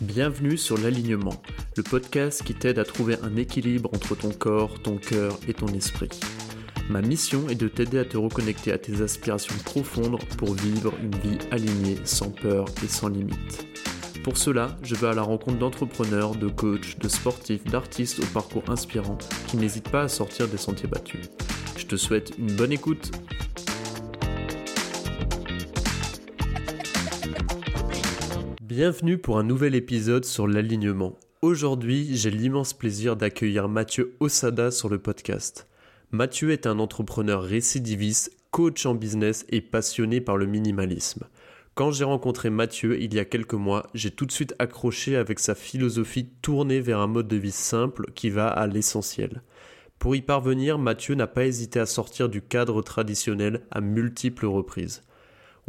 Bienvenue sur l'alignement, le podcast qui t'aide à trouver un équilibre entre ton corps, ton cœur et ton esprit. Ma mission est de t'aider à te reconnecter à tes aspirations profondes pour vivre une vie alignée, sans peur et sans limite. Pour cela, je vais à la rencontre d'entrepreneurs, de coachs, de sportifs, d'artistes au parcours inspirant qui n'hésitent pas à sortir des sentiers battus. Je te souhaite une bonne écoute. Bienvenue pour un nouvel épisode sur l'alignement. Aujourd'hui, j'ai l'immense plaisir d'accueillir Mathieu Osada sur le podcast. Mathieu est un entrepreneur récidiviste, coach en business et passionné par le minimalisme. Quand j'ai rencontré Mathieu il y a quelques mois, j'ai tout de suite accroché avec sa philosophie tournée vers un mode de vie simple qui va à l'essentiel. Pour y parvenir, Mathieu n'a pas hésité à sortir du cadre traditionnel à multiples reprises.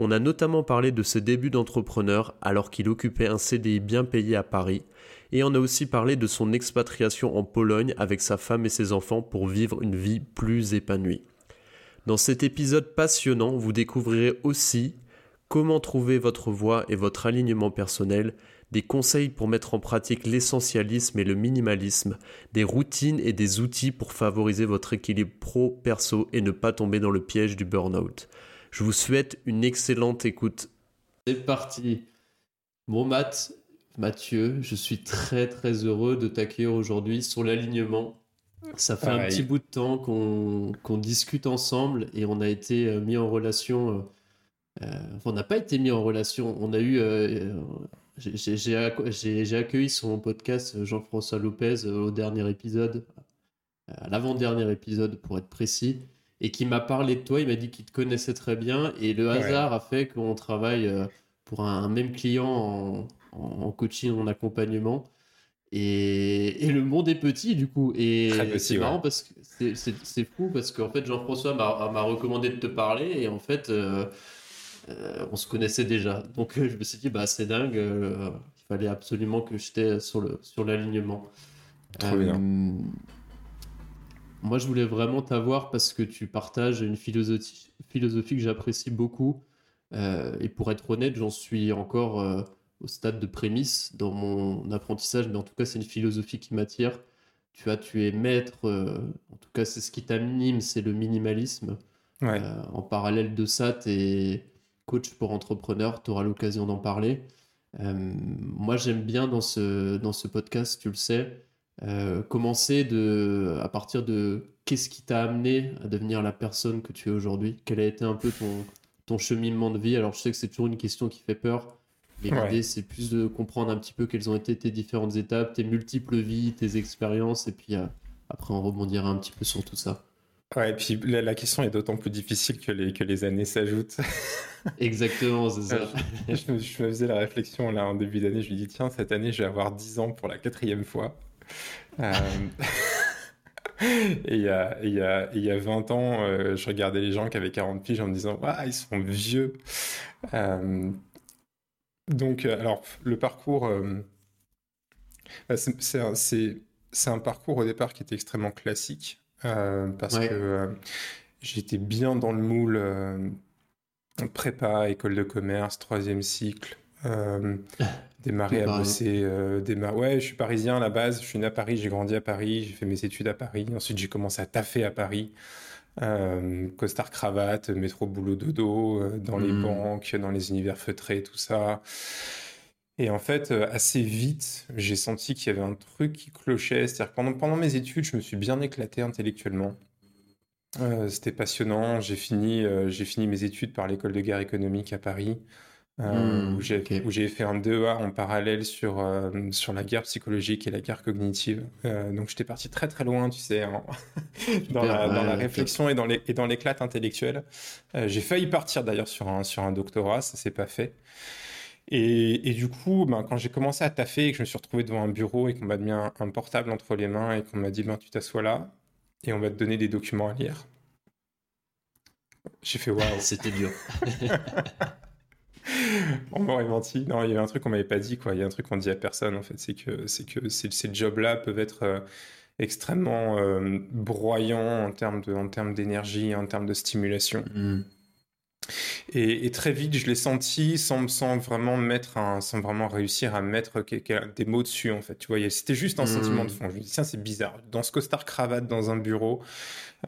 On a notamment parlé de ses débuts d'entrepreneur alors qu'il occupait un CDI bien payé à Paris, et on a aussi parlé de son expatriation en Pologne avec sa femme et ses enfants pour vivre une vie plus épanouie. Dans cet épisode passionnant, vous découvrirez aussi comment trouver votre voie et votre alignement personnel, des conseils pour mettre en pratique l'essentialisme et le minimalisme, des routines et des outils pour favoriser votre équilibre pro-perso et ne pas tomber dans le piège du burn-out. Je vous souhaite une excellente écoute. C'est parti. Bon Matt, Mathieu, je suis très très heureux de t'accueillir aujourd'hui sur l'alignement. Ça fait un petit bout de temps qu'on discute ensemble et on a été euh, mis en relation euh, euh, on n'a pas été mis en relation. On a eu. Euh, j'ai accueilli sur mon podcast Jean-François Lopez au dernier épisode, à l'avant-dernier épisode pour être précis, et qui m'a parlé de toi. Il m'a dit qu'il te connaissait très bien, et le hasard a fait qu'on travaille pour un, même client en, coaching, en accompagnement. Et, le monde est petit du coup. Et c'est marrant parce que c'est fou parce qu'en fait Jean-François m'a recommandé de te parler et en fait euh, on se connaissait déjà. Donc euh, je me suis dit, bah, c'est dingue, euh, il fallait absolument que j'étais sur, le, sur l'alignement. Moi, je voulais vraiment t'avoir parce que tu partages une philosophie, philosophie que j'apprécie beaucoup. et pour être honnête, j'en suis encore au stade de prémisse dans mon apprentissage, mais en tout cas, c'est une philosophie qui m'attire. Tu as, tu es maître, en tout cas, c'est ce qui t'anime, c'est le minimalisme. en parallèle de ça, tu es coach pour entrepreneurs, tu auras l'occasion d'en parler. Euh, moi, j'aime bien dans ce, dans ce podcast, tu le sais, euh, commencer de, à partir de qu'est-ce qui t'a amené à devenir la personne que tu es aujourd'hui? Quel a été un peu ton, ton cheminement de vie? Alors, je sais que c'est toujours une question qui fait peur, mais l'idée, c'est plus de comprendre un petit peu quelles ont été tes différentes étapes, tes multiples vies, tes expériences, et puis euh, après, on rebondira un petit peu sur tout ça. Ouais, et puis la, question est d'autant plus difficile que les, que les années s'ajoutent. Exactement, c'est ça. je, me, faisais la réflexion là en début d'année, je lui dis tiens, cette année je vais avoir 10 ans pour la quatrième fois. Euh, et il y a, y, a, y a 20 ans, euh, je regardais les gens qui avaient 40 piges en me disant ah, ils sont vieux. Euh, donc, alors, le parcours, bah, c'est un, un parcours au départ qui était extrêmement classique. Euh, parce que euh, j'étais bien dans le moule euh, prépa, école de commerce, troisième cycle. démarrer à bosser, ouais, je suis parisien à la base, je suis né à Paris, j'ai grandi à Paris, j'ai fait mes études à Paris, ensuite j'ai commencé à taffer à Paris, costard cravate, métro boulot dodo, dans les hmm. banques, dans les univers feutrés, tout ça. Et en fait, euh, assez vite, j'ai senti qu'il y avait un truc qui clochait. C'est-à-dire que pendant, pendant mes études, je me suis bien éclaté intellectuellement. Euh, c'était passionnant. J'ai fini, euh, j'ai fini mes études par l'école de guerre économique à Paris, mmh, où j'ai fait un 2A en parallèle sur, sur la guerre psychologique et la guerre cognitive. donc j'étais parti très très loin, tu sais, dans, la, dans, la, réflexion et dans l'éclate intellectuelle. j'ai failli partir d'ailleurs sur un, sur un doctorat, ça s'est pas fait. Et, du coup, ben, quand j'ai commencé à taffer et que je me suis retrouvé devant un bureau et qu'on m'a mis un, portable entre les mains et qu'on m'a dit ben, tu t'assois là et on va te donner des documents à lire. J'ai fait waouh. C'était dur. on m'aurait menti. Non, il y avait un truc qu'on m'avait pas dit quoi. Il y a un truc qu'on dit à personne en fait, c'est que c'est que ces jobs-là peuvent être euh, extrêmement euh, broyants en termes de en termes d'énergie, en termes de stimulation. Mm. Et, très vite, je l'ai senti sans, sans, vraiment mettre un, sans vraiment réussir à mettre des mots dessus, en fait. Tu vois, c'était juste un sentiment de fond. Je me dis, tiens, c'est bizarre. Dans ce costard cravate dans un bureau,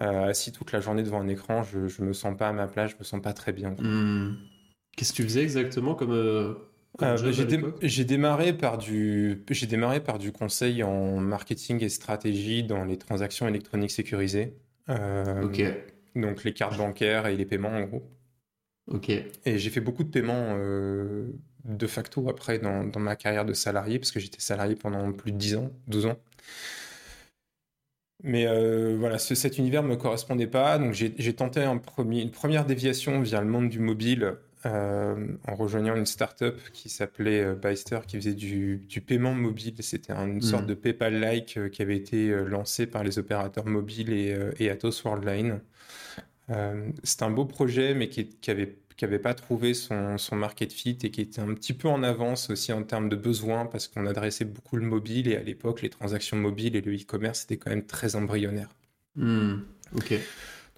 euh, assis toute la journée devant un écran, je, je me sens pas à ma place, je me sens pas très bien. Hmm. Qu'est-ce que tu faisais exactement comme. Euh, euh, j'ai démarré par du j'ai démarré par du conseil en marketing et stratégie dans les transactions électroniques sécurisées. ok. Donc les cartes bancaires et les paiements en gros. Ok. Et j'ai fait beaucoup de paiements euh, de facto après dans, dans, ma carrière de salarié, parce que j'étais salarié pendant plus de 10 ans, 12 ans. Mais euh, voilà, cet univers ne me correspondait pas, donc j'ai tenté un premier, une première déviation via le monde du mobile euh, en rejoignant une startup qui s'appelait Byster, qui faisait du, du paiement mobile. C'était une sorte de PayPal-like qui avait été lancé par les opérateurs mobiles et, et Atos Worldline. Euh, c'est un beau projet, mais qui, qui avait qui n'avait pas trouvé son, son, market fit et qui était un petit peu en avance aussi en termes de besoins parce qu'on adressait beaucoup le mobile et à l'époque les transactions mobiles et le e-commerce étaient quand même très embryonnaires. Hmm, ok.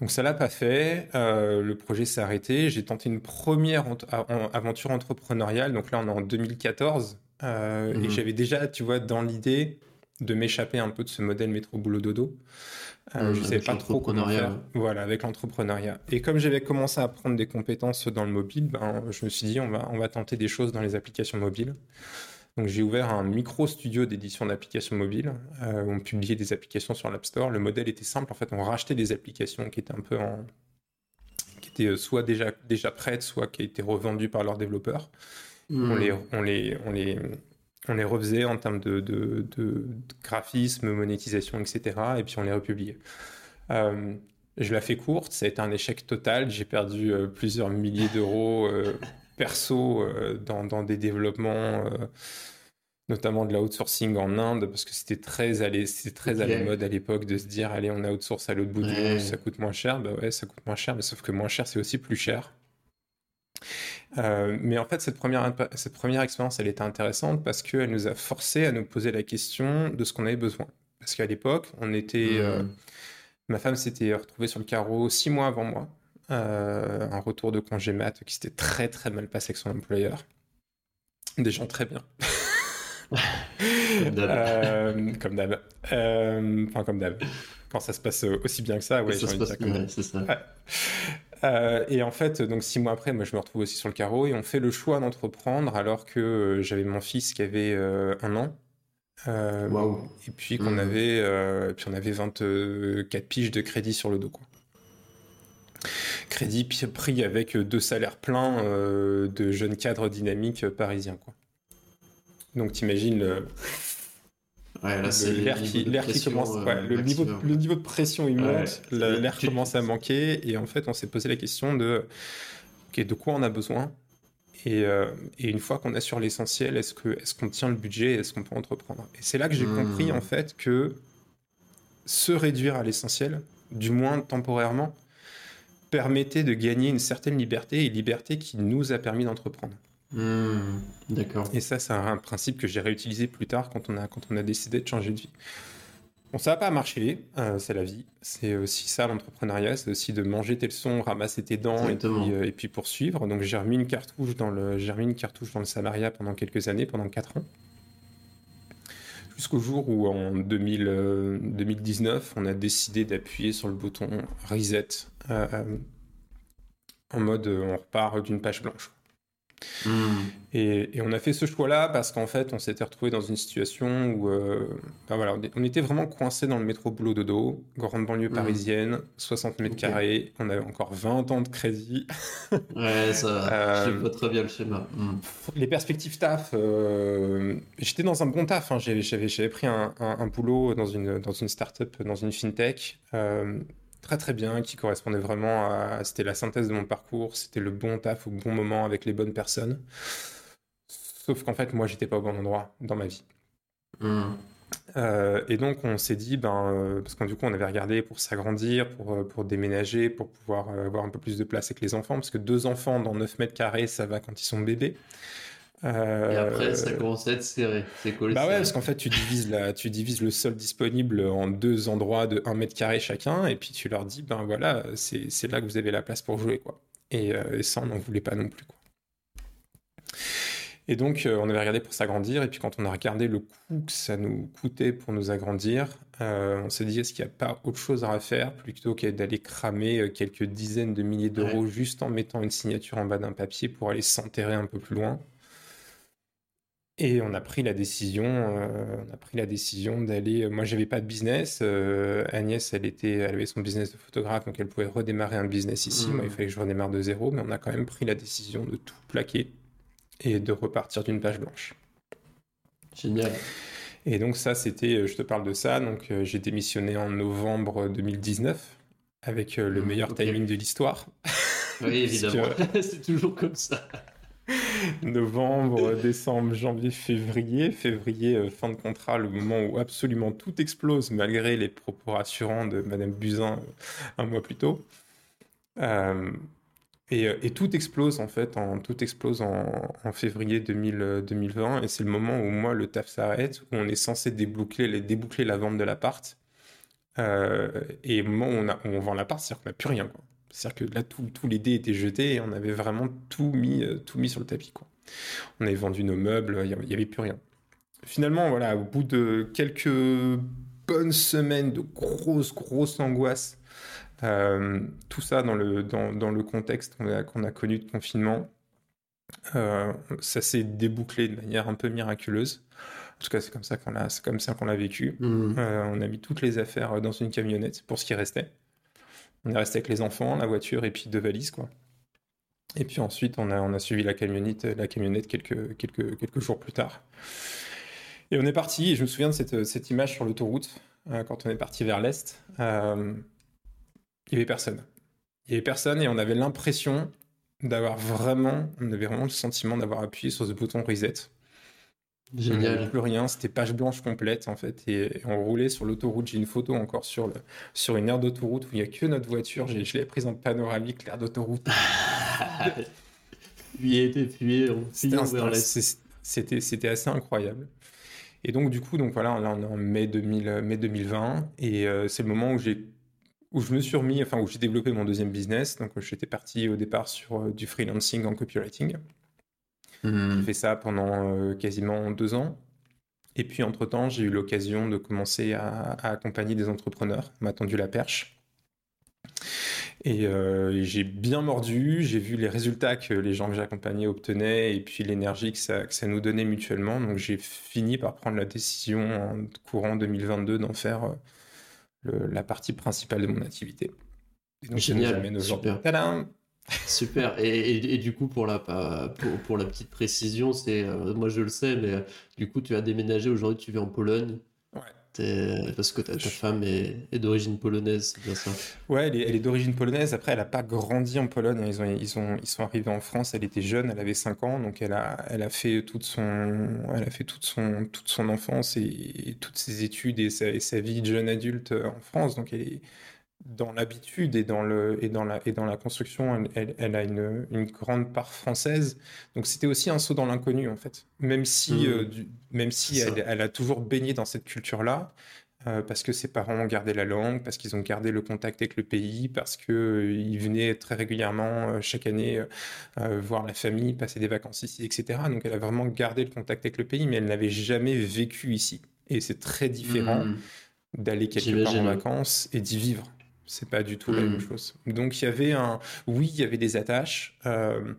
Donc ça l'a pas fait, euh, le projet s'est arrêté. J'ai tenté une première aventure entrepreneuriale, donc là on est en 2014 euh, et hmm. j'avais déjà, tu vois, dans l'idée de m'échapper un peu de ce modèle métro boulot dodo. Euh, je ne savais pas trop comment faire. Voilà, avec l'entrepreneuriat. Et comme j'avais commencé à prendre des compétences dans le mobile, ben, je me suis dit, on va, on va tenter des choses dans les applications mobiles. Donc j'ai ouvert un micro studio d'édition d'applications mobiles. Euh, on publiait des applications sur l'App Store. Le modèle était simple. En fait, on rachetait des applications qui étaient un peu en... qui étaient euh, soit déjà, déjà prêtes, soit qui étaient revendues par leurs développeurs. Hmm. On, les, on, les, on, les, on les refaisait en termes de, graphisme, monétisation, etc. Et puis on les republiait. Euh, je la fais courte, ça a été un échec total. J'ai perdu euh, plusieurs milliers d'euros euh, perso dans, des développements, notamment de l'outsourcing en Inde, parce que c'était très, à très à la mode à l'époque de se dire allez, on outsource à l'autre bout du monde, ça coûte moins cher. Bah ouais, ça coûte moins cher, mais sauf que moins cher, c'est aussi plus cher. Euh, mais en fait, cette première, cette première expérience, elle était intéressante parce qu'elle nous a forcé à nous poser la question de ce qu'on avait besoin. Parce qu'à l'époque, on était. Euh, mmh. ma femme s'était retrouvée sur le carreau six mois avant moi. Euh, un retour de congé mat qui s'était très très mal passé avec son employeur. Des gens très bien. comme d'hab. enfin, comme d'hab. Quand ça se passe aussi bien que ça, ouais, ça se passe bien, c'est ça. Euh, et en fait, donc six mois après, moi, je me retrouve aussi sur le carreau et on fait le choix d'entreprendre alors que euh, j'avais mon fils qui avait euh, un an. Et puis qu'on mmh. avait, puis on avait 24 piges de crédit sur le dos, quoi. Crédit pris avec deux salaires pleins de jeunes cadres dynamiques parisiens, quoi. Donc t'imagines le, l'air qui, commence, euh, le, niveau, le niveau de pression il monte, l'air commence à manquer, et en fait on s'est posé la question de de quoi on a besoin, et, euh, et une fois qu'on a sur l'essentiel, est-ce que est-ce qu'on tient le budget, est-ce qu'on peut entreprendre? Et c'est là que j'ai hmm. compris en fait que se réduire à l'essentiel, du moins temporairement, permettait de gagner une certaine liberté et liberté qui nous a permis d'entreprendre. Hmm, d'accord. Et ça, c'est un, principe que j'ai réutilisé plus tard quand on a, quand on a décidé de changer de vie. Bon, ça n'a pas marché, euh, c'est la vie. C'est aussi ça l'entrepreneuriat, c'est aussi de manger tes leçons, ramasser tes dents et puis, euh, et puis, poursuivre. Donc j'ai remis une cartouche dans le, j'ai remis une cartouche dans le salariat pendant quelques années, pendant 4 ans. Jusqu'au jour où en 2000, 2019, on a décidé d'appuyer sur le bouton reset euh, en mode on repart d'une page blanche. Hmm. Et, on a fait ce choix-là parce qu'en fait, on s'était retrouvé dans une situation où euh, ben voilà, on était vraiment coincé dans le métro boulot dodo, grande banlieue hmm. parisienne, 60 mètres carrés, on avait encore 20 ans de crédit. ouais, ça, je vois très bien le schéma. Hmm. Les perspectives taf, euh, j'étais dans un bon taf, hein. j'avais pris un, un, boulot dans une, dans une start-up, dans une fintech. Très très bien, qui correspondait vraiment à. C'était la synthèse de mon parcours, c'était le bon taf au bon moment avec les bonnes personnes. Sauf qu'en fait, moi, j'étais pas au bon endroit dans ma vie. Hmm. Euh, et donc, on s'est dit, ben, euh, parce qu'en du coup, on avait regardé pour s'agrandir, pour, euh, pour déménager, pour pouvoir avoir un peu plus de place avec les enfants, parce que deux enfants dans 9 mètres carrés, ça va quand ils sont bébés. Euh, Et après, ça commence à être serré. C'est cool. Bah ouais, parce qu'en fait, tu divises, la, tu divises le sol disponible en deux endroits de 1 mètre carré chacun, et puis tu leur dis, ben voilà, c'est là que vous avez la place pour jouer, quoi. Et, ça, on n'en voulait pas non plus. Quoi. Et donc, on avait regardé pour s'agrandir. Et puis, quand on a regardé le coût que ça nous coûtait pour nous agrandir, on s'est dit est-ce qu'il n'y a pas autre chose à faire plutôt que d'aller cramer quelques dizaines de milliers d'euros juste en mettant une signature en bas d'un papier pour aller s'enterrer un peu plus loin? Et on a pris la décision, euh, on a pris la décision d'aller. Euh, moi, j'avais pas de business. Euh, Agnès, elle était, elle avait son business de photographe, donc elle pouvait redémarrer un business ici. Moi, il mmh. fallait que je redémarre de zéro, mais on a quand même pris la décision de tout plaquer et de repartir d'une page blanche. Génial. Et donc ça, c'était, je te parle de ça. Donc j'ai démissionné en novembre 2019 avec le mmh, meilleur timing de l'histoire. Oui, évidemment. C'est toujours comme ça. Novembre, décembre, janvier, février. Février, euh, fin de contrat, le moment où absolument tout explose, malgré les propos rassurants de Madame Buzyn euh, un mois plus tôt. Euh, et, tout explose en fait, en, tout explose en, février 2020, et c'est le moment où moi le taf s'arrête, où on est censé déboucler, la vente de l'appart. et au moment où on, vend l'appart, c'est-à-dire qu'on n'a plus rien. C'est-à-dire que là, tous les dés étaient jetés et on avait vraiment tout mis, euh, tout mis sur le tapis. Quoi. On avait vendu nos meubles, il n'y avait plus rien. Finalement, voilà, au bout de quelques bonnes semaines de grosses, grosses angoisses, euh, tout ça dans le, dans, dans le contexte qu'on a, connu de confinement, euh, ça s'est débouclé de manière un peu miraculeuse. En tout cas, c'est comme ça qu'on l'a, c'est comme ça qu'on l'a vécu. Mmh. on a mis toutes les affaires dans une camionnette pour ce qui restait. On est resté avec les enfants, la voiture et puis deux valises, quoi. Et puis ensuite, on a, suivi la camionnette, quelques, jours plus tard. Et on est parti, et je me souviens de cette, cette image sur l'autoroute, euh, quand on est parti vers l'Est. Euh, il n'y avait personne. Il n'y avait personne, et on avait l'impression d'avoir vraiment, on avait vraiment le sentiment d'avoir appuyé sur ce bouton reset. Génial. Plus rien, c'était page blanche complète en fait. Et, on roulait sur l'autoroute. J'ai une photo encore sur, le, sur une aire d'autoroute où il n'y a que notre voiture. Je l'ai prise en panoramique, l'aire d'autoroute. fuyez, fuyez, C'était c'était assez incroyable. Et donc, du coup, donc voilà, on est en mai, 2000, mai 2020. Et euh, c'est le moment où j'ai où je me suis remis, enfin où j'ai développé mon deuxième business. Donc j'étais parti au départ sur euh, du freelancing en copywriting. J'ai hmm. fait ça pendant euh, quasiment deux ans. Et puis, entre-temps, j'ai eu l'occasion de commencer à, accompagner des entrepreneurs. On m'a tendu la perche. Euh, et j'ai bien mordu, j'ai vu les résultats que les gens que j'accompagnais obtenaient et puis l'énergie que ça, que ça, nous donnait mutuellement. Donc j'ai fini par prendre la décision en courant 2022 d'en faire euh, la partie principale de mon activité. Et donc Génial, Super. Et, du coup, pour la, pour, la petite précision, c'est euh, moi je le sais, mais euh, du coup, tu as déménagé aujourd'hui, tu vis en Pologne. Ouais. Parce que ta, femme est, d'origine polonaise, c'est bien ça? Ouais, elle est, d'origine polonaise. Après, elle n'a pas grandi en Pologne. Ils, ont, ils, ont, ils sont arrivés en France. Elle était jeune, elle avait 5 ans, donc elle a, elle a fait toute son, elle a fait toute son, toute son enfance et, toutes ses études et sa, et sa, vie de jeune adulte en France. Donc elle est dans l'habitude et dans le et dans la et dans la construction, elle, elle, a une, une, grande part française. Donc c'était aussi un saut dans l'inconnu en fait. Même si mmh. euh, même si elle, elle, a toujours baigné dans cette culture là. Euh, parce que ses parents ont gardé la langue, parce qu'ils ont gardé le contact avec le pays, parce qu'ils euh, venaient très régulièrement chaque année voir la famille, passer des vacances ici, etc. Donc elle a vraiment gardé le contact avec le pays, mais elle n'avait jamais vécu ici. Et c'est très différent mmh. d'aller quelque part en vacances et d'y vivre. C'est pas du tout la même hmm. chose. Donc il y avait un, oui, il y avait des attaches. Euh,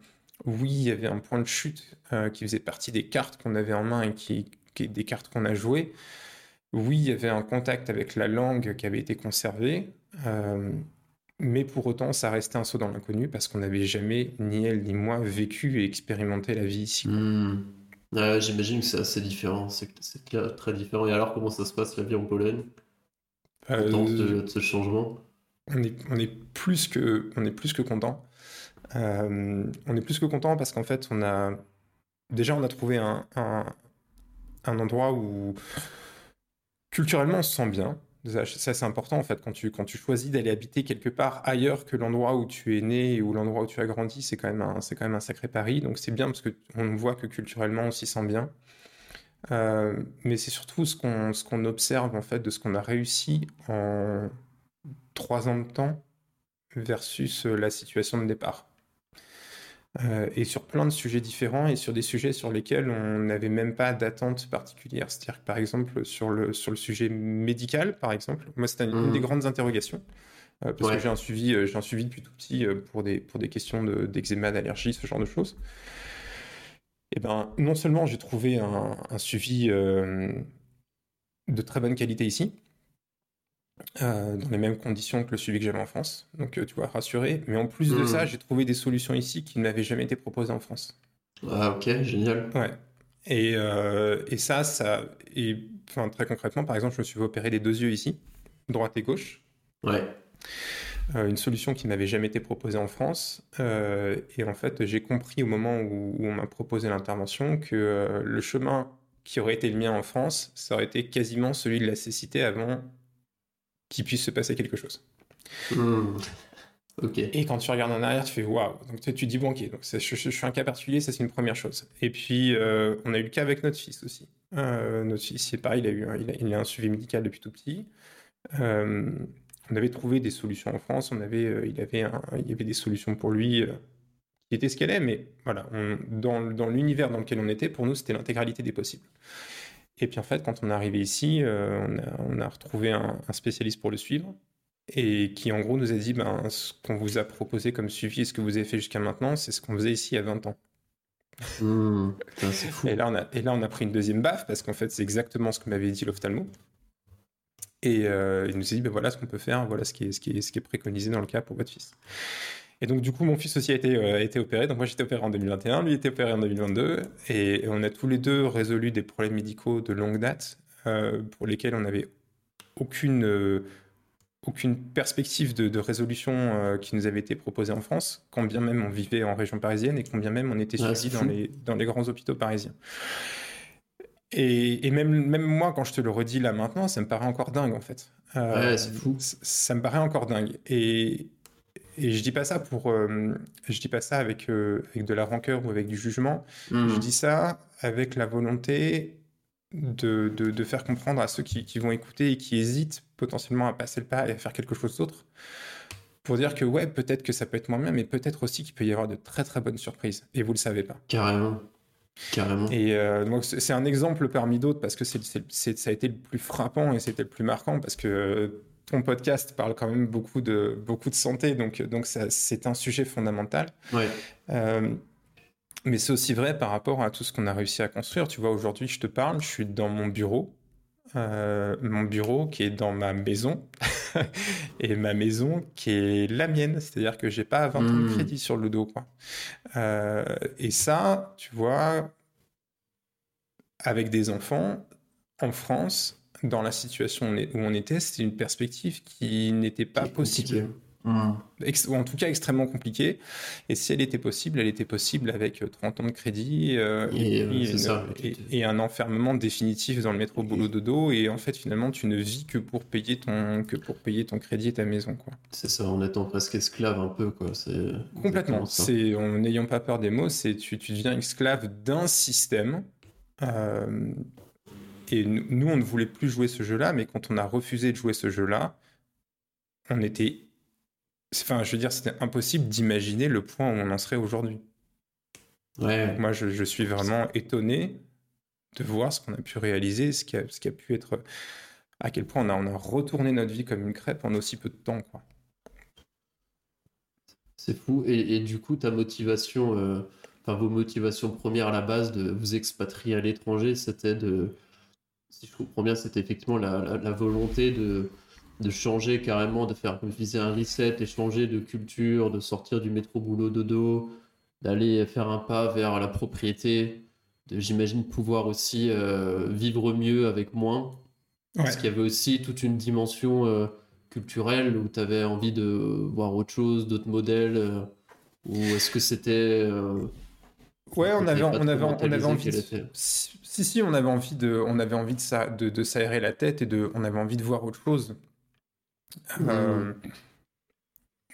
oui, il y avait un point de chute euh, qui faisait partie des cartes qu'on avait en main et qui, qui des cartes qu'on a jouées. Oui, il y avait un contact avec la langue qui avait été conservée. Euh, mais pour autant, ça restait un saut dans l'inconnu parce qu'on n'avait jamais, ni elle ni moi, vécu et expérimenté la vie ici. Hmm. J'imagine que c'est assez différent, c'est très différent. Et alors, comment ça se passe la vie en Pologne? Dans ce changement? On est, on est, plus, que, on est plus que content. Euh, on est plus que content parce qu'en fait, on a déjà on a trouvé un, un, endroit où culturellement on se sent bien. Ça, c'est important en fait quand tu, quand tu choisis d'aller habiter quelque part ailleurs que l'endroit où tu es né ou l'endroit où tu as grandi, c'est quand même un, c'est quand même un sacré pari. Donc c'est bien parce que on voit que culturellement on s'y sent bien. Euh, mais c'est surtout ce qu'on ce qu'on observe en fait de ce qu'on a réussi en trois ans de temps versus euh, la situation de départ. et sur plein de sujets différents et sur des sujets sur lesquels on n'avait même pas d'attente particulière. C'est-à-dire que par exemple sur le, sur le sujet médical, par exemple, moi c'était une, des mmh. grandes interrogations. parce que j'ai un, suivi, j'ai un suivi depuis tout petit pour, des, pour des questions d'eczéma, d'allergie, ce genre de choses. Et ben, non seulement j'ai trouvé un, un suivi de très bonne qualité ici, euh, dans les mêmes conditions que le suivi que j'avais en France. Donc, euh, tu vois, rassuré. Mais en plus de hmm. ça, j'ai trouvé des solutions ici qui ne m'avaient jamais été proposées en France. Ah, ok, génial. Ouais. Et, euh, et ça, ça. Et, enfin, très concrètement, par exemple, je me suis opéré les deux yeux ici, droite et gauche. Ouais. une solution qui ne m'avait jamais été proposée en France. et en fait, j'ai compris au moment où, où on m'a proposé l'intervention que le chemin qui aurait été le mien en France, ça aurait été quasiment celui de la cécité avant qu'il puisse se passer quelque chose. Hmm. Et quand tu regardes en arrière, tu fais waouh. Donc tu, te dis bon, ok, donc je, suis un cas particulier, ça c'est une première chose. Et puis euh, on a eu le cas avec notre fils aussi. Euh, notre fils, c'est pareil, il a eu, un, il, a, un suivi médical depuis tout petit. Euh, on avait trouvé des solutions en France, on avait, il, avait il y avait des solutions pour lui qui étaient ce qu'elle est, mais voilà, dans, dans l'univers dans lequel on était, pour nous, c'était l'intégralité des possibles. Et puis en fait, quand on est arrivé ici, euh, on, a, retrouvé un, spécialiste pour le suivre et qui en gros nous a dit ben, ce qu'on vous a proposé comme suivi et ce que vous avez fait jusqu'à maintenant, c'est ce qu'on faisait ici à 20 ans. Mmh, et, là, on a, et là, on a pris une deuxième baffe parce qu'en fait, c'est exactement ce que m'avait dit l'ophtalmo. Et euh, il nous a dit ben, voilà ce qu'on peut faire, voilà ce qui, est, ce, qui est, ce qui est préconisé dans le cas pour votre fils. Et donc, du coup, mon fils aussi a été, euh, été opéré. Donc, moi, j'étais opéré en 2021, lui était opéré en 2022. Et, on a tous les deux résolu des problèmes médicaux de longue date euh, pour lesquels on n'avait aucune, euh, aucune perspective de, résolution qui nous avait été proposée en France, quand bien même on vivait en région parisienne et quand bien même on était suivi dans, les, dans les grands hôpitaux parisiens. Et, même, même moi, quand je te le redis là maintenant, ça me paraît encore dingue en fait. ouais, c'est fou. Ça me paraît encore dingue. Et, et je dis pas ça pour, euh, je dis pas ça avec euh, avec de la rancœur ou avec du jugement. Hmm. Je dis ça avec la volonté de, de, de faire comprendre à ceux qui, qui, vont écouter et qui hésitent potentiellement à passer le pas et à faire quelque chose d'autre, pour dire que ouais, peut-être que ça peut être moins bien, mais peut-être aussi qu'il peut y avoir de très très bonnes surprises. Et vous le savez pas. Carrément. Carrément. Et euh, donc c'est un exemple parmi d'autres parce que c'est ça a été le plus frappant et c'était le plus marquant parce que ton podcast parle quand même beaucoup de, beaucoup de santé, donc, donc c'est un sujet fondamental. Euh, mais c'est aussi vrai par rapport à tout ce qu'on a réussi à construire. Tu vois, aujourd'hui, je te parle, je suis dans mon bureau, euh, mon bureau qui est dans ma maison, et ma maison qui est la mienne, c'est-à-dire que j'ai pas 20 ans de hmm. crédit sur le dos. Quoi. Euh, et ça, tu vois, avec des enfants, en France, dans la situation où on était, c'était une perspective qui n'était pas possible. Mmh. Ou en tout cas extrêmement compliquée. Et si elle était possible, elle était possible avec 30 euh, ans de crédit euh, euh, et, un enfermement définitif dans le métro boulot dodo. Et en fait, finalement, tu ne vis que pour payer ton, que pour payer ton crédit et ta maison. C'est ça, en étant presque esclave un peu. Quoi. Complètement. C'est, en n'ayant pas peur des mots, c'est tu, tu deviens esclave d'un système. Et nous, on ne voulait plus jouer ce jeu-là, mais quand on a refusé de jouer ce jeu-là, on était. Enfin, je veux dire, c'était impossible d'imaginer le point où on en serait aujourd'hui. Ouais. Moi, je, suis vraiment étonné de voir ce qu'on a pu réaliser, ce qui a, ce qui a pu être. À quel point on a, on a retourné notre vie comme une crêpe en aussi peu de temps, quoi. C'est fou. Et, du coup, ta motivation, euh, enfin, vos motivations premières à la base de vous expatrier à l'étranger, c'était de si je comprends bien, c'était effectivement la, volonté de, de, changer carrément, de faire, comme je un reset et changer de culture, de sortir du métro boulot dodo, d'aller faire un pas vers la propriété, de, j'imagine, pouvoir aussi euh, vivre mieux avec moins. Parce qu'il y avait aussi toute une dimension euh, culturelle où tu avais envie de voir autre chose, d'autres modèles, euh, ou est-ce que c'était Ouais, on avait, on avait, on avait envie. De... Si, si, on avait envie de, on avait envie de, ça, de, de s'aérer la tête et de, on avait envie de voir autre chose. Euh,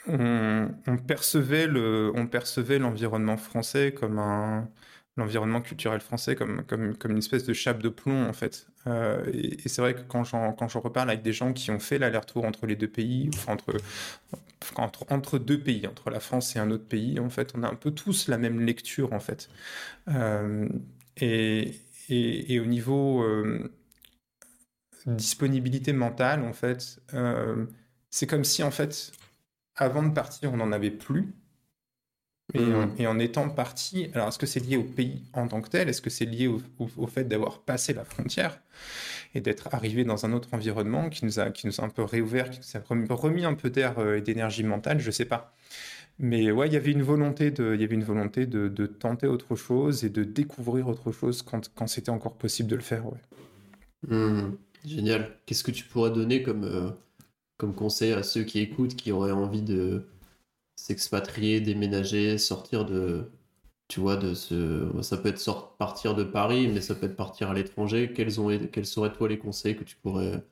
on, percevait le, on percevait l'environnement français comme un, l'environnement culturel français comme, comme, comme une espèce de chape de plomb, en fait. Euh, et, c'est vrai que quand j'en, quand j'en reparle avec des gens qui ont fait l'aller-retour entre les deux pays, enfin, entre, entre, entre deux pays, entre la France et un autre pays, en fait, on a un peu tous la même lecture, en fait. Euh, et, et, et, au niveau euh, disponibilité mentale, en fait, c'est comme si, en fait, avant de partir, on n'en avait plus. Mm. Et, en, étant parti, alors est-ce que c'est lié au pays en tant que tel? Est-ce que c'est lié au, fait d'avoir passé la frontière et d'être arrivé dans un autre environnement qui nous a, qui nous a un peu réouvert, qui nous a remis, un peu d'air euh, et d'énergie mentale? Je ne sais pas. Mais ouais, il y avait une volonté de, il y avait une volonté de, tenter autre chose et de découvrir autre chose quand, quand c'était encore possible de le faire. Ouais. Mm. génial. Qu'est-ce que tu pourrais donner comme, euh, comme conseil à ceux qui écoutent, qui auraient envie de s'expatrier, déménager, sortir de, tu vois, de ce, ça peut être partir de Paris, mais ça peut être partir à l'étranger. Quels, ont, quels seraient toi les conseils que tu pourrais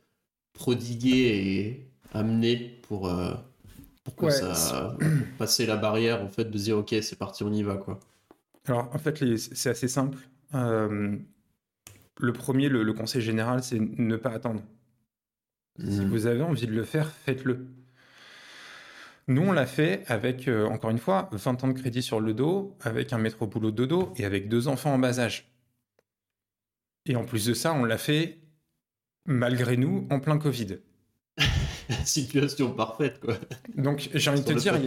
prodiguer et amener pour, euh, pour ça, passer la barrière en fait de dire ok c'est parti on y va quoi? Alors en fait c'est assez simple. Euh, le premier, le, conseil général, c'est ne pas attendre. Si mmh. vous avez envie de le faire, faites-le. Nous, on l'a fait avec, euh, encore une fois, 20 ans de crédit sur le dos, avec un métro boulot de dos et avec deux enfants en bas âge. Et en plus de ça, on l'a fait malgré nous en plein Covid. Situation parfaite, quoi. Donc, j'ai envie de te dire,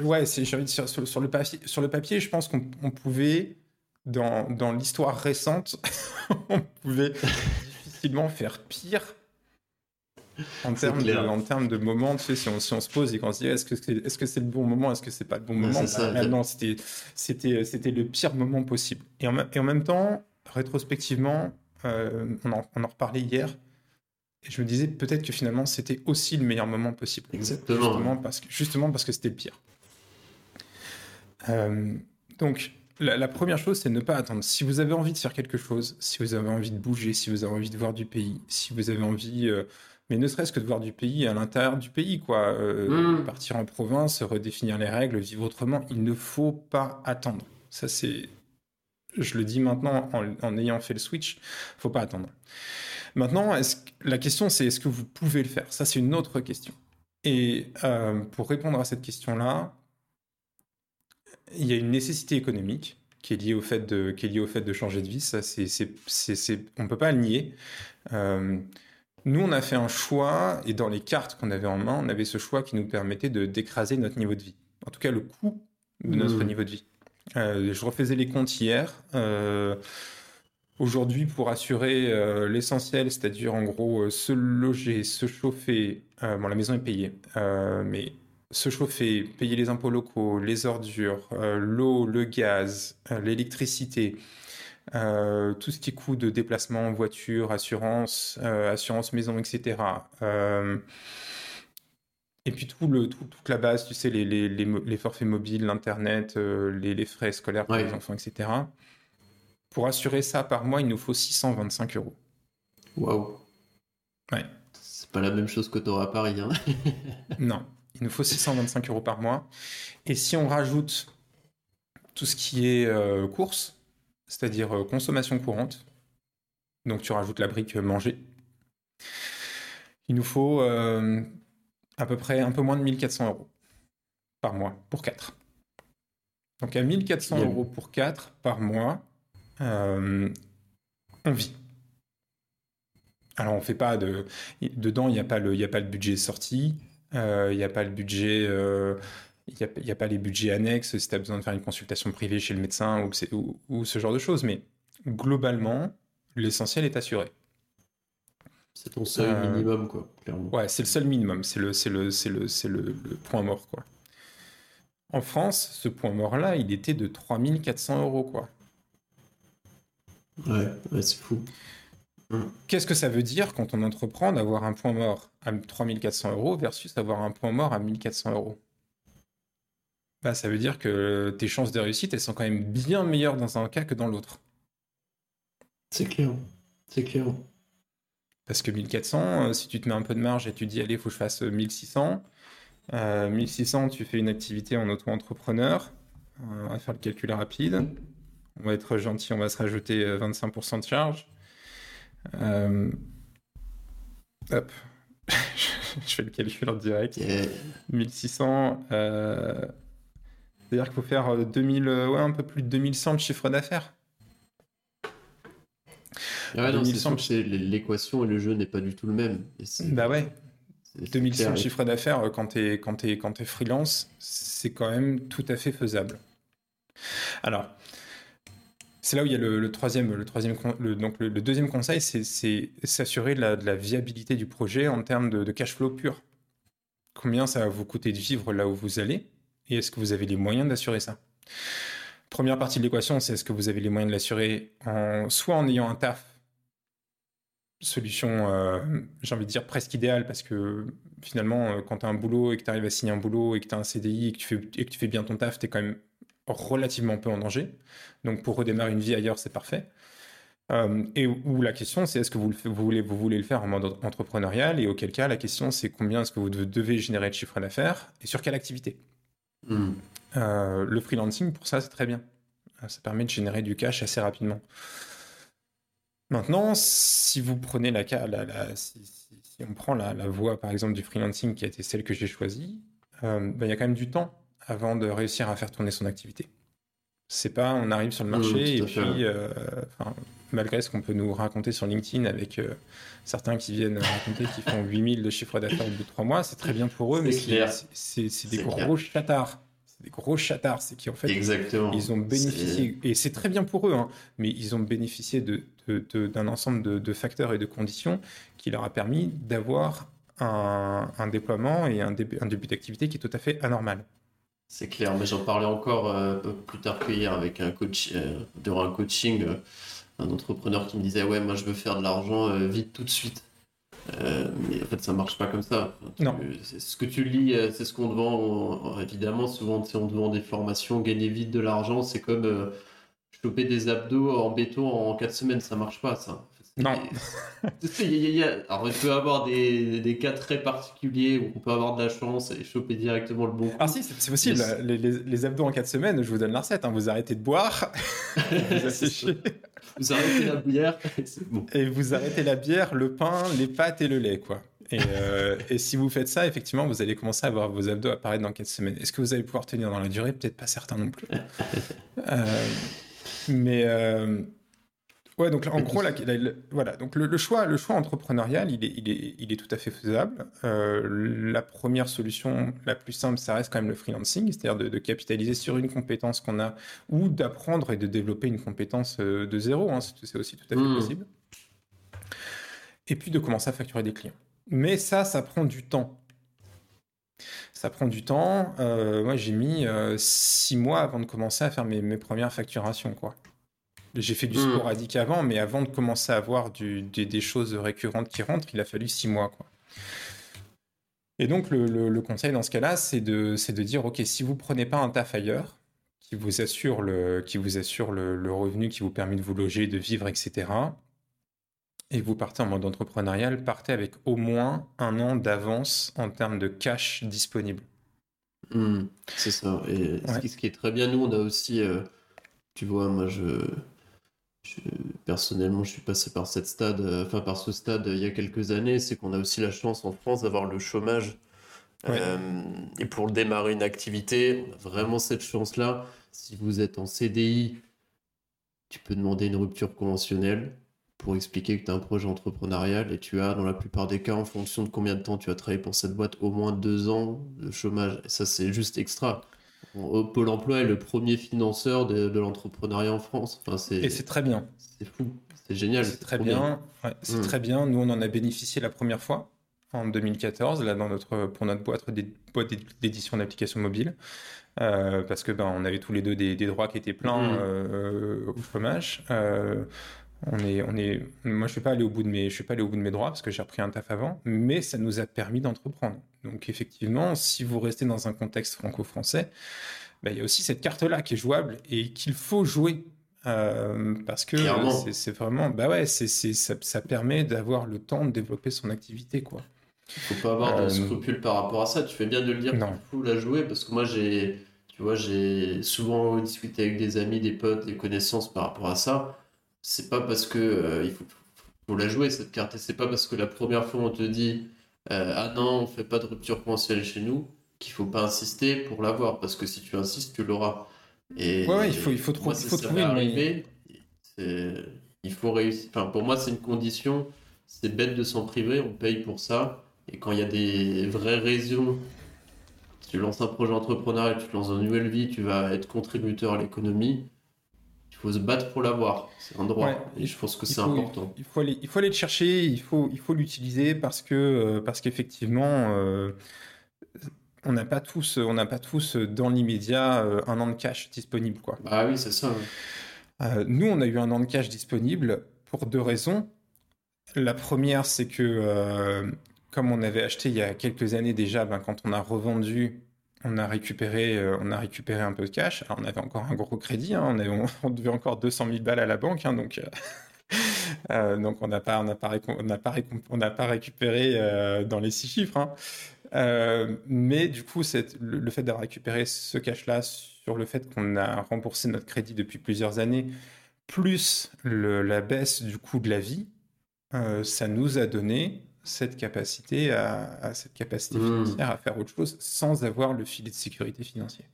ouais, c'est, j'ai envie de dire, sur, le papier, sur le papier, je pense qu'on pouvait, dans, dans l'histoire récente, on pouvait difficilement faire pire en termes, de, en termes de moments, tu sais, si on, si on se pose et qu'on se dit est-ce que c'est est -ce c'est le bon moment, est-ce que c'est pas le bon moment? bah, Non, c'était le pire moment possible. Et en, et en même temps, rétrospectivement, euh, on, en, on, en, reparlait hier, et je me disais peut-être que finalement c'était aussi le meilleur moment possible. Exactement. Justement parce que, justement parce que c'était le pire. Euh, donc, la, la, première chose, c'est ne pas attendre. Si vous avez envie de faire quelque chose, si vous avez envie de bouger, si vous avez envie de voir du pays, si vous avez envie euh, mais ne serait-ce que de voir du pays à l'intérieur du pays, quoi. Euh, mmh. Partir en province, redéfinir les règles, vivre autrement, il ne faut pas attendre. Ça, c'est. Je le dis maintenant en, ayant fait le switch, faut pas attendre. Maintenant, est la question, c'est est-ce que vous pouvez le faire? Ça, c'est une autre question. Et euh, pour répondre à cette question-là, il y a une nécessité économique qui est liée au fait de, qui est liée au fait de changer de vie. Ça, c'est, c'est, on ne peut pas le nier. Euh, nous, on a fait un choix, et dans les cartes qu'on avait en main, on avait ce choix qui nous permettait de d'écraser notre niveau de vie. En tout cas, le coût de notre mmh. niveau de vie. Euh, je refaisais les comptes hier. Euh, aujourd'hui, pour assurer euh, l'essentiel, c'est-à-dire en gros se loger, se chauffer, bon, la maison est payée, mais se chauffer, payer les impôts locaux, les ordures, l'eau, le gaz, l'électricité, euh, tout ce qui coûte de déplacement, voiture, assurance, euh, assurance maison, etc. Euh, et puis tout le, toute la base, tu sais, les, les, les, forfaits mobiles, l'Internet, les, frais scolaires pour les enfants, etc. Pour assurer ça par mois, il nous faut 625 euros. Waouh. Ouais. C'est pas la même chose que tu auras à Paris. Hein. non, il nous faut 625 euros par mois. Et si on rajoute tout ce qui est courses, c'est-à-dire euh, consommation courante. Donc tu rajoutes la brique manger. Il nous faut euh, à peu près un peu moins de 1400 euros par mois pour 4. Donc à 1400 euros pour 4 par mois, euh, on vit. Alors on fait pas de... Dedans, il n'y a, pas le... a pas le budget sorti, il n'y a pas le budget il n'y a, pas les budgets annexes si tu as besoin de faire une consultation privée chez le médecin ou, ou, ce genre de choses. Mais globalement, l'essentiel est assuré. C'est ton seul euh, minimum, quoi, clairement. Ouais, c'est le seul minimum. C'est le, le, le, le, le, point mort, quoi. En France, ce point mort-là, il était de 3400 euros, quoi. Ouais, ouais c'est fou. Qu'est-ce que ça veut dire quand on entreprend d'avoir un point mort à 3400 euros versus avoir un point mort à 1400 euros? Bah, ça veut dire que tes chances de réussite, elles sont quand même bien meilleures dans un cas que dans l'autre. C'est clair. C'est clair. Parce que 1400, euh, si tu te mets un peu de marge et tu dis, allez, il faut que je fasse 1600, euh, 1600, euh, tu fais une activité en auto-entrepreneur, on va faire le calcul rapide. On va être gentil, on va se rajouter 25% de charge. Hop. je fais le calcul en direct. 1600. C'est-à-dire qu'il faut faire 2000, ouais, un peu plus de 2100 de chiffre d'affaires. Ouais, l'équation et le jeu n'est pas du tout le même. bah ouais. 2100 chiffre d'affaires euh, quand tu es, quand es, quand es freelance, c'est quand même tout à fait faisable. Alors, c'est là où il y a le, troisième, le deuxième conseil, c'est s'assurer de, la, viabilité du projet en termes de, cash flow pur. Combien ça va vous coûter de vivre là où vous allez et est-ce que vous avez les moyens d'assurer ça? Première partie de l'équation, c'est est-ce que vous avez les moyens de l'assurer soit en ayant un taf solution, euh, j'ai envie de dire presque idéale, parce que finalement, euh, quand tu as un boulot et que tu arrives à signer un boulot et que tu as un CDI et que tu fais, et que tu fais bien ton taf, tu es quand même relativement peu en danger. Donc pour redémarrer une vie ailleurs, c'est parfait. Euh, et où la question, c'est est-ce que vous, vous, voulez, vous voulez le faire en mode entrepreneurial? Et auquel cas, la question, c'est combien est-ce que vous devez générer de chiffre d'affaires et sur quelle activité? Hmm. Le freelancing, pour ça, c'est très bien. Ça permet de générer du cash assez rapidement. Maintenant, si vous prenez la, la, la si, on prend la, voie, par exemple, du freelancing qui a été celle que j'ai choisie, euh, ben, il y a quand même du temps avant de réussir à faire tourner son activité. C'est pas on arrive sur le mmh, marché et puis, euh, malgré ce qu'on peut nous raconter sur LinkedIn avec euh, certains qui viennent raconter qu'ils font 8000 de chiffre d'affaires au bout de 3 mois, c'est très bien pour eux, mais c'est des gros chatards des gros chatards, c'est qu'en fait, Exactement. ils ont bénéficié, et c'est très bien pour eux, hein, mais ils ont bénéficié d'un de, d'un ensemble de, facteurs et de conditions qui leur a permis d'avoir un, un, déploiement et un début d'activité qui est tout à fait anormal. C'est clair, mais j'en parlais encore euh, un peu plus tard qu'hier avec un coach, euh, durant un coaching, euh, un entrepreneur qui me disait Ouais, moi je veux faire de l'argent vite tout de suite. Euh, mais en fait, ça marche pas comme ça. non. Ce que tu lis, euh, c'est ce qu'on te vend. évidemment, souvent, on te vend des formations, gagner vite de l'argent, c'est comme euh, choper des abdos en béton en 4 semaines, ça marche pas, ça. Non. Alors, il peut y avoir des, des, cas très particuliers où on peut avoir de la chance et choper directement le bon Ah si, c'est possible. Les, les, abdos en 4 semaines, je vous donne la recette. Hein. Vous arrêtez de boire, vous asséchez. Vous arrêtez la bière, Et vous arrêtez la bière, le pain, les pâtes et le lait, quoi. Et, euh, et, si vous faites ça, effectivement, vous allez commencer à voir vos abdos apparaître dans 4 semaines. Est-ce que vous allez pouvoir tenir dans la durée? Peut-être pas certain non plus. Euh, mais euh, Ouais, donc en gros, voilà, donc le, choix, le choix entrepreneurial, il est, il est, il est tout à fait faisable. Euh, la première solution, la plus simple, ça reste quand même le freelancing, c'est-à-dire de, capitaliser sur une compétence qu'on a ou d'apprendre et de développer une compétence euh, de zéro. Hein, c'est aussi tout à fait mmh. possible. Et puis de commencer à facturer des clients. Mais ça, ça prend du temps. Ça prend du temps. Euh, moi, j'ai mis six mois avant de commencer à faire mes, mes premières facturations, quoi. J'ai fait du hmm. sporadique avant, mais avant de commencer à avoir des, choses récurrentes qui rentrent, il a fallu six mois. Quoi. Et donc, le, conseil dans ce cas-là, c'est de, de dire, OK, si vous prenez pas un taf ailleurs, qui vous assure, le, qui vous assure le, revenu qui vous permet de vous loger, de vivre, etc., et vous partez en mode entrepreneurial, partez avec au moins un an d'avance en termes de cash disponible. Hmm, c'est ça. Et ce, qui, est très bien, nous, on a aussi, euh, tu vois, moi, je, personnellement, je suis passé par cette stade, euh, enfin par ce stade euh, il y a quelques années. C'est qu'on a aussi la chance en France d'avoir le chômage. Euh, et pour démarrer une activité, on a vraiment cette chance-là. Si vous êtes en CDI, tu peux demander une rupture conventionnelle pour expliquer que tu as un projet entrepreneurial et tu as, dans la plupart des cas, en fonction de combien de temps tu as travaillé pour cette boîte, au moins deux ans de chômage. Et ça, c'est juste extra. Pôle emploi est le premier financeur de, l'entrepreneuriat en France. Enfin, et c'est très bien. C'est fou, c'est génial. C'est très bien. c'est mm. très bien. Nous, on en a bénéficié la première fois en 2014, là, dans notre, pour notre boîte d'édition d'applications mobiles. Euh, parce que ben, on avait tous les deux des, droits qui étaient pleins mm. euh, au chômage. Euh, on est, on est, moi, je suis pas allé au bout de mes, je suis pas allé au bout de mes droits parce que j'ai repris un taf avant, mais ça nous a permis d'entreprendre. Donc, effectivement, si vous restez dans un contexte franco-français, bah, il y a aussi cette carte-là qui est jouable et qu'il faut jouer. Euh, parce que c'est vraiment, bah ouais, c'est, ça, ça, permet d'avoir le temps de développer son activité, quoi. Faut pas avoir de euh, scrupules par rapport à ça. Tu fais bien de le dire. Il faut la jouer parce que moi j'ai Tu vois, j'ai souvent discuté avec des amis, des potes, des connaissances par rapport à ça. C'est pas parce que euh, il faut, faut la jouer cette carte, et c'est pas parce que la première fois on te dit euh, ah non, on fait pas de rupture conventionnelle chez nous qu'il faut pas insister pour l'avoir, parce que si tu insistes, tu l'auras. Et, ouais, il faut, il faut, moi, il faut trouver arriver, il faut réussir. Enfin, pour moi, c'est une condition. C'est bête de s'en priver, on paye pour ça. Et quand il y a des vraies raisons tu lances un projet entrepreneurial, tu te lances dans une nouvelle vie, tu vas être contributeur à l'économie, faut se battre pour l'avoir. C'est un droit. et je pense que c'est important. Il faut, aller, il faut aller le chercher, il faut, il faut l'utiliser parce que euh, parce qu'effectivement, euh, on n'a pas tous, on n'a pas tous dans l'immédiat euh, un an de cash disponible, quoi. Ah oui, c'est ça. nous, on a eu un an de cash disponible pour deux raisons. La première, c'est que comme on avait acheté il y a quelques années déjà, ben, quand on a revendu, on a récupéré, euh, on a récupéré un peu de cash. On avait encore un gros crédit, hein. on, devait encore 200 000 balles à la banque, hein, donc. Euh, euh, donc on n'a pas, récupéré dans les six chiffres. Hein. mais du coup, le, fait d'avoir récupéré ce cash-là sur le fait qu'on a remboursé notre crédit depuis plusieurs années, plus la baisse du coût de la vie, ça nous a donné cette capacité à, cette capacité hmm. financière à faire autre chose sans avoir le filet de sécurité financier.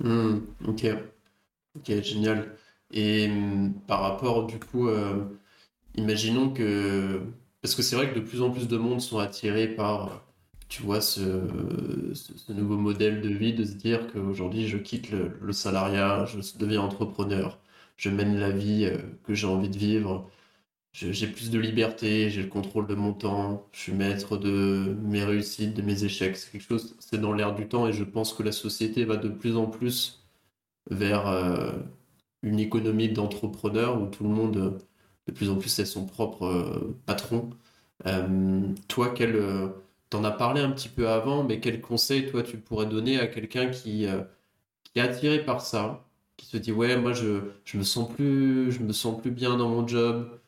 Hmm, ok, ok, génial. Et hmm, par rapport du coup, euh, imaginons que parce que c'est vrai que de plus en plus de monde sont attirés par, tu vois, ce, ce, nouveau modèle de vie, de se dire qu'aujourd'hui je quitte le, le, salariat, je deviens entrepreneur, je mène la vie euh, que j'ai envie de vivre j'ai plus de liberté, j'ai le contrôle de mon temps, je suis maître de mes réussites, de mes échecs. C'est quelque chose, c'est dans l'air du temps et je pense que la société va de plus en plus vers euh, une économie d'entrepreneurs où tout le monde, de plus en plus, est son propre euh, patron. Euh, toi, quel, t'en as parlé un petit peu avant, mais quel conseil, toi, tu pourrais donner à quelqu'un qui, qui est attiré par ça, qui se dit ouais, moi, je, je me sens plus, je me sens plus bien dans mon job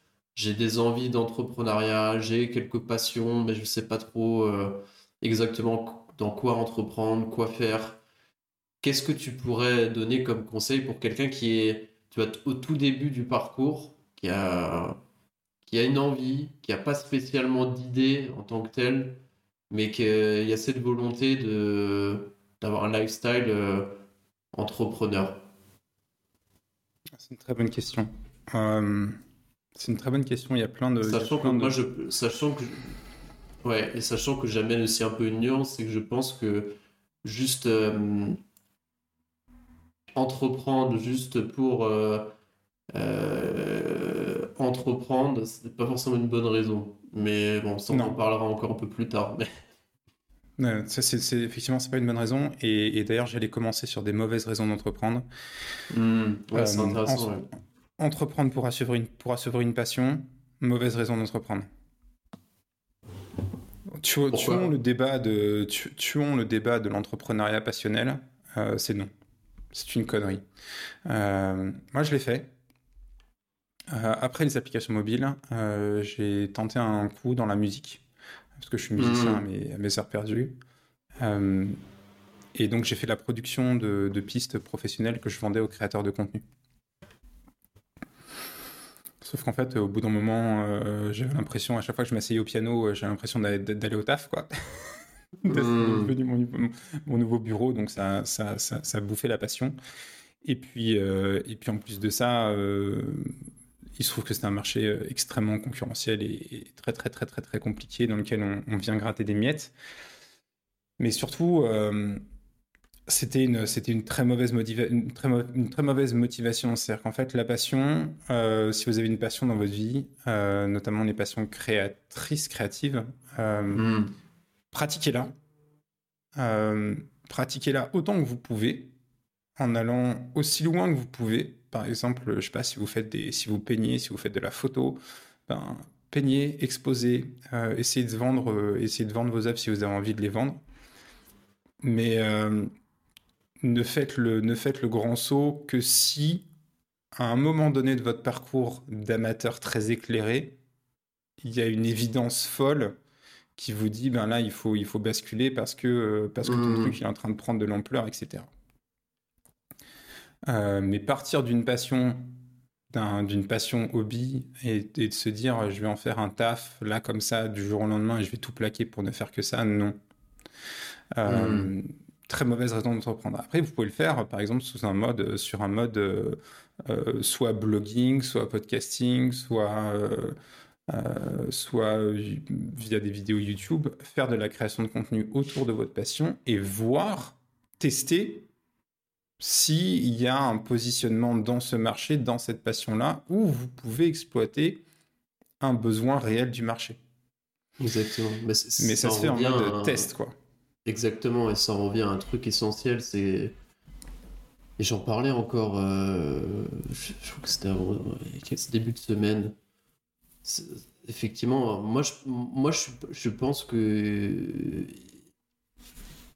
j'ai des envies d'entrepreneuriat, j'ai quelques passions, mais je ne sais pas trop euh, exactement dans quoi entreprendre, quoi faire. Qu'est-ce que tu pourrais donner comme conseil pour quelqu'un qui est tu vois, au tout début du parcours, qui a, qui a une envie, qui n'a pas spécialement d'idée en tant que tel, mais qui a cette volonté de, d'avoir un lifestyle euh, entrepreneur? C'est une très bonne question. Euh, c'est une très bonne question. Il y a plein de. Sachant que moi, je, sachant que, ouais, et sachant que j'amène aussi un peu une nuance, c'est que je pense que juste euh, entreprendre juste pour euh, euh, entreprendre, c'est pas forcément une bonne raison. Mais bon, ça on en parlera encore un peu plus tard. Mais... ça, c'est, effectivement, c'est pas une bonne raison. Et, d'ailleurs, j'allais commencer sur des mauvaises raisons d'entreprendre. Mmh, ouais, c'est intéressant. Entreprendre pour assurer une, pour assurer une passion, mauvaise raison d'entreprendre. Tuons, le débat de, tuons le débat de l'entrepreneuriat passionnel, euh, c'est non. C'est une connerie. Euh, moi, je l'ai fait. Euh, après les applications mobiles, j'ai tenté un coup dans la musique, parce que je suis musicien à, mes, mes, heures perdues. et donc, j'ai fait la production de, de pistes professionnelles que je vendais aux créateurs de contenu. Sauf qu'en fait, au bout d'un moment, euh, j'avais l'impression, à chaque fois que je m'asseyais au piano, euh, j'ai l'impression d'aller au taf, quoi. C'est hmm. devenu mon, nouveau bureau, donc ça, ça, ça, ça bouffait la passion. Et puis, euh, et puis en plus de ça, il se trouve que c'est un marché extrêmement concurrentiel et, très, très, très, très, très compliqué dans lequel on, on vient gratter des miettes. Mais surtout, c'était une, c'était une très mauvaise une très, une très mauvaise motivation. C'est-à-dire qu'en fait, la passion, euh, si vous avez une passion dans votre vie, euh, notamment les passions créatrices, créatives, euh, hmm. pratiquez-la. pratiquez-la autant que vous pouvez, en allant aussi loin que vous pouvez. Par exemple, je sais pas si vous faites des, si vous peignez, si vous faites de la photo, ben, peignez, exposez, essayez de vendre, essayez de vendre vos œuvres si vous avez envie de les vendre. Mais ne faites le, ne faites le grand saut que si, à un moment donné de votre parcours d'amateur très éclairé, il y a une évidence folle qui vous dit ben là il faut il faut basculer parce que parce que ton Mmh. truc il est en train de prendre de l'ampleur etc Euh, mais partir d'une passion d'un- d'une passion hobby et, et de se dire je vais en faire un taf là comme ça du jour au lendemain et je vais tout plaquer pour ne faire que ça non Euh, Mm. Très mauvaise raison d'entreprendre après vous pouvez le faire par exemple sous un mode sur un mode euh, euh, soit blogging soit podcasting soit euh, euh, soit via des vidéos YouTube, faire de la création de contenu autour de votre passion et voir, tester s'il y a un positionnement dans ce marché, dans cette passion-là, où vous pouvez exploiter un besoin réel du marché. Exactement. Mais, c'est- Mais ça, se fait en mode un- test, quoi. Exactement, et ça en revient à un truc essentiel, c'est... Et j'en parlais encore, euh, je, je crois que c'était avant- ce début de semaine. Effectivement, moi, je, moi je, je pense que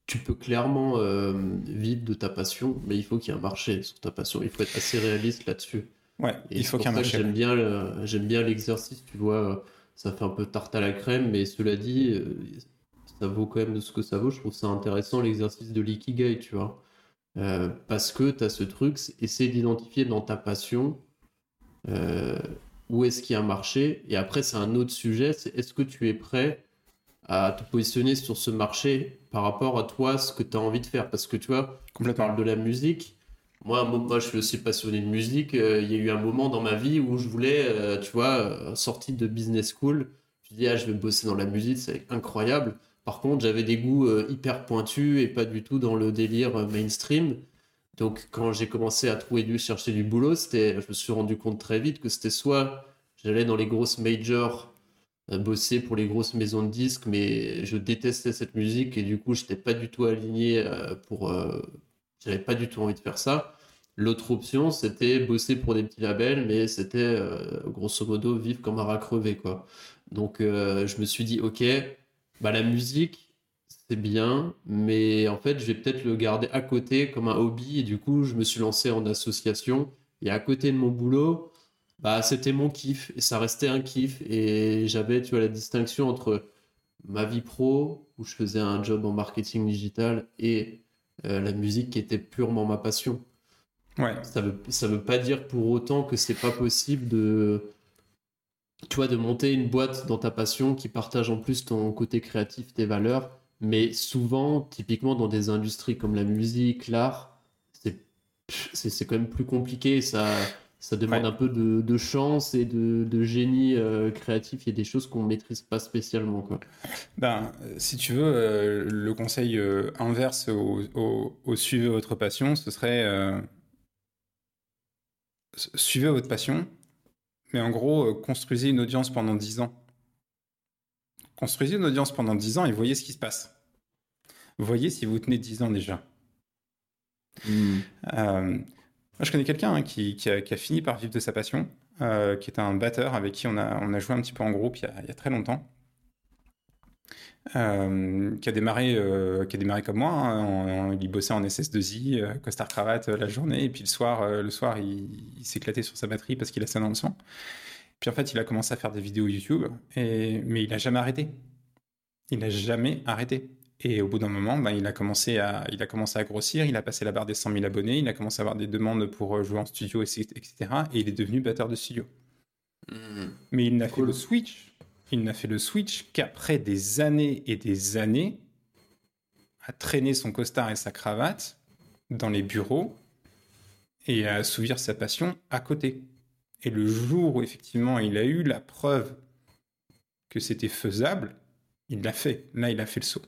tu peux clairement euh, vivre de ta passion, mais il faut qu'il y ait un marché sur ta passion. Il faut être assez réaliste là-dessus. Ouais, Et il faut qu'il y ait un marché. J'aime bien, le- j'aime bien l'exercice, tu vois. Ça fait un peu tarte à la crème, mais cela dit, euh, ça vaut quand même de ce que ça vaut. Je trouve ça intéressant l'exercice de l'ikigai, tu vois. Euh, parce que tu as ce truc, essayer d'identifier dans ta passion euh, où est-ce qu'il y a un marché. Et après, c'est un autre sujet, c'est est-ce que tu es prêt à te positionner sur ce marché par rapport à toi, ce que tu as envie de faire? Parce que tu vois, Complètement. parles de la musique. Moi, moi, je suis aussi passionné de musique. Euh, Il y a eu un moment dans ma vie où je voulais, tu vois, euh, sorti de business school, je dis, ah, je vais bosser dans la musique, c'est incroyable. Par contre, j'avais des goûts euh, hyper pointus et pas du tout dans le délire euh, mainstream. Donc, quand j'ai commencé à trouver du, chercher du boulot, c'était, je me suis rendu compte très vite que c'était soit j'allais dans les grosses majors euh, bosser pour les grosses maisons de disques, mais je détestais cette musique et du coup, j'étais pas du tout aligné pour. j'avais pas du tout envie de faire ça. L'autre option, c'était bosser pour des petits labels, mais c'était grosso modo vivre comme un rat crevé, quoi. Donc, je me suis dit, ok, bah la musique, c'est bien, mais en fait, je vais peut-être le garder à côté comme un hobby. Et du coup, je me suis lancé en association. Et à côté de mon boulot, bah, c'était mon kiff. Et ça restait un kiff. Et j'avais, tu vois, la distinction entre ma vie pro, où je faisais un job en marketing digital, et euh, la musique qui était purement ma passion. Ouais, Ça veut, ça veut pas dire pour autant que c'est pas possible de, tu vois, de monter une boîte dans ta passion qui partage en plus ton côté créatif, tes valeurs. Mais souvent, typiquement dans des industries comme la musique, l'art, c'est, quand même plus compliqué. Ça, ça demande Ouais. un peu de, de chance et de, de génie euh, créatif. Il y a des choses qu'on maîtrise pas spécialement, quoi. Ben, euh, si tu veux, euh, le conseil euh, inverse au, au- au suivez votre passion, ce serait suivez votre passion, mais en gros, euh, construisez une audience pendant 10 ans. Construisez une audience pendant 10 ans et voyez ce qui se passe. Voyez si vous tenez 10 ans déjà. Euh, moi, je connais quelqu'un hein, qui, qui a, qui a fini par vivre de sa passion, euh, qui est un batteur avec qui on a, on a joué un petit peu en groupe il y a, il y a très longtemps. Euh, qui a démarré, euh, qui a démarré comme moi. hein, il bossait en SS2I, euh, costard cravate euh, la journée, et puis le soir, le soir, il, il s'éclatait sur sa batterie parce qu'il a ça dans le sang. Puis en fait, il a commencé à faire des vidéos YouTube, et, mais il n'a jamais arrêté. Il n'a jamais arrêté. Et au bout d'un moment, ben, il, a commencé à, il a commencé à grossir, il a passé la barre des 100 000 abonnés, il a commencé à avoir des demandes pour jouer en studio, etc. Et il est devenu batteur de studio. Mais il n'a fait Cool. le switch. Il n'a fait le switch qu'après des années et des années à traîner son costard et sa cravate dans les bureaux et à assouvir sa passion à côté. Et le jour où effectivement il a eu la preuve que c'était faisable, il l'a fait. Là, il a fait le saut.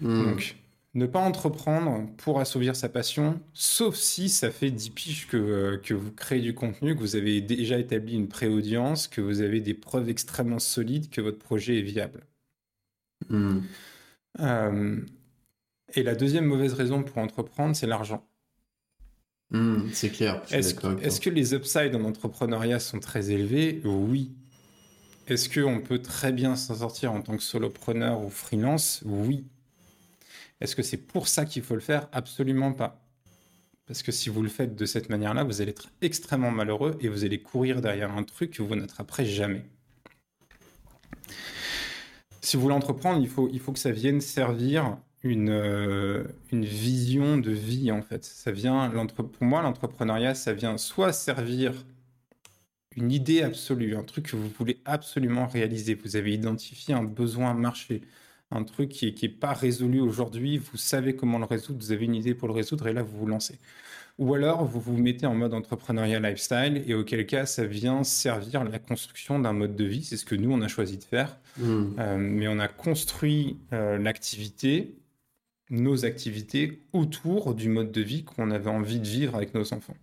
Mm. Donc, ne pas entreprendre pour assouvir sa passion, sauf si ça fait 10 piges que, euh, que vous créez du contenu, que vous avez déjà établi une pré-audience, que vous avez des preuves extrêmement solides que votre projet est viable. Mm. Euh, et la deuxième mauvaise raison pour entreprendre, c'est l'argent. Mm, c'est clair. Est-ce toi. que les upsides en entrepreneuriat sont très élevés? Oui. Est-ce qu'on peut très bien s'en sortir en tant que solopreneur ou freelance? Oui. Est-ce que c'est pour ça qu'il faut le faire? Absolument pas. Parce que si vous le faites de cette manière-là, vous allez être extrêmement malheureux et vous allez courir derrière un truc que vous n'attraperez jamais. si vous voulez entreprendre, il faut, que ça vienne servir une, euh, une vision de vie, en fait. Ça vient, pour moi, l'entrepreneuriat, ça vient soit servir une idée absolue, un truc que vous voulez absolument réaliser. Vous avez identifié un besoin marché, un truc qui n'est qui est pas résolu aujourd'hui, vous savez comment le résoudre, vous avez une idée pour le résoudre, et là, vous vous lancez. Ou alors, vous vous mettez en mode entrepreneuriat lifestyle, et auquel cas, ça vient servir la construction d'un mode de vie. C'est ce que nous, on a choisi de faire. Hmm. Euh, mais on a construit euh, l'activité, nos activités, autour du mode de vie qu'on avait envie de vivre avec nos enfants.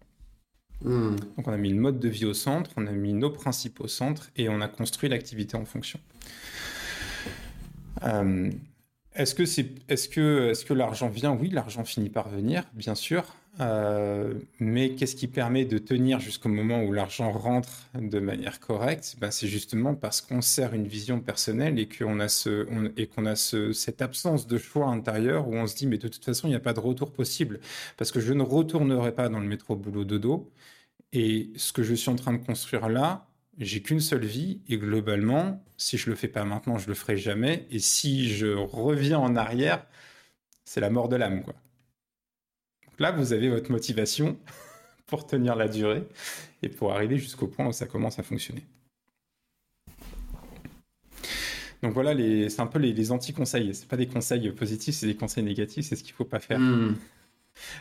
Hmm. Donc, on a mis le mode de vie au centre, on a mis nos principes au centre, et on a construit l'activité en fonction. Euh, est-ce que, l'argent vient? Oui, l'argent finit par venir, bien sûr. Euh, mais qu'est-ce qui permet de tenir jusqu'au moment où l'argent rentre de manière correcte? Ben, C'est justement parce qu'on sert une vision personnelle et qu'on a, cette absence de choix intérieur où on se dit mais de toute façon il n'y a pas de retour possible. Parce que je ne retournerai pas dans le métro boulot dodo. Et ce que je suis en train de construire là, j'ai qu'une seule vie et globalement, si je le fais pas maintenant, je le ferai jamais. Et si je reviens en arrière, c'est la mort de l'âme, quoi là, vous avez votre motivation pour tenir la durée et pour arriver jusqu'au point où ça commence à fonctionner. Donc voilà, c'est un peu les, anti-conseils. C'est pas des conseils positifs, c'est des conseils négatifs. C'est ce qu'il faut pas faire. Hmm.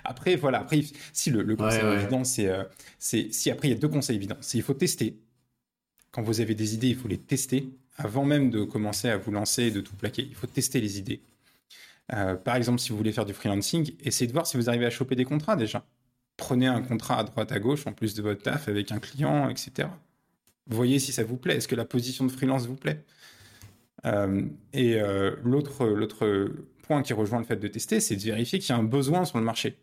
Après, voilà. Après, si le, conseil évident, euh, c'est, si après il y a deux conseils évidents, c'est il faut tester. Quand vous avez des idées, il faut les tester avant même de commencer à vous lancer et de tout plaquer. Il faut tester les idées. Euh, par exemple, si vous voulez faire du freelancing, essayez de voir si vous arrivez à choper des contrats déjà. Prenez un contrat à droite à gauche en plus de votre taf avec un client, etc. Voyez si ça vous plaît. Est-ce que la position de freelance vous plaît? Euh, Et euh, l'autre, point qui rejoint le fait de tester, c'est de vérifier qu'il y a un besoin sur le marché.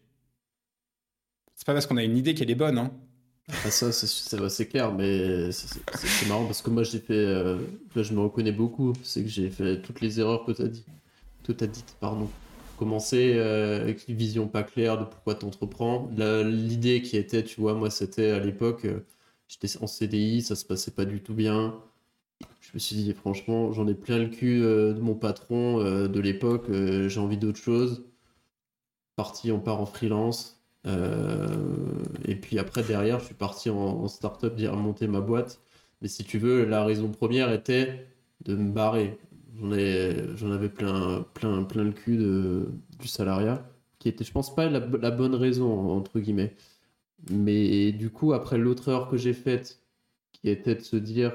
C'est pas parce qu'on a une idée qu'elle est bonne. Hein. Ah, ça, c'est clair, mais c'est marrant parce que moi, j'ai fait. là, je me reconnais beaucoup. C'est que j'ai fait toutes les erreurs que tu as dit tout a dit, pardon. Commencer euh, avec une vision pas claire de pourquoi tu entreprends. L'idée qui était, tu vois, moi, c'était à l'époque, euh, j'étais en CDI, ça se passait pas du tout bien. Je me suis dit, franchement, j'en ai plein le cul euh, de mon patron de l'époque, j'ai envie d'autre chose. Parti, on part en freelance. Et puis après, derrière, je suis parti en, en start-up, dire monter ma boîte. Mais si tu veux, la raison première était de me barrer. J'en avais plein, plein, plein le cul de, du salariat, qui était, je pense, pas la, bonne raison, entre guillemets. Mais du coup, après l'autre erreur que j'ai faite, qui était de se dire,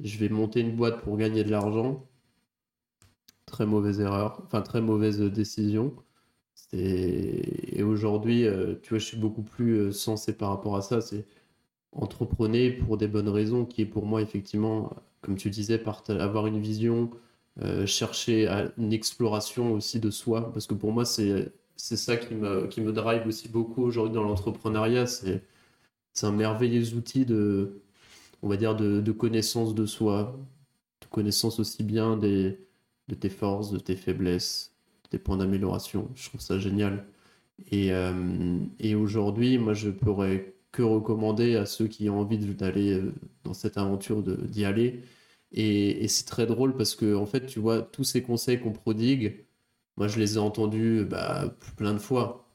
je vais monter une boîte pour gagner de l'argent, très mauvaise erreur, enfin très mauvaise décision. Et aujourd'hui, euh, tu vois, je suis beaucoup plus euh, sensé par rapport à ça. C'est entreprenez pour des bonnes raisons, qui est pour moi, effectivement, comme tu disais, avoir une vision, euh, chercher une exploration aussi de soi, parce que pour moi, c'est c'est ça qui me, qui me drive aussi beaucoup aujourd'hui dans l'entrepreneuriat. C'est c'est un merveilleux outil de, on va dire, de, de, connaissance de soi, de connaissance aussi bien des, de tes forces, de tes faiblesses, de tes points d'amélioration. Je trouve ça génial. Et, euh, et aujourd'hui, moi, je pourrais que recommander à ceux qui ont envie d'aller euh, dans cette aventure d'y aller et, c'est très drôle parce que, en fait, tu vois, tous ces conseils qu'on prodigue, moi, je les ai entendus bah, plein de fois.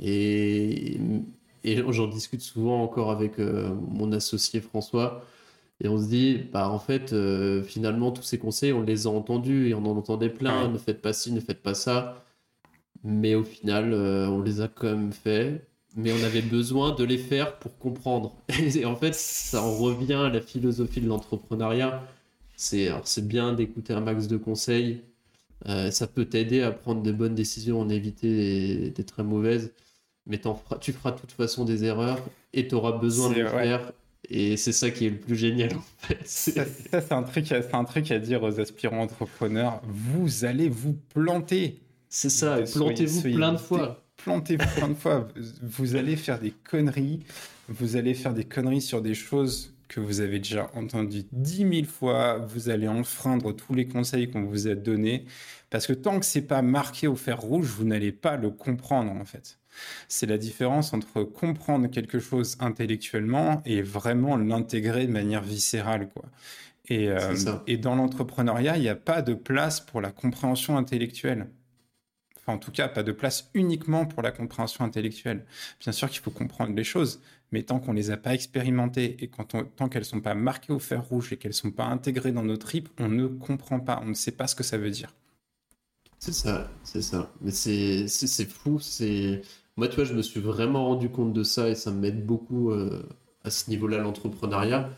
Et, et j'en discute souvent encore avec euh, mon associé François. Et on se dit, bah, en fait, euh, finalement, tous ces conseils, on les a entendus et on en entendait plein. Ne faites pas ci, ne faites pas ça. Mais au final, euh, on les a quand même fait mais on avait besoin de les faire pour comprendre. Et en fait, ça en revient à la philosophie de l'entrepreneuriat. C'est bien d'écouter un max de conseils. Euh, ça peut t'aider à prendre de bonnes décisions, en éviter des, très mauvaises. Mais tu feras de toute façon des erreurs et tu auras besoin de le faire. Et c'est ça qui est le plus génial en fait. Ça, c'est un, truc, un truc à dire aux aspirants entrepreneurs. Vous allez vous planter. C'est ça, plantez-vous plein de fois plantez-vous plein de fois. Vous allez faire des conneries. Vous allez faire des conneries sur des choses que vous avez déjà entendues dix mille fois. Vous allez enfreindre tous les conseils qu'on vous a donnés. Parce que tant que c'est pas marqué au fer rouge, vous n'allez pas le comprendre, en fait. C'est la différence entre comprendre quelque chose intellectuellement et vraiment l'intégrer de manière viscérale, quoi. Et, et dans l'entrepreneuriat, il n'y a pas de place pour la compréhension intellectuelle en tout cas, pas de place uniquement pour la compréhension intellectuelle. Bien sûr qu'il faut comprendre les choses, mais tant qu'on les a pas expérimentées et quand tant qu'elles sont pas marquées au fer rouge et qu'elles sont pas intégrées dans nos tripes, on ne comprend pas, on ne sait pas ce que ça veut dire. C'est ça, c'est ça. Mais c'est fou, c'est... Moi, tu vois, je me suis vraiment rendu compte de ça et ça m'aide beaucoup euh, à ce niveau-là, l'entrepreneuriat.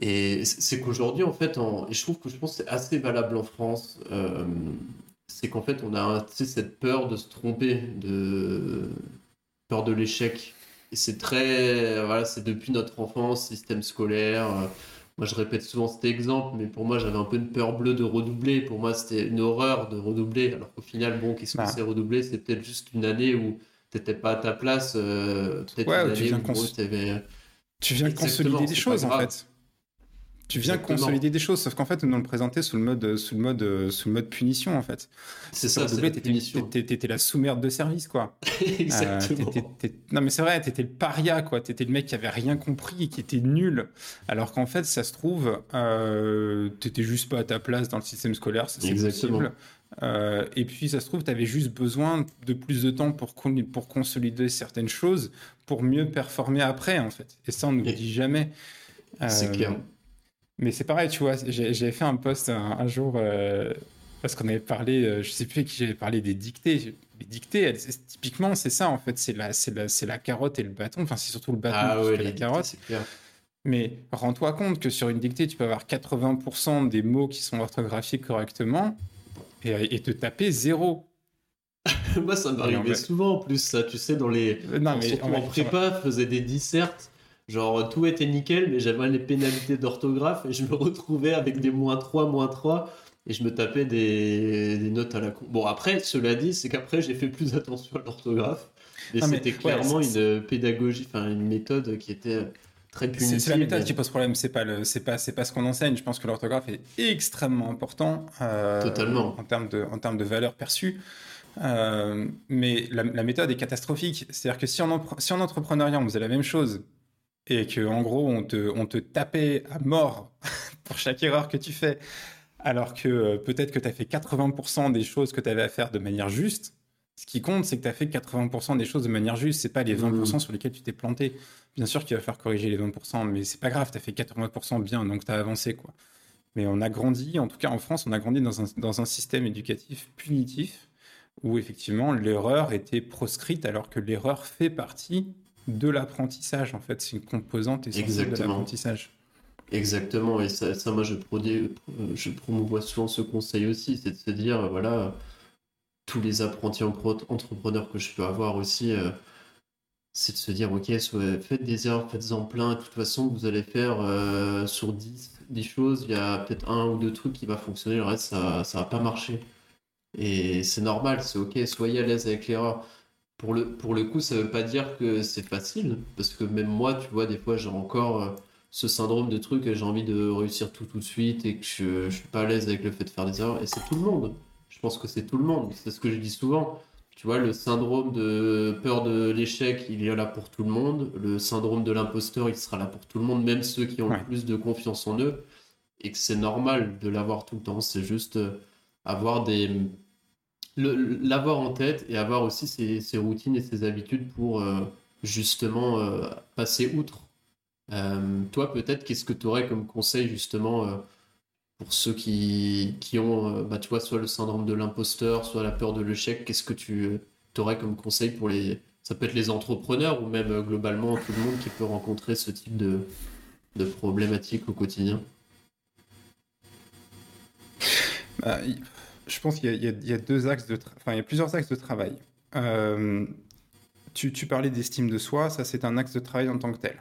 Et c'est qu'aujourd'hui, en fait, et je trouve que je pense c'est assez valable en France, euh, c'est qu'en fait, on a cette peur de se tromper, de peur de l'échec. Et c'est très. Voilà, c'est depuis notre enfance, système scolaire. Moi, je répète souvent cet exemple, mais pour moi, j'avais un peu une peur bleue de redoubler. Pour moi, c'était une horreur de redoubler. Alors qu'au final, bon, qu'est-ce que c'est redoubler? C'est peut-être juste une année où tu n'étais pas à ta place. Euh, peut-être une année tu viens, où, tu viens consolider des choses, en fait. Tu viens consolider des choses, sauf qu'en fait, nous nous le présentait sous le mode, sous le mode, sous le mode punition, en fait. C'est ça, c'est. T'étais la sous-merde de service, quoi. Exactement. Euh, non, mais c'est vrai, t'étais le paria, quoi. T'étais le mec qui avait rien compris, qui était nul. Alors qu'en fait, ça se trouve, euh, t'étais juste pas à ta place dans le système scolaire, c'est possible. Euh, et puis, ça se trouve, tu avais juste besoin de plus de temps pour, pour consolider certaines choses, pour mieux performer après, en fait. Et ça, on ne nous dit jamais. C'est clair. Mais c'est pareil, tu vois, j'avais fait un post un, jour euh, parce qu'on avait parlé, euh, je sais plus qui j'avais parlé des dictées. Les dictées, typiquement, c'est ça en fait, c'est la, la, la carotte et le bâton. Enfin, c'est surtout le bâton ah, ouais, la, carotte. Mais rends-toi compte que sur une dictée, tu peux avoir 80% des mots qui sont orthographiés correctement et, te taper zéro. Moi, ça m'arrivait souvent en plus, ça. Tu sais, dans les. Non, mais en, en prépa, faisait des dissertes Genre, tout était nickel, mais j'avais les pénalités d'orthographe et je me retrouvais avec des moins 3, moins 3 et je me tapais des, notes à la con. Bon, après, cela dit, c'est qu'après, j'ai fait plus attention à l'orthographe. Et c'était clairement une pédagogie, enfin, une méthode qui était très punitive. C'est la méthode qui pose problème, c'est pas, le, c'est pas, c'est pas ce qu'on enseigne. Je pense que l'orthographe est extrêmement important. Euh, Totalement. En termes de, en termes de valeur perçue. Euh, mais la, méthode est catastrophique. C'est-à-dire que si en, si en entrepreneuriat on faisait la même chose et que en gros on te, on te tapait à mort pour chaque erreur que tu fais, alors que euh, peut-être que tu as fait 80% des choses que tu avais à faire de manière juste. Ce qui compte, c'est que tu as fait 80% des choses de manière juste, c'est pas les 20% mmh. sur lesquels tu t'es planté. Bien sûr qu'il va falloir corriger les 20%, mais c'est pas grave, tu as fait 80% bien, donc tu as avancé. quoi. Mais on a grandi, en tout cas en France, on a grandi dans un, dans un système éducatif punitif où effectivement l'erreur était proscrite alors que l'erreur fait partie de l'apprentissage, en fait. C'est une composante essentielle de l'apprentissage. Exactement, et ça, moi, je, je promouvois souvent ce conseil aussi, c'est de se dire, voilà, tous les apprentis entrepreneurs que je peux avoir aussi, euh, c'est de se dire, ok, faites des erreurs, faites-en plein, de toute façon, vous allez faire euh, sur 10, 10 choses, il y a peut-être un ou deux trucs qui va fonctionner, le reste, ça, ça va pas marcher. Et c'est normal, c'est ok, soyez à l'aise avec l'erreur pour le, pour le coup, ça veut pas dire que c'est facile, parce que même moi, tu vois, des fois, j'ai encore euh, ce syndrome de truc, j'ai envie de réussir tout tout de suite et que je, je suis pas à l'aise avec le fait de faire des erreurs. Et c'est tout le monde. Je pense que c'est tout le monde. C'est ce que je dis souvent. Tu vois, le syndrome de peur de l'échec, il est là pour tout le monde. Le syndrome de l'imposteur, il sera là pour tout le monde, même ceux qui ont le plus de confiance en eux. Et que c'est normal de l'avoir tout le temps. C'est juste euh, avoir des, l'avoir en tête et avoir aussi ses, routines et ses habitudes pour euh, justement euh, passer outre. Euh, toi, peut-être, qu'est-ce que tu aurais comme conseil justement pour ceux qui, qui ont, bah, tu soit le syndrome de l'imposteur, soit la peur de l'échec Qu'est-ce que tu aurais comme conseil pour les. Ça peut être les entrepreneurs ou même globalement tout le monde qui peut rencontrer ce type de, de problématiques au quotidien? Bah, je pense qu'il y, a deux axes de, enfin, il y a plusieurs axes de travail. Euh, tu, parlais d'estime de soi, ça c'est un axe de travail en tant que tel.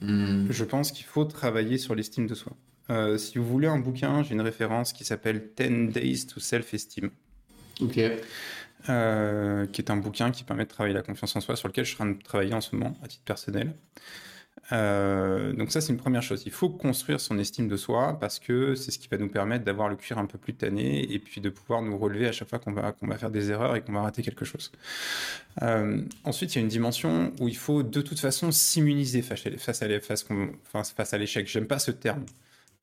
Hmm. Je pense qu'il faut travailler sur l'estime de soi. Euh, si vous voulez un bouquin, j'ai une référence qui s'appelle 10 Days to Self-Esteem. Ok. Euh, qui est un bouquin qui permet de travailler la confiance en soi, sur lequel je suis en train de travailler en ce moment, à titre personnel. Euh, donc ça, c'est une première chose. Il faut construire son estime de soi parce que c'est ce qui va nous permettre d'avoir le cuir un peu plus tanné et puis de pouvoir nous relever à chaque fois qu'on va, qu'on va faire des erreurs et qu'on va rater quelque chose. Euh, ensuite, il y a une dimension où il faut de toute façon s'immuniser face à, face à, face, face à l'échec. J'aime pas ce terme.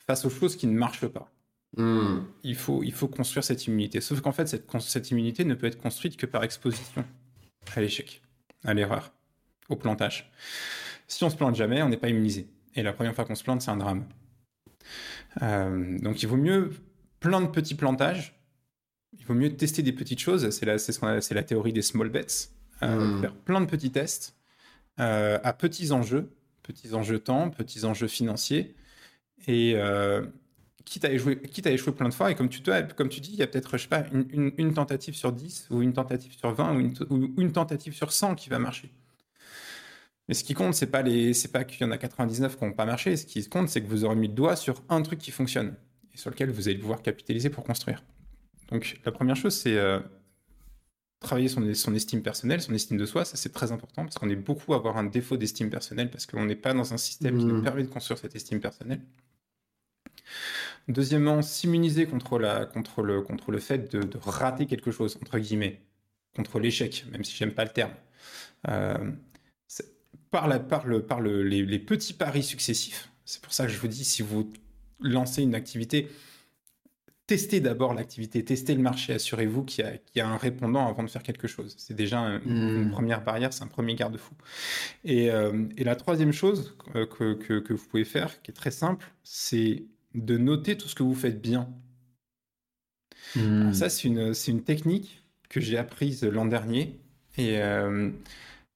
face aux choses qui ne marchent pas. Hmm. Il, faut, il faut construire cette immunité. Sauf qu'en fait, cette, cette immunité ne peut être construite que par exposition à l'échec, à l'erreur, au plantage. Si on se plante jamais, on n'est pas immunisé. Et la première fois qu'on se plante, c'est un drame. Euh, donc il vaut mieux plein de petits plantages. Il vaut mieux tester des petites choses. C'est la, théorie des small bets. Euh, Hmm. Faire plein de petits tests euh, à petits enjeux, petits enjeux temps, petits enjeux financiers. Et quitte, à échouer, quitte à échouer plein de fois, et comme tu, te- comme tu dis, il y a peut-être, je sais pas, une, une- une tentative sur 10, ou une tentative sur 20, ou une, ou une tentative sur 100 qui va marcher. Mais ce qui compte, c'est pas les, c'est pas qu'il y en a 99 qui n'ont pas marché. Ce qui compte, c'est que vous aurez mis le doigt sur un truc qui fonctionne et sur lequel vous allez pouvoir capitaliser pour construire. Donc, la première chose, c'est euh, travailler son, son estime personnelle, son estime de soi. Ça, c'est très important parce qu'on est beaucoup à avoir un défaut d'estime personnelle parce qu'on n'est pas dans un système qui nous permet de construire cette estime personnelle. Deuxièmement, s'immuniser contre, la, contre, le, contre le fait de, de rater quelque chose, entre guillemets, contre l'échec, même si j'aime pas le terme. Euh, par, la, par, le, par le- les, les petits paris successifs, c'est pour ça que je vous dis, si vous lancez une activité, testez d'abord l'activité, testez le marché, assurez-vous qu'il y, a- qu'il y a un répondant avant de faire quelque chose. C'est déjà un- une Mm. première barrière, c'est un premier garde-fou. Et, euh, et la troisième chose euh, que, que- que vous pouvez faire, qui est très simple, c'est de noter tout ce que vous faites bien. Hmm. Alors ça, c'est une, c'est une technique que j'ai apprise l'an dernier et euh,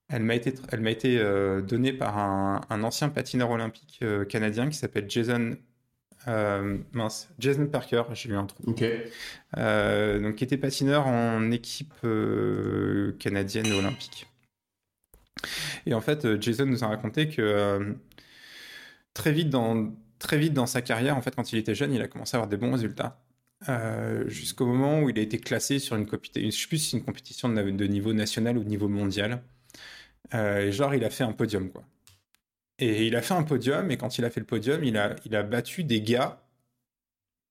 elle m'a été, elle m'a été euh, donnée par un, un ancien patineur olympique euh, canadien qui s'appelle Jason, euh, mince, Jason Parker, j'ai eu un trou, donc qui était patineur en équipe canadienne olympique. Et en fait, Jason nous a raconté que très vite dans très vite dans sa carrière, en fait, quand il était jeune, il a commencé à avoir des bons résultats. Euh, jusqu'au moment où il a été classé sur une compétition, je sais plus si c'est une compétition de, de niveau national ou de niveau mondial. Euh, et genre, il a fait un podium, quoi. Et il a fait un podium, et quand il a fait le podium, il a, il a battu des gars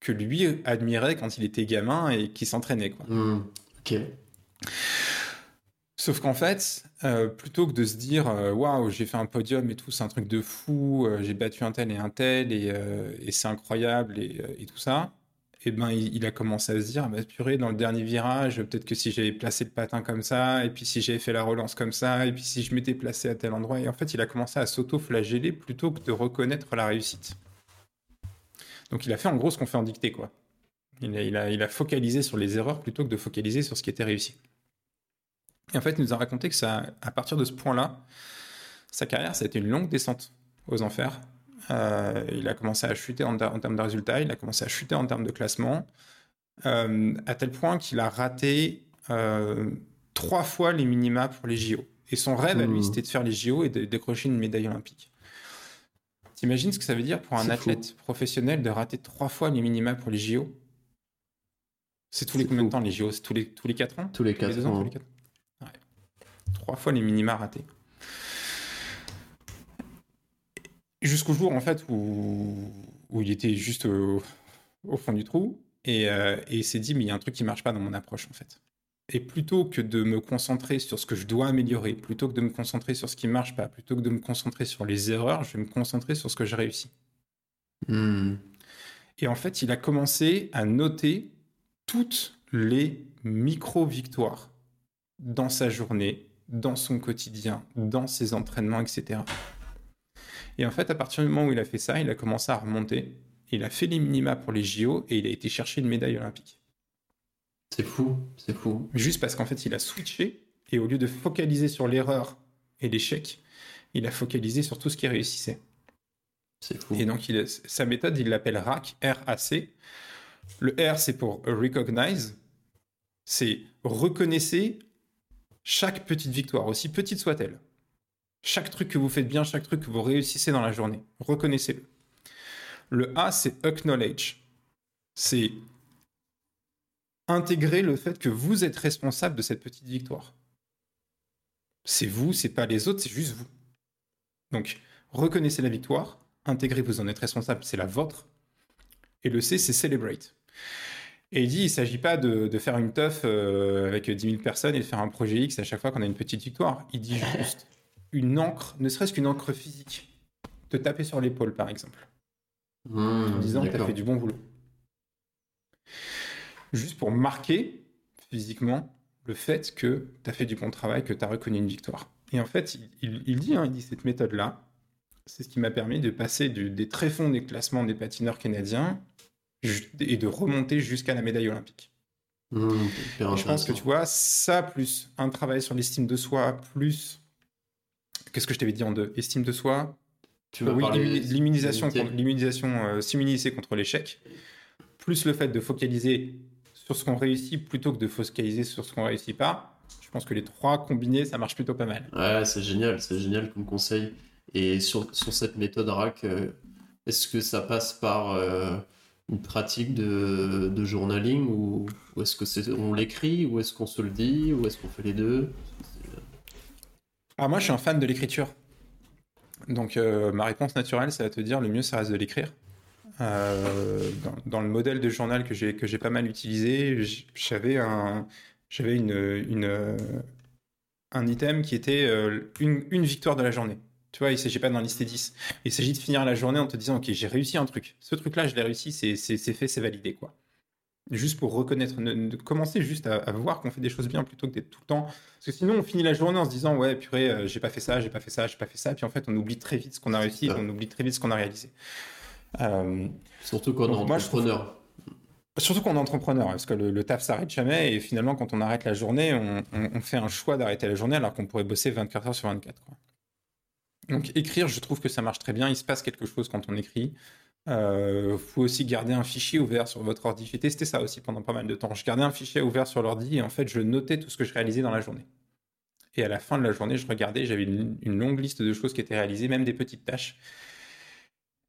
que lui admirait quand il était gamin et qui s'entraînait, quoi. Hmm. Ok. Sauf qu'en fait, euh, plutôt que de se dire euh, waouh, j'ai fait un podium et tout, c'est un truc de fou, euh, j'ai battu un tel et un tel et, euh, et c'est incroyable et, et tout ça, et ben il, a commencé à se dire ah bah, purée, dans le dernier virage, peut-être que si j'avais placé le patin comme ça, et puis si j'avais fait la relance comme ça, et puis si je m'étais placé à tel endroit, et en fait, il a commencé à s'auto-flageller plutôt que de reconnaître la réussite. Donc il a fait en gros ce qu'on fait en dictée, quoi. Il a focalisé sur les erreurs plutôt que de focaliser sur ce qui était réussi. Et en fait, il nous a raconté que ça, à partir de ce point-là, sa carrière, ça a été une longue descente aux enfers. Euh, il a commencé à chuter en, en, termes de résultats, il a commencé à chuter en termes de classement, euh, à tel point qu'il a raté euh, trois fois les minima pour les JO. Et son rêve, mmh. à lui, c'était de faire les JO et de décrocher une médaille olympique. T'imagines ce que ça veut dire pour un athlète fou. professionnel de rater trois fois les minima pour les JO C'est tous les combien de temps les JO C'est tous les, tous les 4 ans? Tous les 4 ans. ans tous les 4 ouais. Trois fois les minima ratés. Jusqu'au jour, en fait, où, où il était juste au, au fond du trou et, euh, et il s'est dit, mais il y a un truc qui marche pas dans mon approche, en fait. Et plutôt que de me concentrer sur ce que je dois améliorer, plutôt que de me concentrer sur ce qui marche pas, plutôt que de me concentrer sur les erreurs, je vais me concentrer sur ce que j'ai réussi. Mmh. Et en fait, il a commencé à noter toutes les micro-victoires dans sa journée, dans son quotidien, dans ses entraînements, etc. Et en fait, à partir du moment où il a fait ça, il a commencé à remonter. Il a fait les minima pour les JO et il a été chercher une médaille olympique. C'est fou, c'est fou. Juste parce qu'en fait, il a switché et au lieu de focaliser sur l'erreur et l'échec, il a focalisé sur tout ce qui réussissait. C'est fou. Et donc, il, sa méthode, il l'appelle RAC, R-A-C. Le R, c'est pour recognize. C'est reconnaissez chaque petite victoire, aussi petite soit-elle. Chaque truc que vous faites bien, chaque truc que vous réussissez dans la journée. Reconnaissez-le. Le A, c'est acknowledge. C'est intégrer le fait que vous êtes responsable de cette petite victoire. C'est vous, c'est pas les autres, c'est juste vous. Donc, reconnaissez la victoire, intégrez, vous en êtes responsable, c'est la vôtre. Et le C, c'est celebrate. Et il dit, il ne s'agit pas de, faire une teuf euh, avec 10 000 personnes et de faire un projet X à chaque fois qu'on a une petite victoire. Il dit juste une encre, ne serait-ce qu'une encre physique, te taper sur l'épaule, par exemple. mmh, en disant que tu as fait du bon boulot. Juste pour marquer physiquement le fait que tu as fait du bon travail, que tu as reconnu une victoire. Et en fait, il, dit, hein, il dit cette méthode-là, c'est ce qui m'a permis de passer des tréfonds des classements des patineurs canadiens et de remonter jusqu'à la médaille olympique. Mmh, je pense que tu vois, ça plus un travail sur l'estime de soi, plus qu'est-ce que je t'avais dit en deux? Estime de soi, tu oui, l'immunisation, l'immunisation euh, s'immuniser contre l'échec, plus le fait de focaliser sur ce qu'on réussit plutôt que de focaliser sur ce qu'on réussit pas. Je pense que les trois combinés, ça marche plutôt pas mal. Ouais, c'est génial, c'est génial comme conseil. Et sur, sur cette méthode RAC, euh, est-ce que ça passe par euh, une pratique de, de journaling ou, est-ce que c'est on l'écrit ou est-ce qu'on se le dit ou est-ce qu'on fait les deux? Ah, Moi, je suis un fan de l'écriture. Donc, euh, ma réponse naturelle, ça va te dire le mieux, ça reste de l'écrire. Dans, dans, le modèle de journal que j'ai que j'ai pas mal utilisé, j'avais un j'avais une, une, un item qui était une, une victoire de la journée. Tu vois, il ne s'agit pas d'en lister 10. Il s'agit de finir la journée en te disant, OK, j'ai réussi un truc. Ce truc-là, je l'ai réussi, c'est fait, c'est validé, quoi. Juste pour reconnaître, ne, commencer juste à, voir qu'on fait des choses bien plutôt que d'être tout le temps. Parce que sinon, on finit la journée en se disant, ouais, purée, euh, j'ai pas fait ça, j'ai pas fait ça, j'ai pas fait ça. Puis en fait, on oublie très vite ce qu'on a réussi, on oublie très vite ce qu'on a réalisé. Euh, Surtout quand on est entrepreneur. Surtout quand on est entrepreneur, parce que le, le taf s'arrête jamais et finalement, quand on arrête la journée, on, on fait un choix d'arrêter la journée alors qu'on pourrait bosser 24 heures sur 24. Quoi. Donc écrire, je trouve que ça marche très bien. Il se passe quelque chose quand on écrit. Il euh, faut aussi garder un fichier ouvert sur votre ordi. J'ai testé ça aussi pendant pas mal de temps. Je gardais un fichier ouvert sur l'ordi et en fait, je notais tout ce que je réalisais dans la journée. Et à la fin de la journée, je regardais, j'avais une, longue liste de choses qui étaient réalisées, même des petites tâches.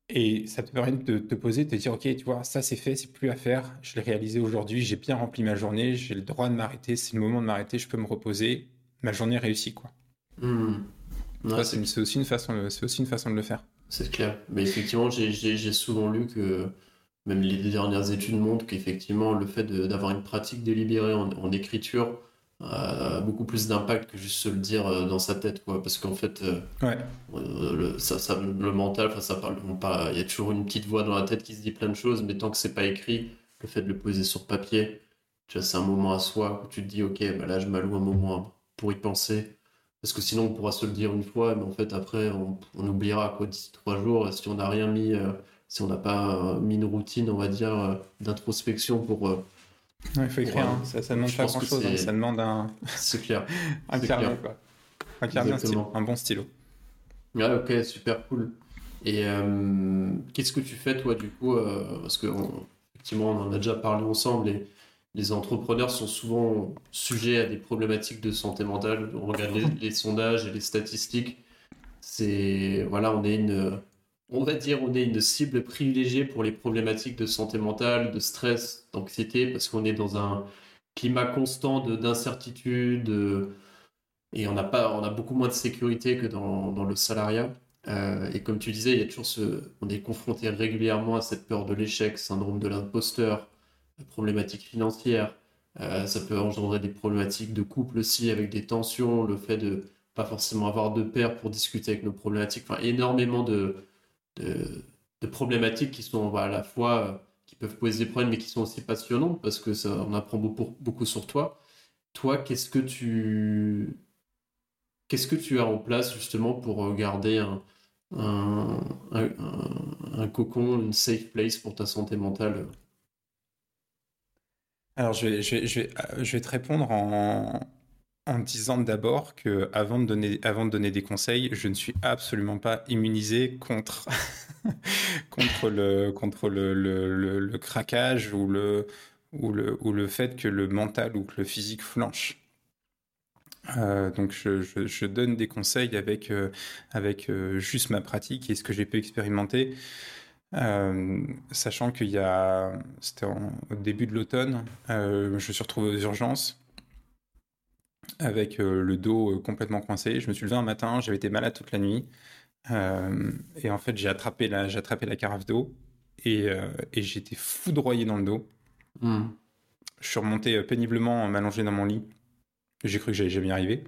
Et ça te permet de te poser, de te dire, OK, tu vois, ça c'est fait, c'est plus à faire. Je l'ai réalisé aujourd'hui, j'ai bien rempli ma journée, j'ai le droit de m'arrêter, c'est le moment de m'arrêter, je peux me reposer. Ma journée réussie, quoi. Mmh c'est aussi, une façon, c'est aussi une façon de le faire. C'est clair. Mais effectivement, j'ai souvent lu que même les dernières études montrent qu'effectivement, le fait d'avoir une pratique délibérée en, écriture a beaucoup plus d'impact que juste se le dire euh, dans sa tête. Quoi. Parce qu'en fait, euh, ouais. Euh, le, ça, ça, le mental, ça parle pas. Il y a toujours une petite voix dans la tête qui se dit plein de choses, mais tant que c'est pas écrit, le fait de le poser sur papier, c'est un moment à soi où tu te dis, ok, bah là, je m'alloue un moment pour y penser parce que sinon, on pourra se le dire une fois, mais en fait, après, on, oubliera quoi d'ici trois jours. Si on n'a rien mis, euh, si on n'a pas euh, mis une routine, on va dire, euh, d'introspection pour. il faut écrire, hein. ça, ne demande pas grand chose, hein. ça demande un. C'est clair. un carnet, quoi. Un carnet, un, bon stylo. Ouais, ok, super cool. Et qu'est-ce que tu fais, toi, du coup Parce que, effectivement, on en a déjà parlé ensemble et les entrepreneurs sont souvent sujets à des problématiques de santé mentale. On regarde les, sondages et les statistiques. C'est voilà, on est une, on va dire, on est une cible privilégiée pour les problématiques de santé mentale, de stress, d'anxiété, parce qu'on est dans un climat constant d'incertitude et on n'a pas, on a beaucoup moins de sécurité que dans, dans le salariat. Euh, et comme tu disais, il y a toujours ce, on est confronté régulièrement à cette peur de l'échec, syndrome de l'imposteur, problématiques financières, euh, ça peut engendrer des problématiques de couple aussi avec des tensions, le fait de pas forcément avoir de père pour discuter avec nos problématiques, enfin énormément de, de, problématiques qui sont à la fois euh, qui peuvent poser des problèmes mais qui sont aussi passionnantes parce que ça on apprend beaucoup, beaucoup sur toi. Toi, qu'est-ce que tu qu'est-ce que tu as en place justement pour garder un, un, un, cocon, une safe place pour ta santé mentale? Alors, euh, je vais te répondre en, disant d'abord que avant de, donner, avant de donner des conseils, je ne suis absolument pas immunisé contre, contre, le, contre le, le, le, craquage ou le, ou, le, ou le fait que le mental ou que le physique flanche. Euh, donc je, je, je, donne des conseils avec, euh, avec juste ma pratique et ce que j'ai pu expérimenter. Euh, sachant qu'il y a, c'était au début de l'automne, euh, je me suis retrouvé aux urgences avec euh, le dos complètement coincé. Je me suis levé un matin, j'avais été malade toute la nuit. et en fait, j'ai attrapé la, j'ai attrapé la carafe d'eau et, et été foudroyé dans le dos. Hmm. Je suis remonté péniblement, m'allonger dans mon lit. J'ai cru que j'allais jamais y arriver.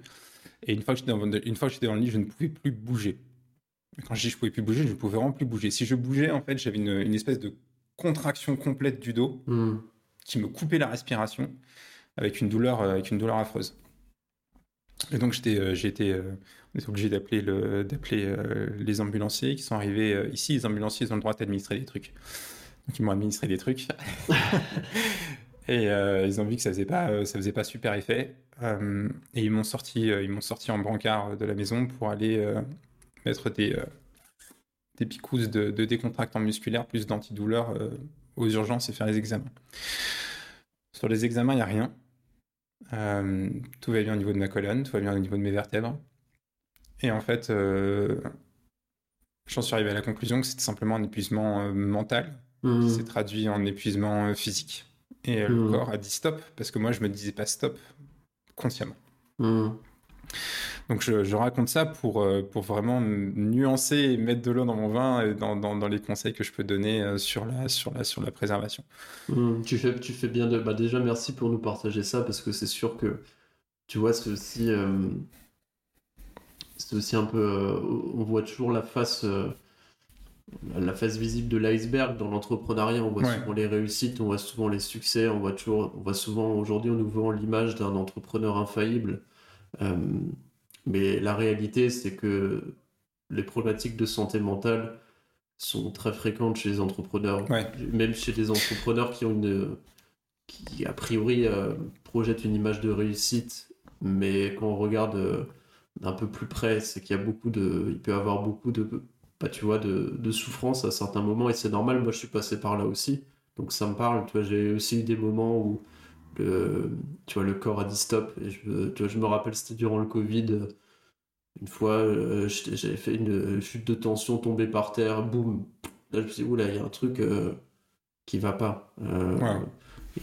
Et une fois que j'étais dans, une fois que j'étais dans le lit, je ne pouvais plus bouger. Quand je dis je pouvais plus bouger, je pouvais vraiment plus bouger. Si je bougeais, en fait, j'avais une, espèce de contraction complète du dos hmm. qui me coupait la respiration avec une douleur, euh, avec une douleur affreuse. Et donc j'étais, euh, été, euh, on était obligé d'appeler le, d'appeler les ambulanciers qui sont arrivés ici. Les ambulanciers ils ont le droit d'administrer des trucs. Donc ils m'ont administré des trucs. et ils ont vu que ça faisait pas, ça faisait pas super effet. et ils m'ont sorti, ils m'ont sorti en brancard de la maison pour aller mettre des, euh, des picousses de, de décontractants musculaires plus d'antidouleurs euh, aux urgences et faire les examens. Sur les examens, il n'y a rien. Euh, tout va bien au niveau de ma colonne, tout va bien au niveau de mes vertèbres. Et en fait, j'en suis arrivé à la conclusion que c'était simplement un épuisement mental qui mmh. s'est traduit en épuisement physique. Et le mmh. corps a dit stop, parce que moi, je me disais pas stop consciemment. Mmh. Donc je, raconte ça pour, euh, pour vraiment nuancer et mettre de l'eau dans mon vin et dans, dans, les conseils que je peux donner euh, sur la, sur la, sur la préservation. Mmh, tu, fais, tu fais bien de... Bah déjà, merci pour nous partager ça parce que c'est sûr que, tu vois, c'est aussi, euh, c'est aussi un peu... on voit toujours la face... la face visible de l'iceberg dans l'entrepreneuriat, on voit souvent les réussites, on voit souvent les succès, on voit toujours, on voit souvent aujourd'hui on nous vend l'image d'un entrepreneur infaillible. Mais la réalité, c'est que les problématiques de santé mentale sont très fréquentes chez les entrepreneurs, même chez des entrepreneurs qui ont une, qui a priori euh, projettent une image de réussite, mais quand on regarde euh, d'un peu plus près, c'est qu'il y a beaucoup de, il peut y avoir beaucoup de, bah, tu vois, de, de souffrance à certains moments et c'est normal. Moi, je suis passé par là aussi, donc ça me parle. Tu vois, j'ai aussi eu des moments où le, tu vois, le corps a dit stop. Et je, je me rappelle, c'était durant le Covid. Une fois, euh, j'avais fait une chute de tension, tombé par terre, boum. Là, je me suis dit, oula, il y a un truc euh, qui va pas. Euh,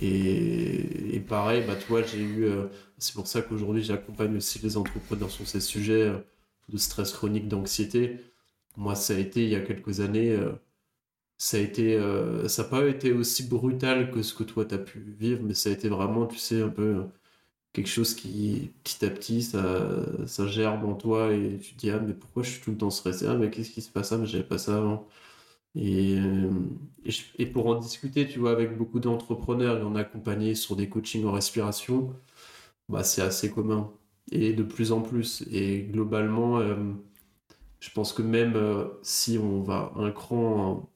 et, et, pareil, bah, tu vois, j'ai eu. c'est pour ça qu'aujourd'hui, j'accompagne aussi les entrepreneurs sur ces sujets de stress chronique, d'anxiété. Moi, ça a été il y a quelques années ça a été euh, ça n'a pas été aussi brutal que ce que toi tu as pu vivre mais ça a été vraiment tu sais un peu quelque chose qui petit à petit ça, ça gerbe en toi et tu te dis ah mais pourquoi je suis tout le temps stressé? Ah mais qu'est-ce qui se passe? Ah mais j'avais pas ça avant. Et, euh, et, pour en discuter tu vois avec beaucoup d'entrepreneurs et en accompagner sur des coachings en respiration bah c'est assez commun et de plus en plus. Et globalement euh, je pense que même si on va un cran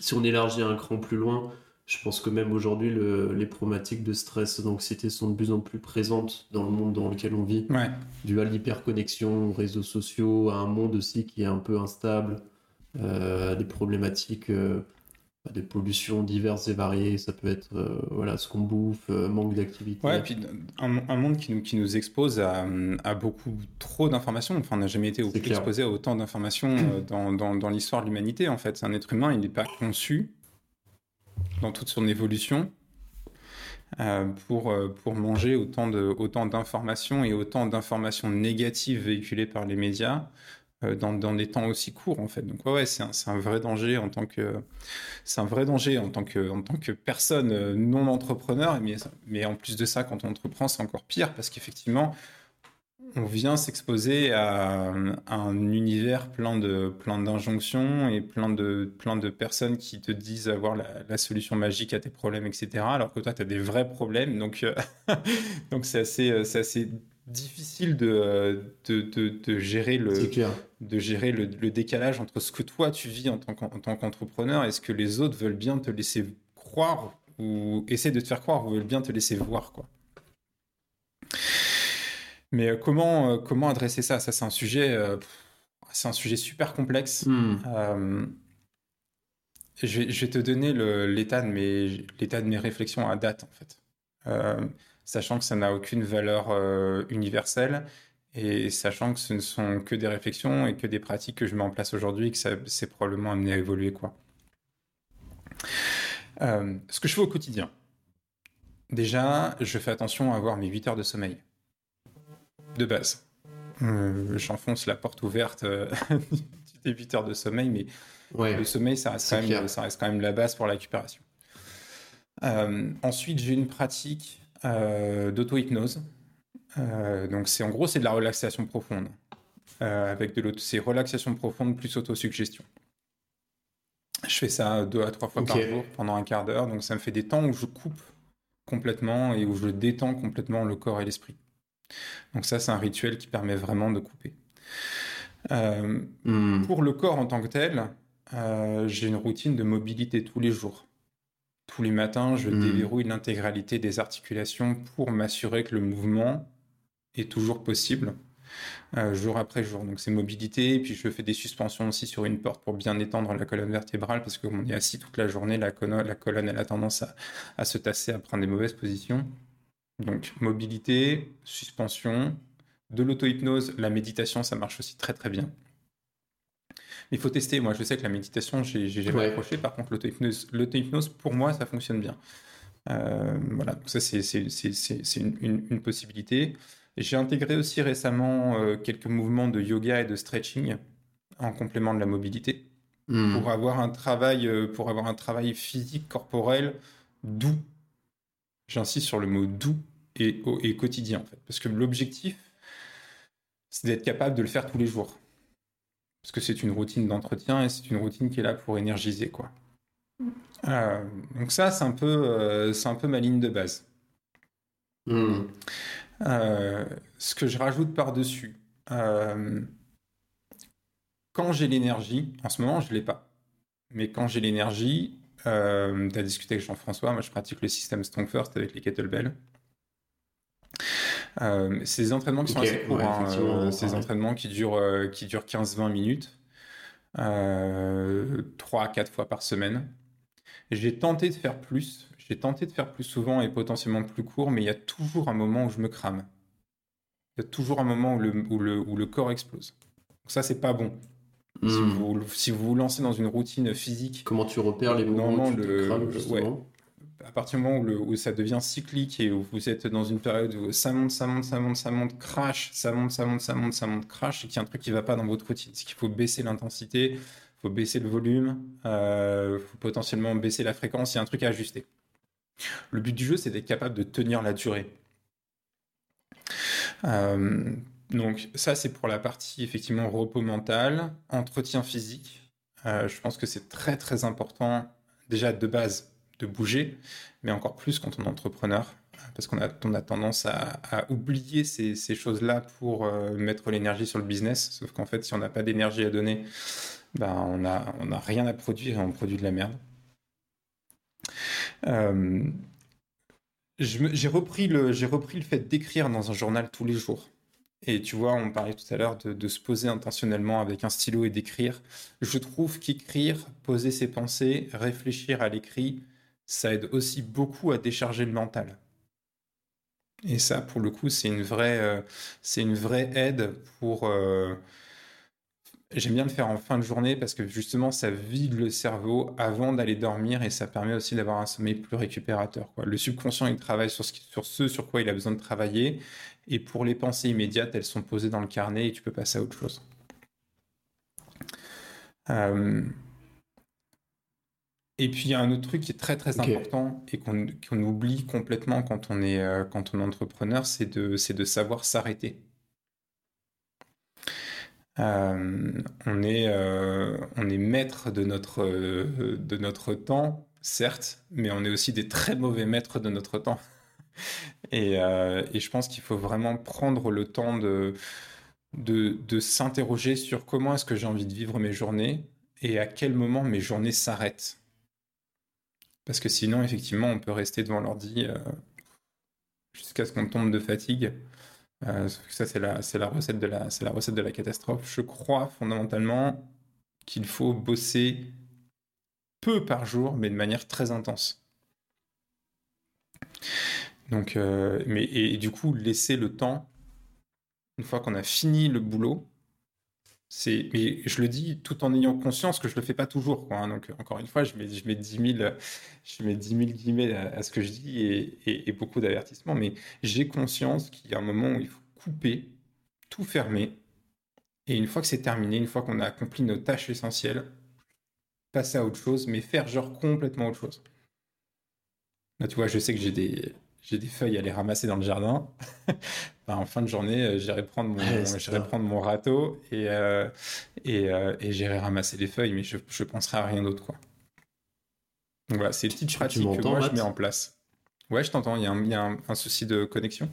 si on élargit un cran plus loin, je pense que même aujourd'hui, les problématiques de stress et d'anxiété sont de plus en plus présentes dans le monde dans lequel on vit. Ouais. Dû à l'hyperconnexion, aux réseaux sociaux, à un monde aussi qui est un peu instable, euh, à des problématiques euh, de pollution diverses et variées. Ça peut être euh, voilà, ce qu'on bouffe, manque d'activité. Ouais, et puis un, monde qui nous, qui nous expose à, beaucoup trop d'informations. Enfin, on n'a jamais été exposé à autant d'informations dans, dans, dans l'histoire de l'humanité. En fait, un être humain, il n'est pas conçu dans toute son évolution euh, pour, euh, pour manger autant, de, autant d'informations et autant d'informations négatives véhiculées par les médias euh, dans, dans, des temps aussi courts en fait. Donc ouais, c'est un, vrai danger en tant que c'est un vrai danger en tant que en tant que personne non entrepreneur mais mais en plus de ça quand on entreprend c'est encore pire parce qu'effectivement on vient s'exposer à, un univers plein de plein d'injonctions et plein de plein de personnes qui te disent avoir la, solution magique à tes problèmes, etc. Alors que toi, tu as des vrais problèmes. Donc, euh, donc c'est assez c'est assez difficile de, de, de, gérer le de gérer le, décalage entre ce que toi tu vis en tant qu'entrepreneur et ce que les autres veulent bien te laisser croire ou essaient de te faire croire ou veulent bien te laisser voir quoi. Mais euh, comment, euh, comment adresser ça? Ça, c'est un sujet, euh, c'est un sujet super complexe. Hmm. je, vais, te donner l'état de mes, l'état de mes réflexions à date, en fait. Sachant que ça n'a aucune valeur universelle et sachant que ce ne sont que des réflexions et que des pratiques que je mets en place aujourd'hui et que ça c'est probablement amené à évoluer, quoi. ce que je fais au quotidien. Déjà, je fais attention à avoir mes 8 heures de sommeil de base. Euh, j'enfonce la porte ouverte euh, du 8 heures de sommeil, mais le sommeil, ça reste, quand même, ça reste quand même la base pour la récupération. Euh, ensuite, j'ai une pratique d'auto-hypnose. donc, c'est en gros, c'est de la relaxation profonde. avec de c'est relaxation profonde plus autosuggestion. Je fais ça deux à trois fois par jour pendant un quart d'heure, donc ça me fait des temps où je coupe complètement et où je détends complètement le corps et l'esprit. Donc ça, c'est un rituel qui permet vraiment de couper. Euh, hmm. Pour le corps en tant que tel, euh, j'ai une routine de mobilité tous les jours. Tous les matins, je hmm. déverrouille l'intégralité des articulations pour m'assurer que le mouvement est toujours possible. Euh, jour après jour. Donc c'est mobilité, et puis je fais des suspensions aussi sur une porte pour bien étendre la colonne vertébrale, parce que comme on est assis toute la journée, la colonne, la colonne elle a tendance à, se tasser, à prendre des mauvaises positions. Donc mobilité, suspension, de l'auto-hypnose, la méditation, ça marche aussi très très bien. Il faut tester. Moi, je sais que la méditation, j'ai jamais accroché. Par contre, l'auto-hypnose, pour moi, ça fonctionne bien. Euh, voilà, donc ça, c'est une, une, possibilité. J'ai intégré aussi récemment euh, quelques mouvements de yoga et de stretching en complément de la mobilité hmm. pour avoir un travail euh, pour avoir un travail physique corporel doux. J'insiste sur le mot doux et, et quotidien en fait parce que l'objectif c'est d'être capable de le faire tous les jours. Parce que c'est une routine d'entretien et c'est une routine qui est là pour énergiser quoi. Hmm. Euh, donc ça c'est un peu c'est un peu ma ligne de base. Hmm. Euh, ce que je rajoute par-dessus, euh, quand j'ai l'énergie, en ce moment je ne l'ai pas, mais quand j'ai l'énergie, euh, tu as discuté avec Jean-François, moi je pratique le système Strong First avec les kettlebells. C'est des entraînements qui sont assez courts, hein, c'est des entraînements qui durent, qui durent 15-20 minutes, 3-4 fois par semaine. J'ai tenté de faire plus, j'ai tenté de faire plus souvent et potentiellement plus court, mais il y a toujours un moment où je me crame. Il y a toujours un moment où le, où le, où le corps explose. Donc ça, c'est pas bon. Si, hmm. vous, si vous vous lancez dans une routine physique. Comment tu repères les moments où tu le, crames, justement À partir du moment où, ça devient cyclique et où vous êtes dans une période où ça monte, ça monte, ça monte, ça monte, crash, ça monte, ça monte, ça monte, ça monte, crash, et qu'il y a un truc qui va pas dans votre routine. C'est qu'il faut baisser l'intensité, il faut baisser le volume, il euh, faut potentiellement baisser la fréquence, il y a un truc à ajuster. Le but du jeu, c'est d'être capable de tenir la durée. Euh, donc ça, c'est pour la partie effectivement repos mental, entretien physique. Euh, je pense que c'est très très important déjà de base de bouger, mais encore plus quand on est entrepreneur, parce qu'on a, on a tendance à, oublier ces, choses-là pour euh, mettre l'énergie sur le business. Sauf qu'en fait, si on n'a pas d'énergie à donner, ben, on n'a on a rien à produire et on produit de la merde. Euh, j'ai repris, le, repris le fait d'écrire dans un journal tous les jours. Et tu vois, on parlait tout à l'heure de, se poser intentionnellement avec un stylo et d'écrire. Je trouve qu'écrire, poser ses pensées, réfléchir à l'écrit, ça aide aussi beaucoup à décharger le mental. Et ça, pour le coup, c'est une vraie, euh, aide pour, euh, J'aime bien le faire en fin de journée parce que justement, ça vide le cerveau avant d'aller dormir et ça permet aussi d'avoir un sommeil plus récupérateur. Le subconscient, il travaille sur ce, sur ce sur quoi il a besoin de travailler. Et pour les pensées immédiates, elles sont posées dans le carnet et tu peux passer à autre chose. Euh, et puis il y a un autre truc qui est très très important et qu'on oublie complètement quand on est, euh, quand on est entrepreneur, c'est de, de savoir s'arrêter. Euh, on, est, euh, on est maître de notre, de notre temps, certes, mais on est aussi des très mauvais maîtres de notre temps. et, je pense qu'il faut vraiment prendre le temps de, de, s'interroger sur comment est-ce que j'ai envie de vivre mes journées et à quel moment mes journées s'arrêtent. Parce que sinon, effectivement, on peut rester devant l'ordi jusqu'à ce qu'on tombe de fatigue. Euh, ça, c'est la, la, recette de la, la recette de la catastrophe. Je crois fondamentalement qu'il faut bosser peu par jour, mais de manière très intense. Donc, euh, mais, et, du coup, laisser le temps, une fois qu'on a fini le boulot, mais je le dis tout en ayant conscience que je le fais pas toujours. Hein. Donc, encore une fois, je mets, je mets 10 000, je mets 10 000 guillemets à, ce que je dis et, beaucoup d'avertissements, mais j'ai conscience qu'il y a un moment où il faut couper, tout fermer. Et une fois que c'est terminé, une fois qu'on a accompli nos tâches essentielles, passer à autre chose, mais faire genre complètement autre chose. Là, tu vois, je sais que j'ai des, j'ai des feuilles à aller ramasser dans le jardin. Ben, en fin de journée, euh, j'irai prendre mon, prendre mon râteau et, euh, et, euh, et j'irai ramasser les feuilles, mais je, je penserai à rien d'autre, quoi. Donc voilà, c'est une petite pratique que moi je mets en place. Ouais, je t'entends. Il y a, un, il y a un, souci de connexion.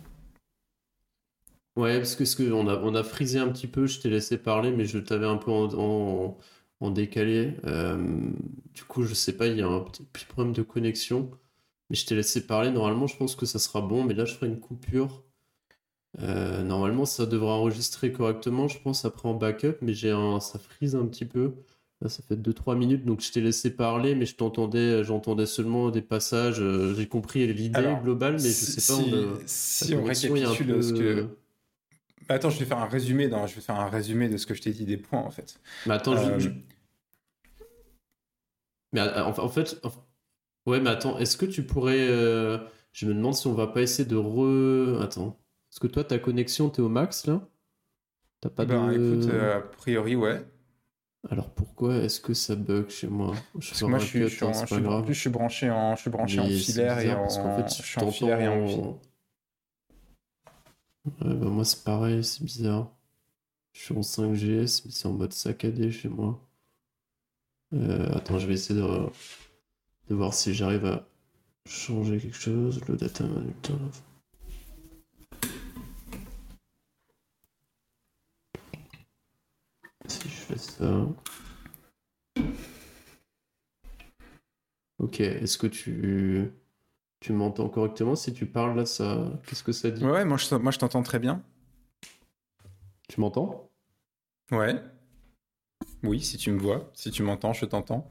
Ouais, parce que, ce que on, a, on a frisé un petit peu. Je t'ai laissé parler, mais je t'avais un peu en, en, décalé. du coup, je sais pas, il y a un petit problème de connexion. Mais je t'ai laissé parler. Normalement, je pense que ça sera bon. Mais là, je ferai une coupure. Euh, normalement, ça devrait enregistrer correctement, je pense, après en backup. Mais j'ai un... ça frise un petit peu. Là, ça fait 2-3 minutes. Donc, je t'ai laissé parler. Mais je t'entendais, j'entendais seulement des passages. Euh, j'ai compris l'idée globale. Mais je sais pas. Si on, si on récapitule peu... ce que. Bah, attends, je vais faire un résumé. Je vais faire un résumé de ce que je t'ai dit des points, en fait. Mais attends, je... Euh, mais en fait, Ouais, mais attends, est-ce que tu pourrais. Euh, je me demande si on va pas essayer de re. Attends. Est-ce que toi, ta connexion, t'es au max là T'as pas ben, écoute, euh, a priori, ouais. Alors pourquoi est-ce que ça bug chez moi? Je Parce que moi, je suis, je, suis, je, suis, en, plus, je suis branché en, je suis branché en filaire et en. Parce fait, je suis en filaire et en. Ouais, bah moi, c'est pareil, c'est bizarre. Je suis en 5GS, mais c'est en mode saccadé chez moi. Euh, attends, je vais essayer de de voir si j'arrive à changer quelque chose. Le data monitor. Si je fais ça. Ok, est-ce que tu tu m'entends correctement? Si tu parles là, ça, qu'est-ce que ça dit? Ouais, moi je, moi je t'entends très bien. Tu m'entends? Ouais. Oui, si tu me vois, si tu m'entends, je t'entends.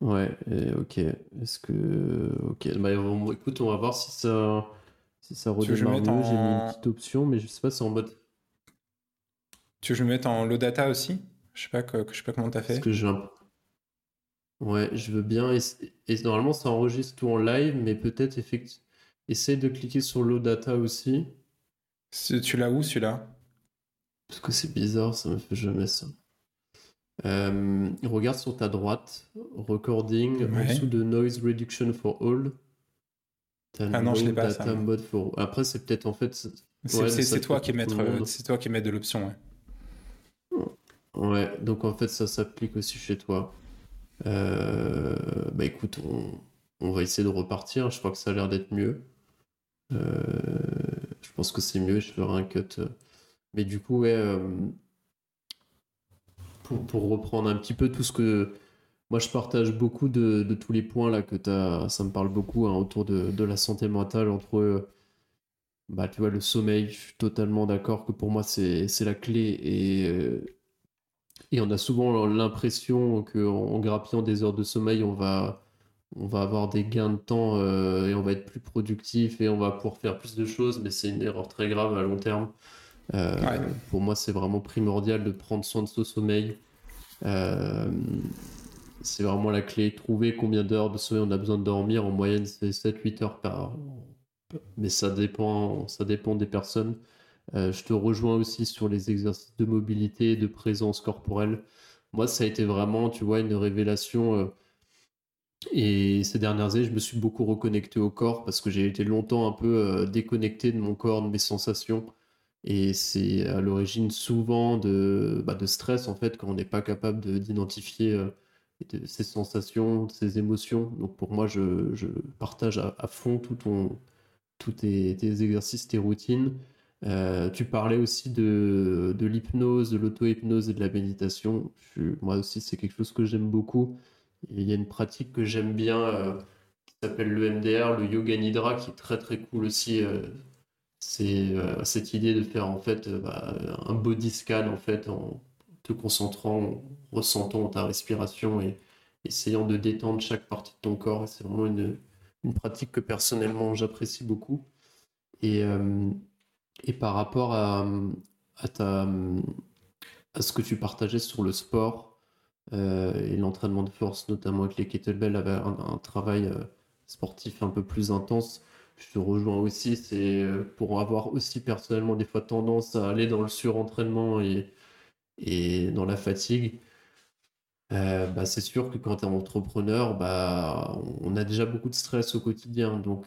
Ouais, ok. Est-ce que. Ok, bah, écoute, on va voir si ça, si ça redémarre mieux. J'ai mis une petite option, mais je sais pas si c'est en mode. Tu veux que je me mette en low data aussi? Je sais pas, que, je sais pas comment t'as fait. que je Ouais, je veux bien. Et, normalement, ça enregistre tout en live, mais peut-être effectivement. Essaye de cliquer sur low data aussi. Tu l'as où celui-là? Parce que c'est bizarre, ça me fait jamais ça. Euh, regarde sur ta droite, recording, en dessous de noise reduction for all. Ah non, je l'ai pas ça. Mode for... Après, c'est peut-être en fait. C'est toi, qui mettre, toi qui mets de l'option, ouais. Ouais, donc en fait, ça s'applique aussi chez toi. Euh, bah écoute, on... on, va essayer de repartir. Je crois que ça a l'air d'être mieux. Euh, je pense que c'est mieux. Je ferai un cut. Mais du coup, ouais pour, reprendre un petit peu tout ce que moi je partage beaucoup de, tous les points là que tu as, ça me parle beaucoup hein, autour de, la santé mentale entre bah tu vois le sommeil, je suis totalement d'accord que pour moi c'est la clé et euh, et on a souvent l'impression qu'en en grappillant des heures de sommeil, on va on va avoir des gains de temps euh, et on va être plus productif et on va pouvoir faire plus de choses, mais c'est une erreur très grave à long terme. Euh, pour moi, c'est vraiment primordial de prendre soin de son sommeil. Euh, c'est vraiment la clé. Trouver combien d'heures de sommeil on a besoin de dormir. En moyenne, c'est 7-8 heures par Mais ça dépend, ça dépend des personnes. Euh, je te rejoins aussi sur les exercices de mobilité de présence corporelle. Moi, ça a été vraiment, tu vois, une révélation. et ces dernières années, je me suis beaucoup reconnecté au corps parce que j'ai été longtemps un peu déconnecté de mon corps, de mes sensations. Et c'est à l'origine souvent de, bah, de stress, en fait, quand on n'est pas capable d'identifier euh, ses sensations, ses émotions. Donc pour moi, je, partage à, fond tous tes, exercices, tes routines. Euh, tu parlais aussi de, de l'hypnose, de l'auto-hypnose et de la méditation. moi aussi, c'est quelque chose que j'aime beaucoup. il y a une pratique que j'aime bien euh, qui s'appelle le MDR, le Yoga Nidra, qui est très très cool aussi c'est euh, cette idée de faire en fait bah, un body scan en fait en te concentrant, en ressentant ta respiration et essayant de détendre chaque partie de ton corps. C'est vraiment une, une, pratique que personnellement j'apprécie beaucoup. Et, et par rapport à, à, ta, à ce que tu partageais sur le sport et l'entraînement de force, notamment avec les kettlebells, avait un, travail sportif un peu plus intense je te rejoins aussi, c'est euh, pour avoir aussi personnellement des fois tendance à aller dans le surentraînement et, et dans la fatigue. bah, c'est sûr que quand tu es entrepreneur, bah, on a déjà beaucoup de stress au quotidien. Donc,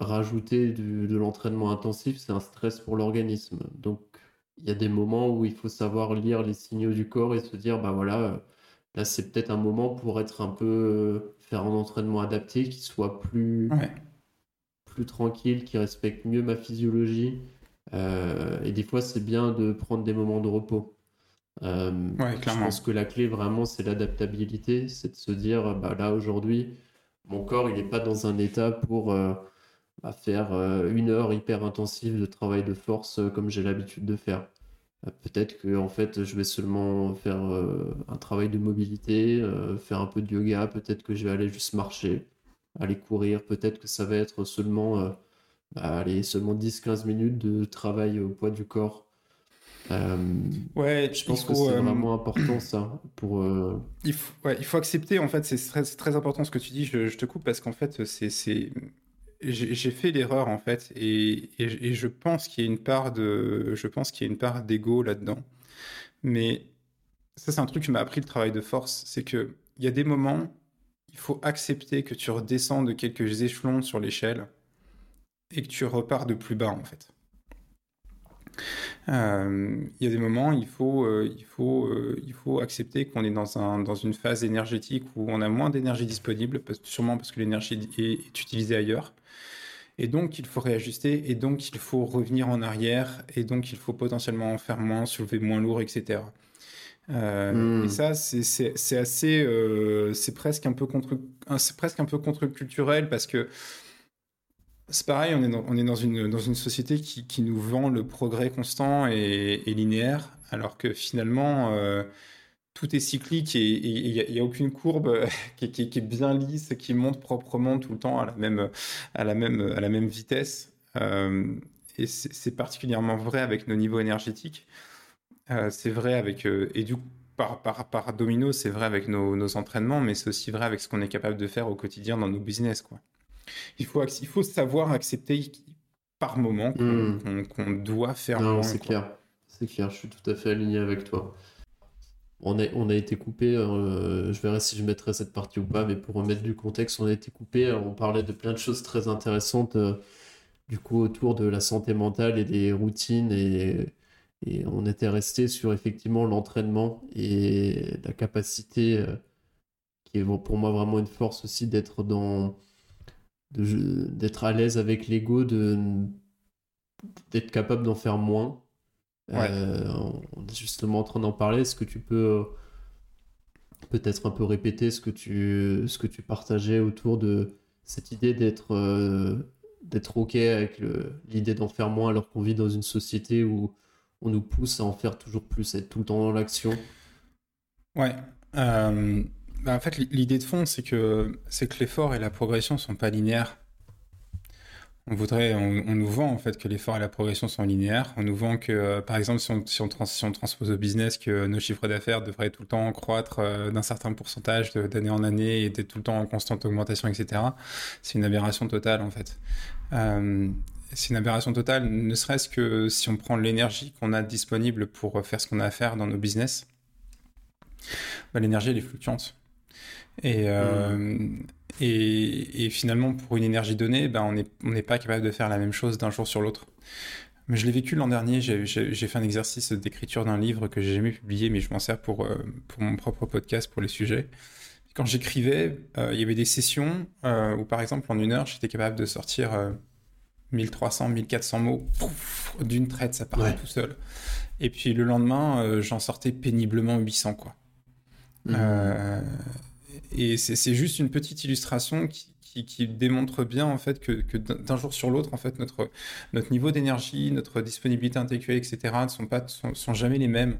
rajouter de l'entraînement intensif, c'est un stress pour l'organisme. Donc, il y a des moments où il faut savoir lire les signaux du corps et se dire, bah voilà, là, c'est peut-être un moment pour être un peu, faire un entraînement adapté qui soit plus, plus tranquille, qui respecte mieux ma physiologie. Euh, et des fois, c'est bien de prendre des moments de repos. Euh, je pense que la clé vraiment, c'est l'adaptabilité, c'est de se dire, bah là aujourd'hui, mon corps, il n'est pas dans un état pour euh, bah, faire une heure hyper intensive de travail de force comme j'ai l'habitude de faire. Peut-être que en fait, je vais seulement faire un travail de mobilité, faire un peu de yoga. Peut-être que je vais aller juste marcher, aller courir. Peut-être que ça va être seulement, bah, seulement 10-15 minutes de travail au poids du corps euh, ouais, je pense que c'est euh, vraiment important ça. Pour, euh, il, faut, ouais, il faut accepter, en fait, c'est très, très, important ce que tu dis, je, te coupe parce qu'en fait, c'est j'ai fait l'erreur en fait et, je pense qu'il y a une part de je pense qu'il y a une part d'ego là-dedans. Mais ça c'est un truc qui m'a appris le travail de force c'est que il y a des moments il faut accepter que tu redescends de quelques échelons sur l'échelle et que tu repars de plus bas en fait euh, il y a des moments, il faut, euh, il faut, euh, il faut accepter qu'on est dans, un, dans une phase énergétique où on a moins d'énergie disponible, sûrement parce que l'énergie est, utilisée ailleurs. Et donc, il faut réajuster, et donc, il faut revenir en arrière, et donc, il faut potentiellement en faire moins, soulever moins lourd, etc. Hmm. Et ça, c'est assez, c'est presque un peu contre, c'est presque un peu contre-culturel parce que c'est pareil, on est dans, une, société qui, nous vend le progrès constant et, linéaire, alors que finalement, euh, tout est cyclique et il n'y a, aucune courbe qui, est bien lisse, qui monte proprement tout le temps à la même vitesse. Euh, et c'est particulièrement vrai avec nos niveaux énergétiques. Euh, c'est vrai avec, et du coup, par, par, par domino, c'est vrai avec nos, nos entraînements, mais c'est aussi vrai avec ce qu'on est capable de faire au quotidien dans nos business. Quoi. Il faut, il faut savoir accepter par moment qu'on hmm. doit faire non, C'est clair, c'est clair, je suis tout à fait aligné avec toi. On a, on a été coupé, euh, je verrai si je mettrai cette partie ou pas, mais pour remettre du contexte, on a été coupé, on parlait de plein de choses très intéressantes, euh, du coup, autour de la santé mentale et des routines, et, et on était resté sur effectivement l'entraînement et la capacité, euh, qui est pour moi vraiment une force aussi, d'être dans d'être à l'aise avec l'ego, d'être capable d'en faire moins. Euh, on est justement en train d'en parler. Est-ce que tu peux euh, peut-être un peu répéter ce que tu, ce que tu partageais autour de cette idée d'être euh, d'être OK avec l'idée d'en faire moins alors qu'on vit dans une société où on nous pousse à en faire toujours plus, à être tout le temps dans l'action? Ouais. Bah, en fait, l'idée de fond, c'est que, c'est que l'effort et la progression sont pas linéaires. On voudrait, on, nous vend en fait que l'effort et la progression sont linéaires. On nous vend que, euh, par exemple, si on, si, on transpose au business, que nos chiffres d'affaires devraient tout le temps croître euh, d'un certain pourcentage d'année en année et d'être tout le temps en constante augmentation, etc. C'est une aberration totale en fait. Euh, c'est une aberration totale, ne serait-ce que si on prend l'énergie qu'on a disponible pour faire ce qu'on a à faire dans nos business. Bah, l'énergie elle est fluctuante. Euh, mm. Et, et, finalement, pour une énergie donnée, ben, on n'est pas capable de faire la même chose d'un jour sur l'autre. Mais je l'ai vécu l'an dernier, j'ai fait un exercice d'écriture d'un livre que j'ai jamais publié, mais je m'en sers pour, euh, pour mon propre podcast, pour les sujets. Quand j'écrivais, euh, il y avait des sessions où, par exemple, en une heure, j'étais capable de sortir 1300, 1400 mots d'une traite, ça partait tout seul. Et puis le lendemain, j'en sortais péniblement 800, quoi. Mmh et c'est juste une petite illustration qui, démontre bien en fait que, d'un jour sur l'autre, en fait, notre, notre niveau d'énergie, notre disponibilité intellectuelle, etc., ne sont, pas, sont, sont jamais les mêmes.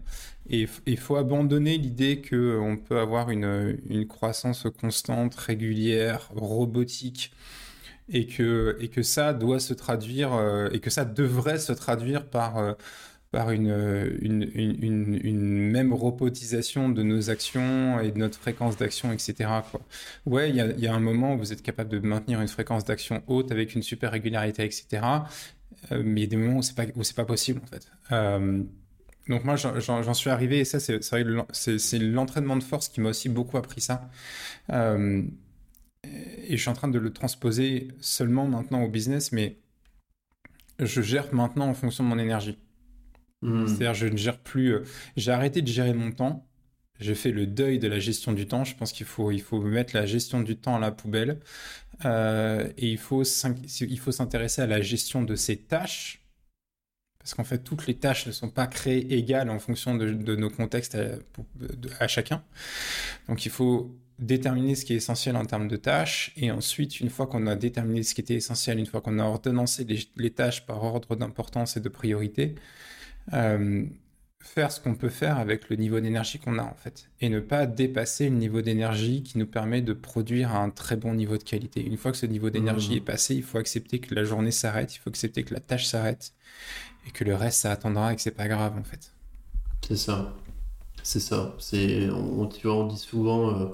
Et il faut abandonner l'idée qu'on peut avoir une, une croissance constante, régulière, robotique, et que, et que ça doit se traduire, euh, et que ça devrait se traduire par... Euh, par une, une, même robotisation de nos actions et de notre fréquence d'action, etc. Ouais, il y a, un moment où vous êtes capable de maintenir une fréquence d'action haute avec une super régularité, etc. Euh, mais il y a des moments où c'est pas, pas possible, en fait. Euh, donc moi, j'en suis arrivé, et ça, c'est c'est l'entraînement de force qui m'a aussi beaucoup appris ça. Euh, et je suis en train de le transposer seulement maintenant au business, mais je gère maintenant en fonction de mon énergie. Hmm. C'est-à-dire, je ne gère plus. Euh, j'ai arrêté de gérer mon temps. J'ai fait le deuil de la gestion du temps. Je pense qu'il faut, mettre la gestion du temps à la poubelle. Euh, et il faut, s'intéresser à la gestion de ses tâches. Parce qu'en fait, toutes les tâches ne sont pas créées égales en fonction de, nos contextes à, à, chacun. Donc, il faut déterminer ce qui est essentiel en termes de tâches. Et ensuite, une fois qu'on a déterminé ce qui était essentiel, une fois qu'on a ordonnancé les, tâches par ordre d'importance et de priorité, euh, faire ce qu'on peut faire avec le niveau d'énergie qu'on a en fait et ne pas dépasser le niveau d'énergie qui nous permet de produire un très bon niveau de qualité. Une fois que ce niveau d'énergie mmh. est passé, il faut accepter que la journée s'arrête, il faut accepter que la tâche s'arrête et que le reste ça attendra et que c'est pas grave en fait. C'est ça. C'est ça. C'est on, tu vois, on dit souvent euh,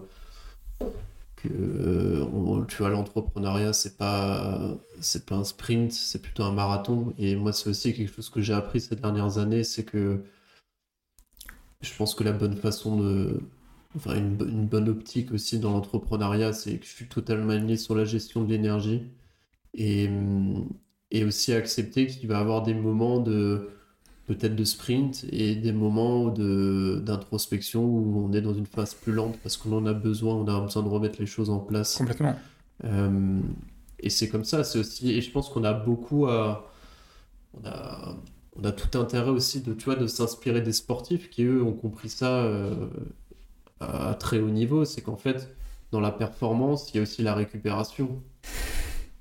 euh, tu vois l'entrepreneuriat c'est pas c'est pas un sprint, c'est plutôt un marathon et moi c'est aussi quelque chose que j'ai appris ces dernières années, c'est que je pense que la bonne façon de. Enfin, une, bonne optique aussi dans l'entrepreneuriat, c'est que je suis totalement aligné sur la gestion de l'énergie et, et aussi accepter qu'il va y avoir des moments de peut-être de sprint et des moments de d'introspection où on est dans une phase plus lente parce qu'on en a besoin, on a besoin de remettre les choses en place. Complètement. Euh, et c'est comme ça, c'est aussi, et je pense qu'on a beaucoup à, on a, on a tout intérêt aussi de, tu vois, de s'inspirer des sportifs qui, eux, ont compris ça euh, à très haut niveau. C'est qu'en fait, dans la performance, il y a aussi la récupération.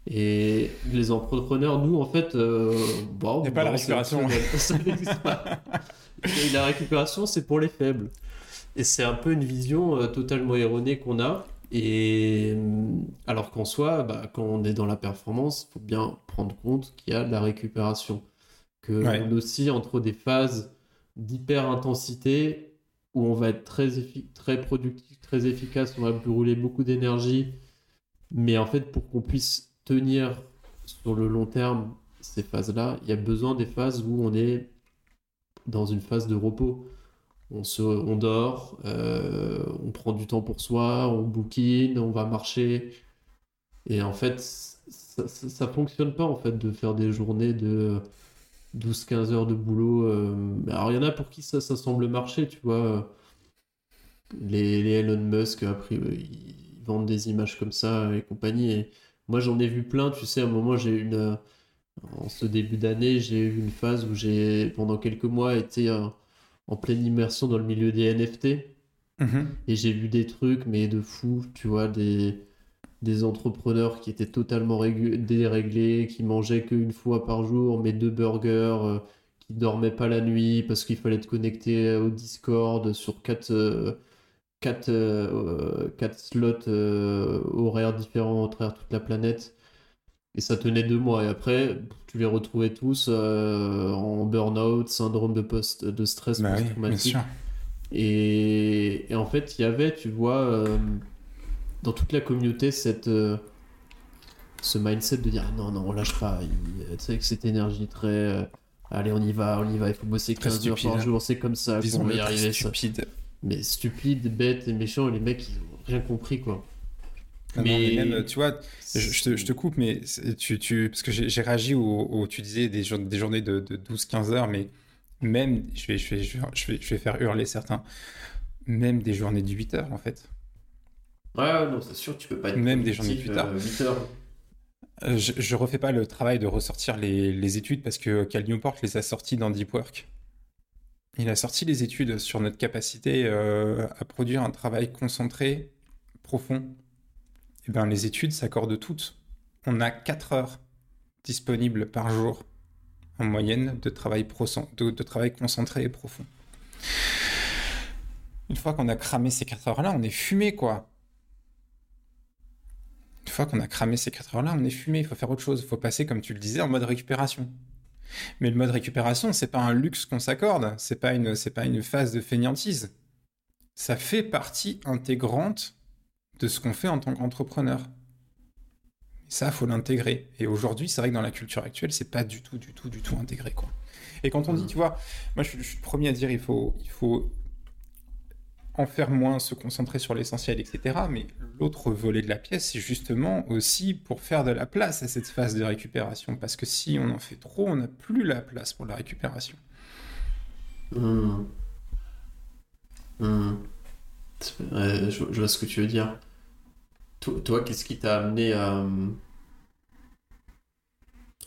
Et les entrepreneurs, nous, en fait, euh, bon, pas la récupération. Ça n'existe pas. Et la récupération, c'est pour les faibles. Et c'est un peu une vision euh, totalement erronée qu'on a. Et alors qu'en soi, bah, quand on est dans la performance, il faut bien prendre compte qu'il y a de la récupération que on oscille entre des phases d'hyper intensité où on va être très, très productif, très efficace, on va brûler beaucoup d'énergie, mais en fait pour qu'on puisse tenir sur le long terme ces phases-là, il y a besoin des phases où on est dans une phase de repos. On, se, dort, euh, on prend du temps pour soi, on bouquine, on va marcher. Et en fait, ça, ça, ça fonctionne pas en fait de faire des journées de 12-15 heures de boulot. Euh, alors, il y en a pour qui ça, semble marcher, tu vois. Les, Elon Musk, après, ils vendent des images comme ça et compagnie. Moi, j'en ai vu plein, tu sais, à un moment, j'ai une. En ce début d'année, j'ai eu une phase où j'ai, pendant quelques mois, été euh, en pleine immersion dans le milieu des NFT. Mm-hmm. Et j'ai vu des trucs, mais de fou, tu vois, des des entrepreneurs qui étaient totalement déréglés, qui mangeaient qu'une fois par jour, mais deux burgers, euh, qui dormaient pas la nuit parce qu'il fallait être connecté au Discord sur quatre, euh, quatre, euh, quatre slots horaires différents à travers toute la planète. Et ça tenait deux mois. Et après, tu les retrouvais tous en burn-out, syndrome de, post, de stress bah post-traumatique. et, et, en fait, il y avait, tu vois dans toute la communauté cette euh, ce mindset de dire non non on lâche pas tu sais que cette énergie très euh, allez on y va on y va il faut bosser 15 heures par jour c'est comme ça qu'on va y arriver stupide mais stupide bête et méchant les mecs ils ont rien compris quoi ah mais... même, tu vois, je, te, je, te, coupe, mais tu, tu parce que j'ai réagi au, tu disais des, des journées de, de 12-15 heures, mais même, je vais, je, vais, je, vais, je vais faire hurler certains, même des journées de 8 heures en fait. Ouais, non, c'est sûr, tu peux pas être Même des journées plus tard. Euh, euh, je, je refais pas le travail de ressortir les, les études parce que Cal Newport les a sorties dans Deep Work. Il a sorti les études sur notre capacité euh, à produire un travail concentré, profond. Et eh bien, les études s'accordent toutes. On a 4 heures disponibles par jour en moyenne de travail, de travail concentré et profond. Une fois qu'on a cramé ces 4 heures-là, on est fumé, quoi. Une fois qu'on a cramé ces 4 heures-là, on est fumé, il faut faire autre chose, il faut passer, comme tu le disais, en mode récupération. Mais le mode récupération, c'est pas un luxe qu'on s'accorde, c'est pas une, c'est pas une phase de fainéantise. Ça fait partie intégrante de ce qu'on fait en tant qu'entrepreneur. Ça, faut l'intégrer. Et aujourd'hui, c'est vrai que dans la culture actuelle, c'est pas du tout, du tout, du tout intégré, quoi. Et quand on dit, tu vois, moi je, suis le premier à dire il faut, il faut en faire moins, se concentrer sur l'essentiel, etc. Mais l'autre volet de la pièce, c'est justement aussi pour faire de la place à cette phase de récupération. Parce que si on en fait trop, on n'a plus la place pour la récupération. Mmh. Mmh. je, vois ce que tu veux dire. Toi, qu'est-ce qui t'a amené à,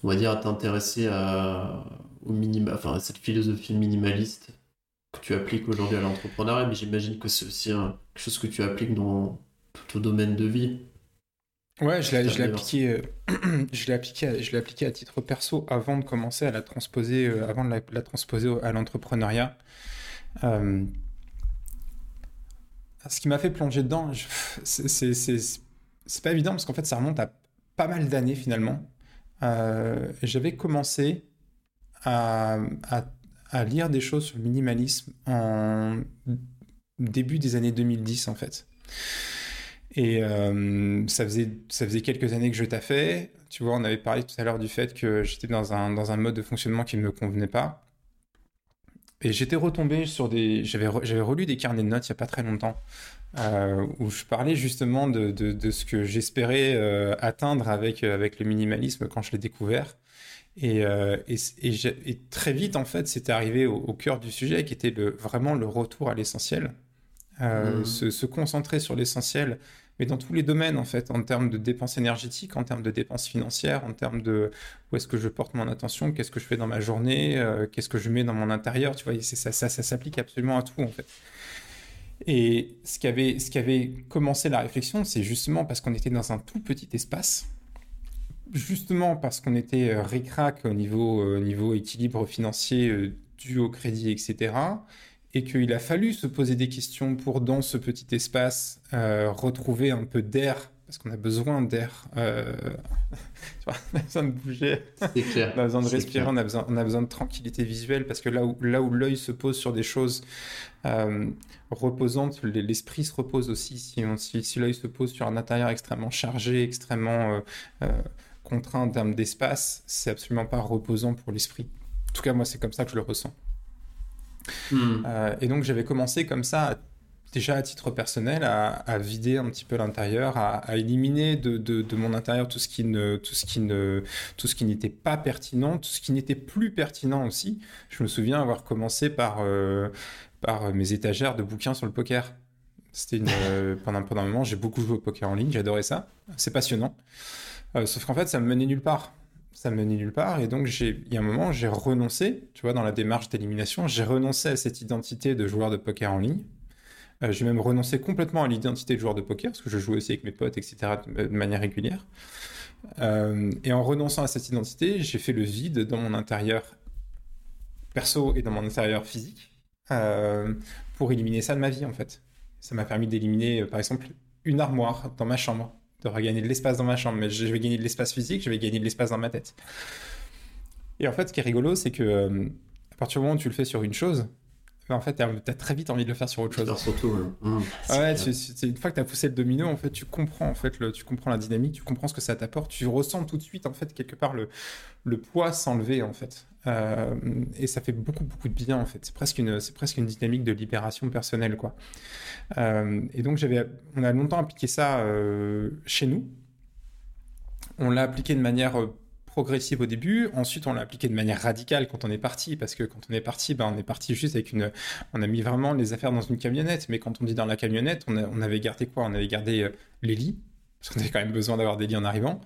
on va dire, à t'intéresser au enfin, à cette philosophie minimaliste? Que tu appliques aujourd'hui à l'entrepreneuriat, mais j'imagine que c'est aussi quelque chose que tu appliques dans tout ton domaine de vie. Ouais, je l'ai appliqué, euh, je l'ai appliqué, je l'ai appliqué à titre perso avant de commencer à la transposer, euh, avant de la, transposer à l'entrepreneuriat. Euh, ce qui m'a fait plonger dedans, c'est pas évident parce qu'en fait, ça remonte à pas mal d'années finalement. J'avais commencé à, à à lire des choses sur le minimalisme en début des années 2010 en fait. Et euh, ça, faisait, ça faisait quelques années que je taffais. Tu vois, on avait parlé tout à l'heure du fait que j'étais dans un, dans un mode de fonctionnement qui ne me convenait pas. Et j'étais retombé sur des... J'avais, relu des carnets de notes il n'y a pas très longtemps, euh, où je parlais justement de, de, de ce que j'espérais euh, atteindre avec, avec le minimalisme quand je l'ai découvert. Euh, et, et, très vite, en fait, c'était arrivé au, cœur du sujet, qui était le, vraiment le retour à l'essentiel. Euh, mmh. se, concentrer sur l'essentiel, mais dans tous les domaines, en fait, en termes de dépenses énergétiques, en termes de dépenses financières, en termes de où est-ce que je porte mon attention, qu'est-ce que je fais dans ma journée, euh, qu'est-ce que je mets dans mon intérieur, tu vois, ça, ça, ça s'applique absolument à tout, en fait. Et ce qui avait, ce qui avait commencé la réflexion, c'est justement parce qu'on était dans un tout petit espace, justement parce qu'on était euh, ric-rac au niveau, euh, niveau équilibre financier euh, dû au crédit, etc. Et qu'il a fallu se poser des questions pour, dans ce petit espace, retrouver un peu d'air, parce qu'on a besoin d'air. on a besoin de bouger, clair. on a besoin de respirer, on a besoin, on a besoin de tranquillité visuelle, parce que là où, là où l'œil se pose sur des choses reposantes, l'esprit se repose aussi. Si, si, si l'œil se pose sur un intérieur extrêmement chargé, extrêmement contraint en termes d'espace, c'est absolument pas reposant pour l'esprit. En tout cas, moi, c'est comme ça que je le ressens. Hmm. Euh, et donc, j'avais commencé comme ça, déjà à titre personnel, à, vider un petit peu l'intérieur, à, éliminer de, mon intérieur tout ce qui ne, tout ce qui ne, tout ce qui n'était pas pertinent, tout ce qui n'était plus pertinent aussi. Je me souviens avoir commencé par, euh, par mes étagères de bouquins sur le poker. C'était une, euh, pendant, pendant un moment, j'ai beaucoup joué au poker en ligne, j'adorais ça. C'est passionnant. Euh, sauf qu'en fait, ça me menait nulle part. Ça me menait nulle part. Et donc, il y a un moment, j'ai renoncé, tu vois, dans la démarche d'élimination, j'ai renoncé à cette identité de joueur de poker en ligne. Euh, j'ai même renoncé complètement à l'identité de joueur de poker, parce que je jouais aussi avec mes potes, etc., de, manière régulière. Euh, et en renonçant à cette identité, j'ai fait le vide dans mon intérieur perso et dans mon intérieur physique pour éliminer ça de ma vie, en fait. Ça m'a permis d'éliminer, par exemple, une armoire dans ma chambre de regagner de l'espace dans ma chambre, mais je vais gagner de l'espace physique, je vais gagner de l'espace dans ma tête. Et en fait, ce qui est rigolo, c'est que euh, à partir du moment où tu le fais sur une chose, en fait, tu as très vite envie de le faire sur autre chose. Surtout, mmh, ouais, une fois que tu as poussé le domino, en fait, tu comprends en fait, le, tu comprends la dynamique, tu comprends ce que ça t'apporte, tu ressens tout de suite en fait quelque part le, le poids s'enlever en fait, euh, et ça fait beaucoup beaucoup de bien en fait. C'est presque une c'est presque une dynamique de libération personnelle quoi. Euh, et donc j'avais, on a longtemps appliqué ça euh, chez nous. On l'a appliqué de manière progressive au début. Ensuite, on l'a appliqué de manière radicale quand on est parti, parce que quand on est parti, ben, on est parti juste avec une. On a mis vraiment les affaires dans une camionnette. Mais quand on dit dans la camionnette, on, avait gardé quoi? On avait gardé euh, les lits, parce qu'on avait quand même besoin d'avoir des lits en arrivant.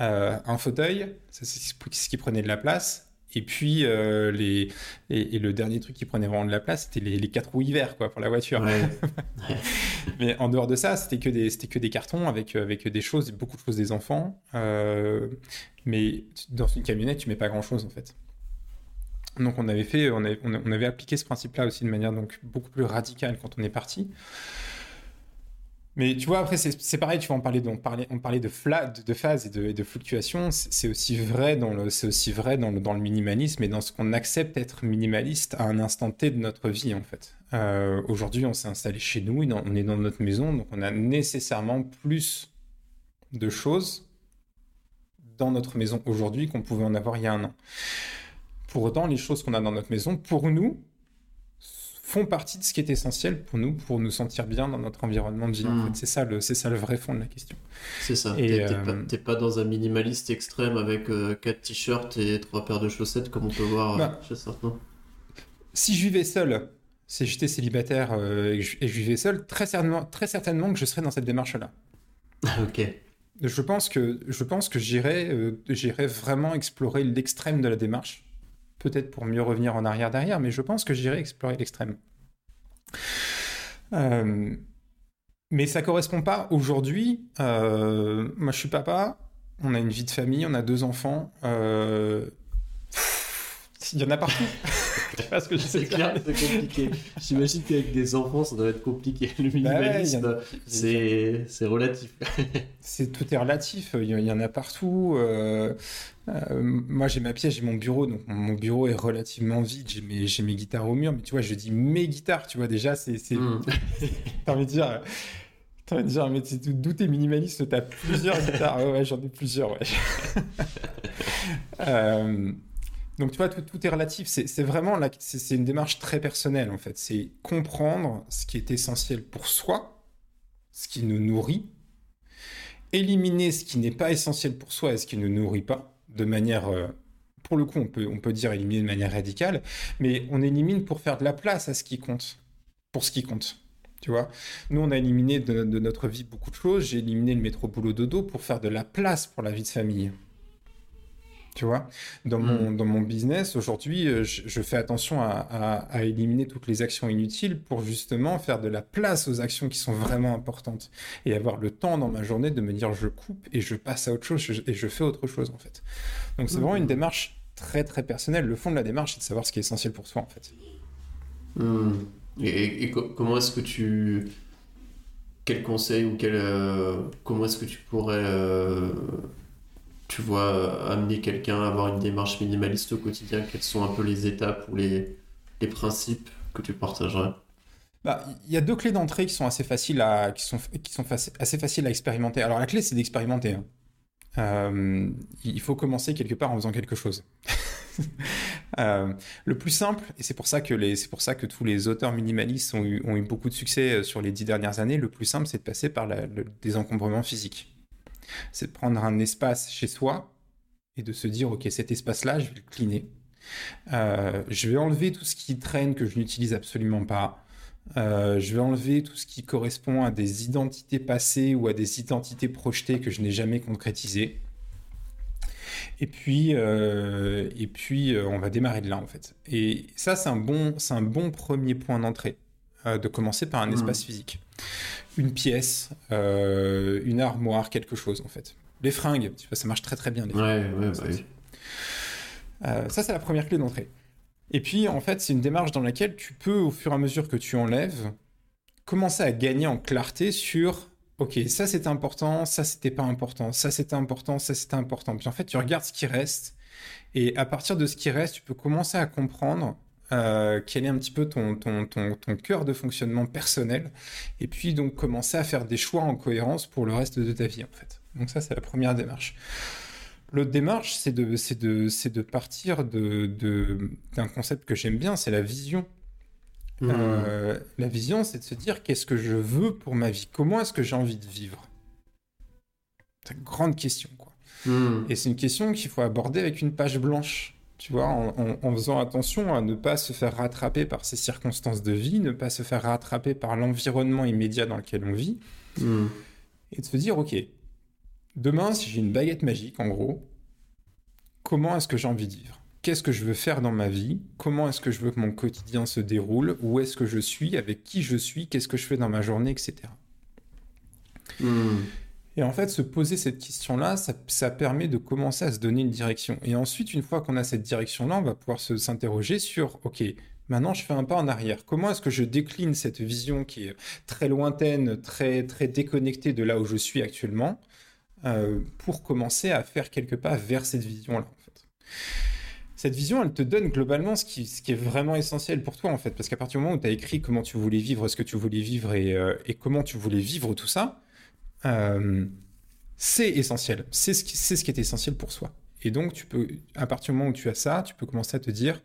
Euh, un fauteuil, c'est ce qui prenait de la place, et puis, euh, les, et, le dernier truc qui prenait vraiment de la place, c'était les, les, quatre roues hiver quoi, pour la voiture. Mais en dehors de ça, c'était que des, que des cartons avec, avec des choses, beaucoup de choses des enfants. Euh, mais dans une camionnette, tu mets pas grand-chose en fait. Donc on avait fait, on avait, on avait appliqué ce principe-là aussi de manière donc beaucoup plus radicale quand on est parti. Mais tu vois, après, c'est pareil, tu vois, on parlait de, on on parlait de, de, de phase et de, et de fluctuations. C'est aussi vrai, dans le, aussi vrai dans, le, dans le minimalisme et dans ce qu'on accepte être minimaliste à un instant T de notre vie, en fait. Euh, Aujourd'hui, on s'est installé chez nous, on est dans notre maison, donc on a nécessairement plus de choses dans notre maison aujourd'hui qu'on pouvait en avoir il y a un an. Pour autant, les choses qu'on a dans notre maison, pour nous, font partie de ce qui est essentiel pour nous, pour nous sentir bien dans notre environnement de vie. En hmm. fait. C'est ça, le, c'est ça le vrai fond de la question. C'est ça. Et euh, t'es, pas, dans un minimaliste extrême avec euh, quatre t-shirts et trois paires de chaussettes comme on peut voir bah, chez certains. Si je vivais seul, si j'étais célibataire et, je, vivais seul, très certainement, très certainement que je serais dans cette démarche-là. ok. Je pense que, je pense que j'irais, j'irais vraiment explorer l'extrême de la démarche peut-être pour mieux revenir en arrière derrière, mais je pense que j'irai explorer l'extrême. Euh, mais ça correspond pas aujourd'hui. Euh, moi, je suis papa. On a une vie de famille, on a deux enfants. Euh, il y en a partout. Parce que c'est clair, c'est compliqué. J'imagine qu'avec des enfants, ça doit être compliqué. Le bah minimalisme, c'est relatif. c'est tout est relatif. Il y en a partout. Euh, euh, moi, j'ai ma pièce, j'ai mon bureau, donc mon bureau est relativement vide. J'ai mes, mes, guitares au mur, mais tu vois, je dis mes guitares. Tu vois déjà, c'est. Mm. T'as envie de dire. T'as envie de dire, mais d'où t'es minimaliste T'as plusieurs guitares. Ouais, ouais j'en ai plusieurs. Ouais. euh, donc, tu vois, tout, est relatif. C'est vraiment c'est une démarche très personnelle, en fait. C'est comprendre ce qui est essentiel pour soi, ce qui nous nourrit, éliminer ce qui n'est pas essentiel pour soi et ce qui ne nous nourrit pas, de manière, euh, pour le coup, on peut, on peut dire éliminer de manière radicale, mais on élimine pour faire de la place à ce qui compte, pour ce qui compte. Tu vois, nous, on a éliminé de, de notre vie beaucoup de choses. J'ai éliminé le métro boulot dodo pour faire de la place pour la vie de famille. Tu vois, dans, mon, mm. dans mon business, aujourd'hui, euh, je, fais attention à, éliminer toutes les actions inutiles pour justement faire de la place aux actions qui sont vraiment importantes et avoir le temps dans ma journée de me dire je coupe et je passe à autre chose et je fais autre chose en fait. Donc c'est vraiment une mm. démarche très très personnelle. Le fond de la démarche, c'est de savoir ce qui est essentiel pour soi en fait. Mm. Et, comment est-ce que tu. Quel conseil ou quel, euh, comment est-ce que tu pourrais. Euh, tu vois amener quelqu'un à avoir une démarche minimaliste au quotidien Quelles sont un peu les étapes ou les, les principes que tu partagerais? Bah, il y a deux clés d'entrée qui sont assez faciles à, qui sont, qui sont assez faciles à expérimenter. Alors la clé, c'est d'expérimenter. Hein. Euh, il faut commencer quelque part en faisant quelque chose. Euh, le plus simple, et c'est pour ça que les, c'est pour ça que tous les auteurs minimalistes ont eu, ont eu, beaucoup de succès euh, sur les dix dernières années. Le plus simple, c'est de passer par le désencombrement physique c'est de prendre un espace chez soi et de se dire, OK, cet espace-là, je vais le cleaner. Euh, je vais enlever tout ce qui traîne que je n'utilise absolument pas. Euh, je vais enlever tout ce qui correspond à des identités passées ou à des identités projetées que je n'ai jamais concrétisées. Et puis, euh, on va démarrer de là en fait. Et ça, c'est bon, c'est un bon premier point d'entrée, de commencer par un mmh. espace physique une pièce, euh, une armoire, quelque chose en fait. Les fringues, ça marche très très bien. Les ouais, ouais, bah euh, ça, c'est la première clé d'entrée. Et puis, en fait, c'est une démarche dans laquelle tu peux, au fur et à mesure que tu enlèves, commencer à gagner en clarté sur ok, ça c'était important, ça c'était pas important, ça c'était important, ça c'était important. Puis en fait, tu regardes ce qui reste, et à partir de ce qui reste, tu peux commencer à comprendre euh, quel est un petit peu ton, ton, ton, ton, cœur de fonctionnement personnel, et puis donc commencer à faire des choix en cohérence pour le reste de ta vie en fait. Donc ça c'est la première démarche. L'autre démarche, c'est de, de, de partir de, d'un concept que j'aime bien, c'est la vision. Mmh. Euh, la vision, c'est de se dire qu'est-ce que je veux pour ma vie? Comment est-ce que j'ai envie de vivre? C'est une grande question, quoi. Mmh. Et c'est une question qu'il faut aborder avec une page blanche tu vois, en, faisant attention à ne pas se faire rattraper par ces circonstances de vie, ne pas se faire rattraper par l'environnement immédiat dans lequel on vit, hmm. et de se dire, ok, demain, si j'ai une baguette magique, en gros, comment est-ce que j'ai envie de vivre? Qu'est-ce que je veux faire dans ma vie? Comment est-ce que je veux que mon quotidien se déroule? Où est-ce que je suis? Avec qui je suis? Qu'est-ce que je fais dans ma journée? Etc. Et en fait, se poser cette question-là, ça, permet de commencer à se donner une direction. Et ensuite, une fois qu'on a cette direction-là, on va pouvoir s'interroger sur, OK, maintenant je fais un pas en arrière. Comment est-ce que je décline cette vision qui est très lointaine, très, très déconnectée de là où je suis actuellement, euh, pour commencer à faire quelques pas vers cette vision-là, cette vision, elle te donne globalement ce qui, est vraiment essentiel pour toi, en fait. Parce qu'à partir du moment où tu as écrit comment tu voulais vivre, ce que tu voulais vivre et, euh, et comment tu voulais vivre tout ça, euh, c'est essentiel. C'est ce, qui, ce qui est essentiel pour soi. Et donc, tu peux, à partir du moment où tu as ça, tu peux commencer à te dire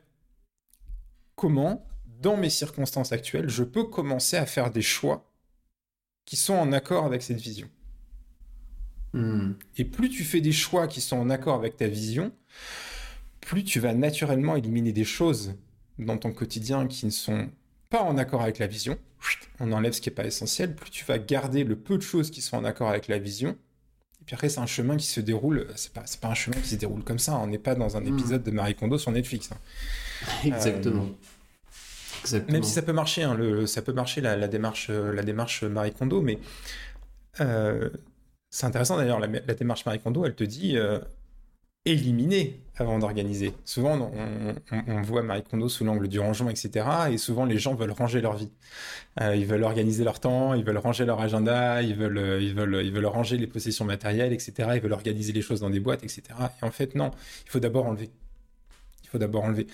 comment, dans mes circonstances actuelles, je peux commencer à faire des choix qui sont en accord avec cette vision. Hmm. Et plus tu fais des choix qui sont en accord avec ta vision, plus tu vas naturellement éliminer des choses dans ton quotidien qui ne sont pas en accord avec la vision. On enlève ce qui n'est pas essentiel. Plus tu vas garder le peu de choses qui sont en accord avec la vision. Et puis après, c'est un chemin qui se déroule. C'est pas, pas un chemin qui se déroule comme ça. On n'est pas dans un hmm. épisode de Marie Kondo sur Netflix. Hein. Exactement. Euh, même si ça peut marcher, hein, le, ça peut marcher la, démarche, la démarche Marie Kondo, mais euh, c'est intéressant d'ailleurs, la, démarche Marie Kondo, elle te dit euh, éliminer avant d'organiser. Souvent, on, voit Marie Kondo sous l'angle du rangement, etc. Et souvent, les gens veulent ranger leur vie. Euh, ils veulent organiser leur temps, ils veulent ranger leur agenda, ils veulent, euh, ils veulent, ils veulent ranger les possessions matérielles, etc. Ils veulent organiser les choses dans des boîtes, etc. Et en fait, non, il faut d'abord enlever. Il faut d'abord enlever.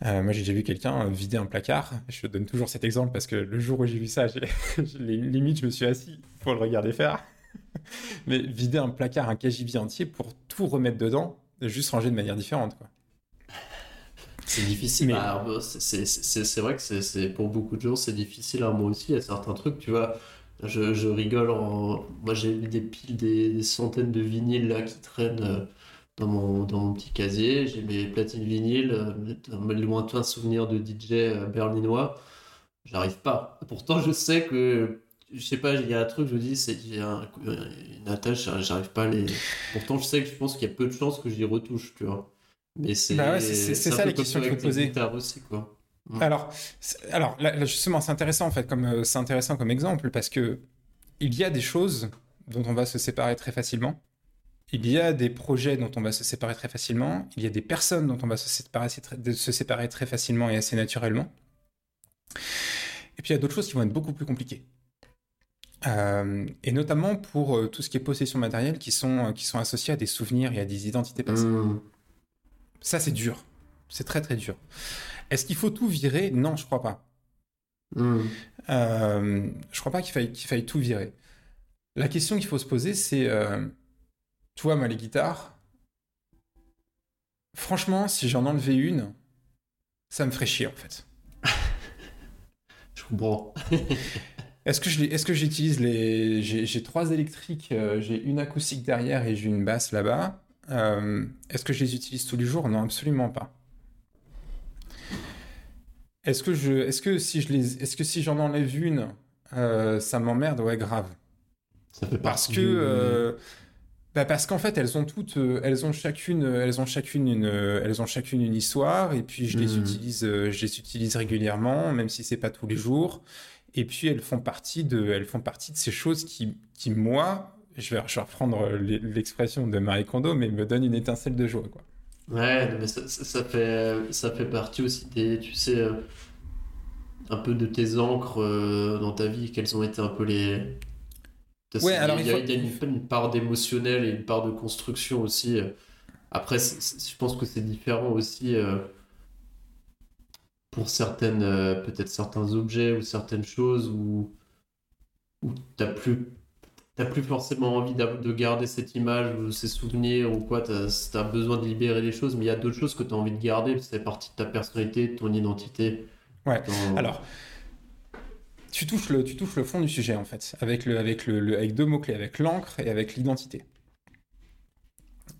moi, j'ai déjà vu quelqu'un vider un placard. Je donne toujours cet exemple parce que le jour où j'ai vu ça, limite, je me suis assis pour le regarder faire. Mais vider un placard, un KGB entier pour tout remettre dedans, juste ranger de manière différente. Quoi. C'est difficile. Mais... Bah, c'est vrai que c'est pour beaucoup de gens, c'est difficile. Moi aussi, il y a certains trucs, tu vois. Je, je rigole. Moi, j'ai des piles, des, centaines de vinyles là qui traînent euh, dans mon, dans mon petit casier. J'ai mes platines vinyles, euh, mes lointains souvenirs de DJ euh, berlinois. J'arrive pas. Pourtant, je sais que je sais pas, il y a un truc, je me dis, c'est il y a une attache, j'arrive pas à les. Pourtant, je sais que je pense qu'il y a peu de chances que j'y retouche, tu vois. Mais c'est bah c'est ça la question qu'il faut poser. Aussi, quoi. Alors, alors là, justement, c'est intéressant en fait, comme euh, c'est intéressant comme exemple parce que il y a des choses dont on va se séparer très facilement. Il y a des projets dont on va se séparer très facilement. Il y a des personnes dont on va se séparer, se séparer très facilement et assez naturellement. Et puis il y a d'autres choses qui vont être beaucoup plus compliquées. Euh, et notamment pour euh, tout ce qui est possession matérielle qui sont, euh, qui sont associés à des souvenirs et à des identités passées. Mmh. Ça, c'est dur. C'est très, très dur. Est-ce qu'il faut tout virer? Non, je crois pas. Mmh. je crois pas qu'il faille, qu'il faille tout virer. La question qu'il faut se poser, c'est Tu vois, moi, les guitares, franchement, si j'en enlevais une, ça me ferait chier, en fait. je comprends. Est-ce que je est-ce que j'utilise les j'ai trois électriques, euh, j'ai une acoustique derrière et j'ai une basse là-bas. Euh, est-ce que je les utilise tous les jours? Non, absolument pas. Est-ce que je est-ce que si je les est-ce que si j'en enlève une, euh, ça m'emmerde? Ouais, grave. Ça fait parce que bah parce qu'en fait elles ont toutes elles ont chacune elles ont chacune une elles ont chacune une histoire et puis je les hmm. utilise je les utilise régulièrement même si c'est pas tous les jours et puis elles font partie de, elles font partie de ces choses qui, qui moi, je vais, je vais reprendre l'expression de Marie Kondo, mais me donnent une étincelle de joie, quoi. Ouais, mais ça, ça, fait, ça fait partie aussi des, tu sais, euh, un peu de tes encres euh, dans ta vie, quelles ont été un peu les. Ouais, alors il y a, il y a une, une, part d'émotionnel et une part de construction aussi. Après, je pense que c'est différent aussi. Euh, pour certaines, euh, peut-être certains objets ou certaines choses où, où tu n'as plus, plus forcément envie de garder cette image ou ces souvenirs ou quoi, tu as, besoin de libérer les choses, mais il y a d'autres choses que tu as envie de garder, parce que c'est partie de ta personnalité, de ton identité. Ouais, alors, tu touches, le, tu touches le fond du sujet en fait, avec, le, avec, le, avec deux mots-clés, avec l'encre et avec l'identité.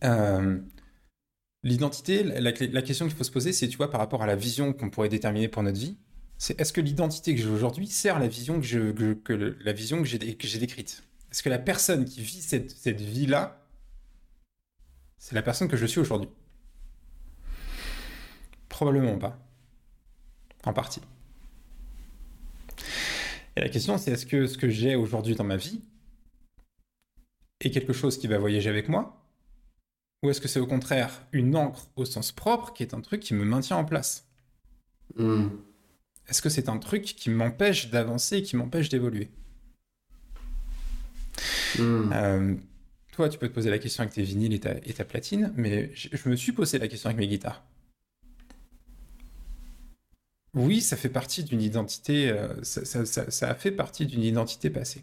Euh, L'identité, la, question qu'il faut se poser, c'est, tu vois, par rapport à la vision qu'on pourrait déterminer pour notre vie, c'est est-ce que l'identité que j'ai aujourd'hui sert la vision que, je, que, la vision que j'ai, décrite? Est-ce que la personne qui vit cette, cette vie-là, c'est la personne que je suis aujourd'hui? Probablement pas. En partie. Et la question, c'est est-ce que ce que j'ai aujourd'hui dans ma vie est quelque chose qui va voyager avec moi? Ou est-ce que c'est au contraire une encre au sens propre qui est un truc qui me maintient en place hmm. Est-ce que c'est un truc qui m'empêche d'avancer et qui m'empêche d'évoluer hmm. euh, Toi, tu peux te poser la question avec tes vinyles et ta, platine, mais je, me suis posé la question avec mes guitares. Oui, ça fait partie d'une identité, euh, ça, a fait partie d'une identité passée.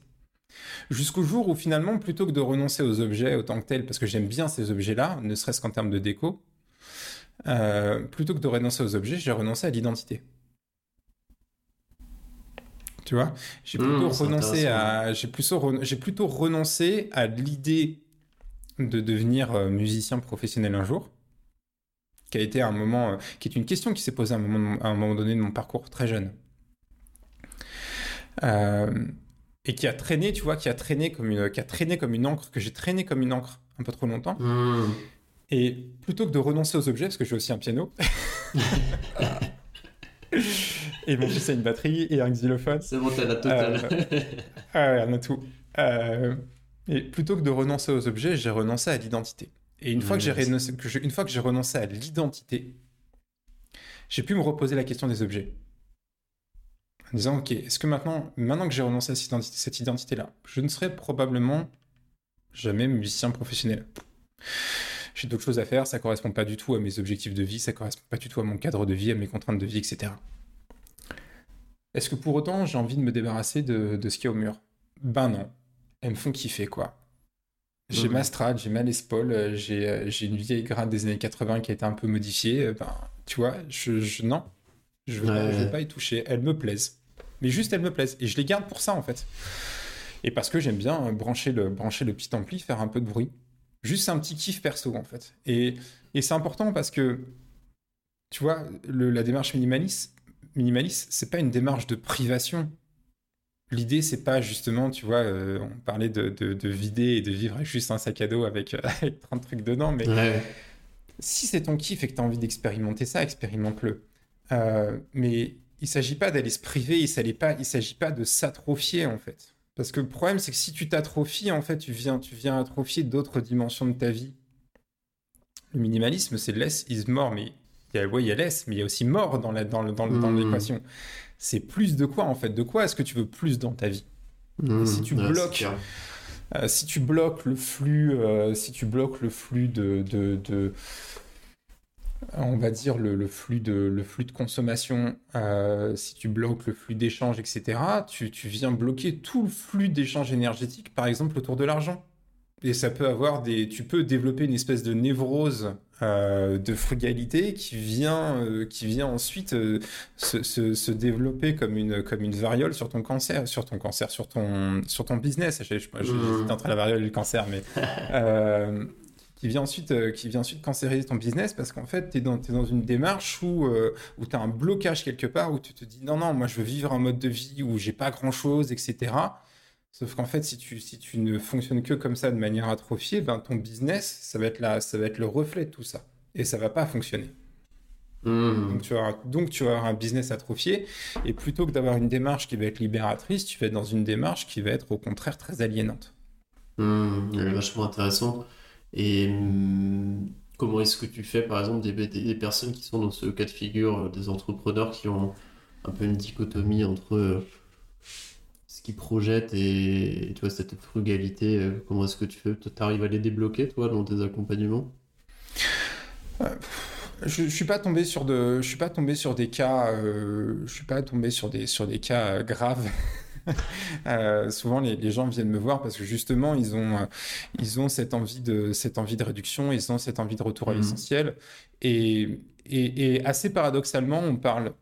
Jusqu'au jour où finalement, plutôt que de renoncer aux objets autant que tels, parce que j'aime bien ces objets-là, ne serait-ce qu'en termes de déco, euh, plutôt que de renoncer aux objets, j'ai renoncé à l'identité. Tu vois? J'ai Mmh, plutôt, renoncé à, j'ai, plutôt re- j'ai plutôt renoncé à l'idée de devenir euh, musicien professionnel un jour, qui a été un moment, euh, qui est une question qui s'est posée à un moment, à un moment donné de mon parcours très jeune. Euh, et qui a traîné, tu vois, qui a traîné comme une, qui a traîné comme une encre, que j'ai traîné comme une encre un peu trop longtemps. Mmh. Et plutôt que de renoncer aux objets, parce que j'ai aussi un piano, et mon fils a une batterie et un xylophone, C'est bon, t'as la totale. ah ouais, on a tout. Euh, et plutôt que de renoncer aux objets, j'ai renoncé à l'identité. Et une fois que j'ai Yes. renoncé, que je- une fois que j'ai renoncé à l'identité, j'ai pu me reposer la question des objets. En disant, ok, est-ce que maintenant, maintenant que j'ai renoncé à cette identité- cette identité-là, je ne serai probablement jamais musicien professionnel. J'ai d'autres choses à faire, ça correspond pas du tout à mes objectifs de vie, ça correspond pas du tout à mon cadre de vie, à mes contraintes de vie, etc. Est-ce que pour autant j'ai envie de me débarrasser de, de ce qu'il y a au mur? Ben non. Elles me font kiffer, quoi. J'ai ma Strad, j'ai ma Les Paul, euh, j'ai euh, j'ai une vieille grade des années 80 qui a été un peu modifiée. euh, Ben, tu vois, je, je- non. Je Ouais. je veux pas y toucher. Elles me plaisent. Mais juste, elles me plaisent. Et je les garde pour ça, en fait. Et parce que j'aime bien euh, brancher le, brancher le petit ampli, faire un peu de bruit. Juste un petit kiff perso, en fait. Et, et c'est important parce que, tu vois, le- la démarche minimaliste, minimaliste, c'est pas une démarche de privation. L'idée, c'est pas justement, tu vois, euh, on parlait de, de- de vider et de vivre avec juste un sac à dos avec, euh, avec 30 trucs dedans, mais Ouais. si c'est ton kiff et que tu as envie d'expérimenter ça, expérimente-le. Euh, mais il s'agit pas d'aller se priver, il pas, il s'agit pas de s'atrophier en fait. Parce que le problème, c'est que si tu t'atrophies, en fait, tu viens, tu viens atrophier d'autres dimensions de ta vie. Le minimalisme, c'est less is more, mais il y a, ouais, il y a less, mais il y a aussi mort dans dans le- dans dans l'équation. C'est plus de quoi en fait? De quoi est-ce que tu veux plus dans ta vie? Mmh. si tu Ouais, bloques-. Euh, si tu bloques le flux, euh, si tu bloques le flux de, de, de- on va dire le, le flux de le flux de consommation, euh, si tu bloques le flux d'échange, etc., tu, tu viens bloquer tout le flux d'échange énergétique, par exemple autour de l'argent. Et ça peut avoir des, tu peux développer une espèce de névrose euh, de frugalité qui vient, euh, qui vient ensuite se, se- se développer comme une, comme une variole sur ton cancer, sur ton cancer, sur ton, sur ton business. J'hésite entre la variole et le cancer, mais qui vient ensuite, euh, qui vient ensuite cancériser ton business parce qu'en fait, tu es dans, une démarche où, euh, où tu as un blocage quelque part, où tu te dis non, non, moi je veux vivre un mode de vie où j'ai pas grand chose, etc. Sauf qu'en fait, si tu, si tu ne fonctionnes que comme ça de manière atrophiée, ben, ton business, ça va être la, ça va être le reflet de tout ça. Et ça va pas fonctionner. Mmh. Donc tu, vas, avoir- donc tu vas avoir un business atrophié. Et plutôt que d'avoir une démarche qui va être libératrice, tu vas être dans une démarche qui va être au contraire très aliénante. Mmh, vachement intéressante. Et mmh, comment est-ce que tu fais, par exemple, des, personnes qui sont dans ce cas de figure, euh, des entrepreneurs qui ont un peu une dichotomie entre euh, ce qu'ils projettent et, tu vois, cette frugalité, euh, comment est-ce que tu fais? Tu arrives à les débloquer, toi, dans tes accompagnements? Je, je suis pas tombé sur de, je suis pas tombé sur des cas, je suis pas tombé sur des sur des cas graves. Euh, souvent, les, les gens viennent me voir parce que justement, ils ont euh, ils ont cette envie de cette envie de réduction, ils ont cette envie de retour à Mhm. l'essentiel. Et, et et assez paradoxalement, on parle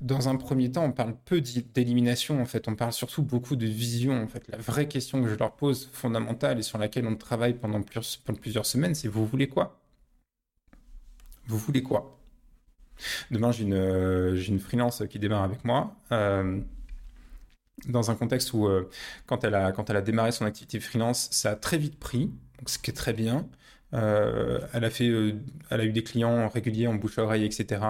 dans un premier temps, on parle peu d'élimination en fait, on parle surtout beaucoup de vision en fait. La vraie question que je leur pose, fondamentale et sur laquelle on travaille pendant plus- pendant plusieurs semaines, c'est vous voulez quoi? Vous voulez quoi? Demain, j'ai une, euh, une freelance qui démarre avec moi, euh, dans un contexte où, euh, quand elle a, quand elle a démarré son activité freelance, ça a très vite pris, ce qui est très bien. Euh, elle a fait, euh, elle a eu des clients réguliers en bouche à oreille, etc.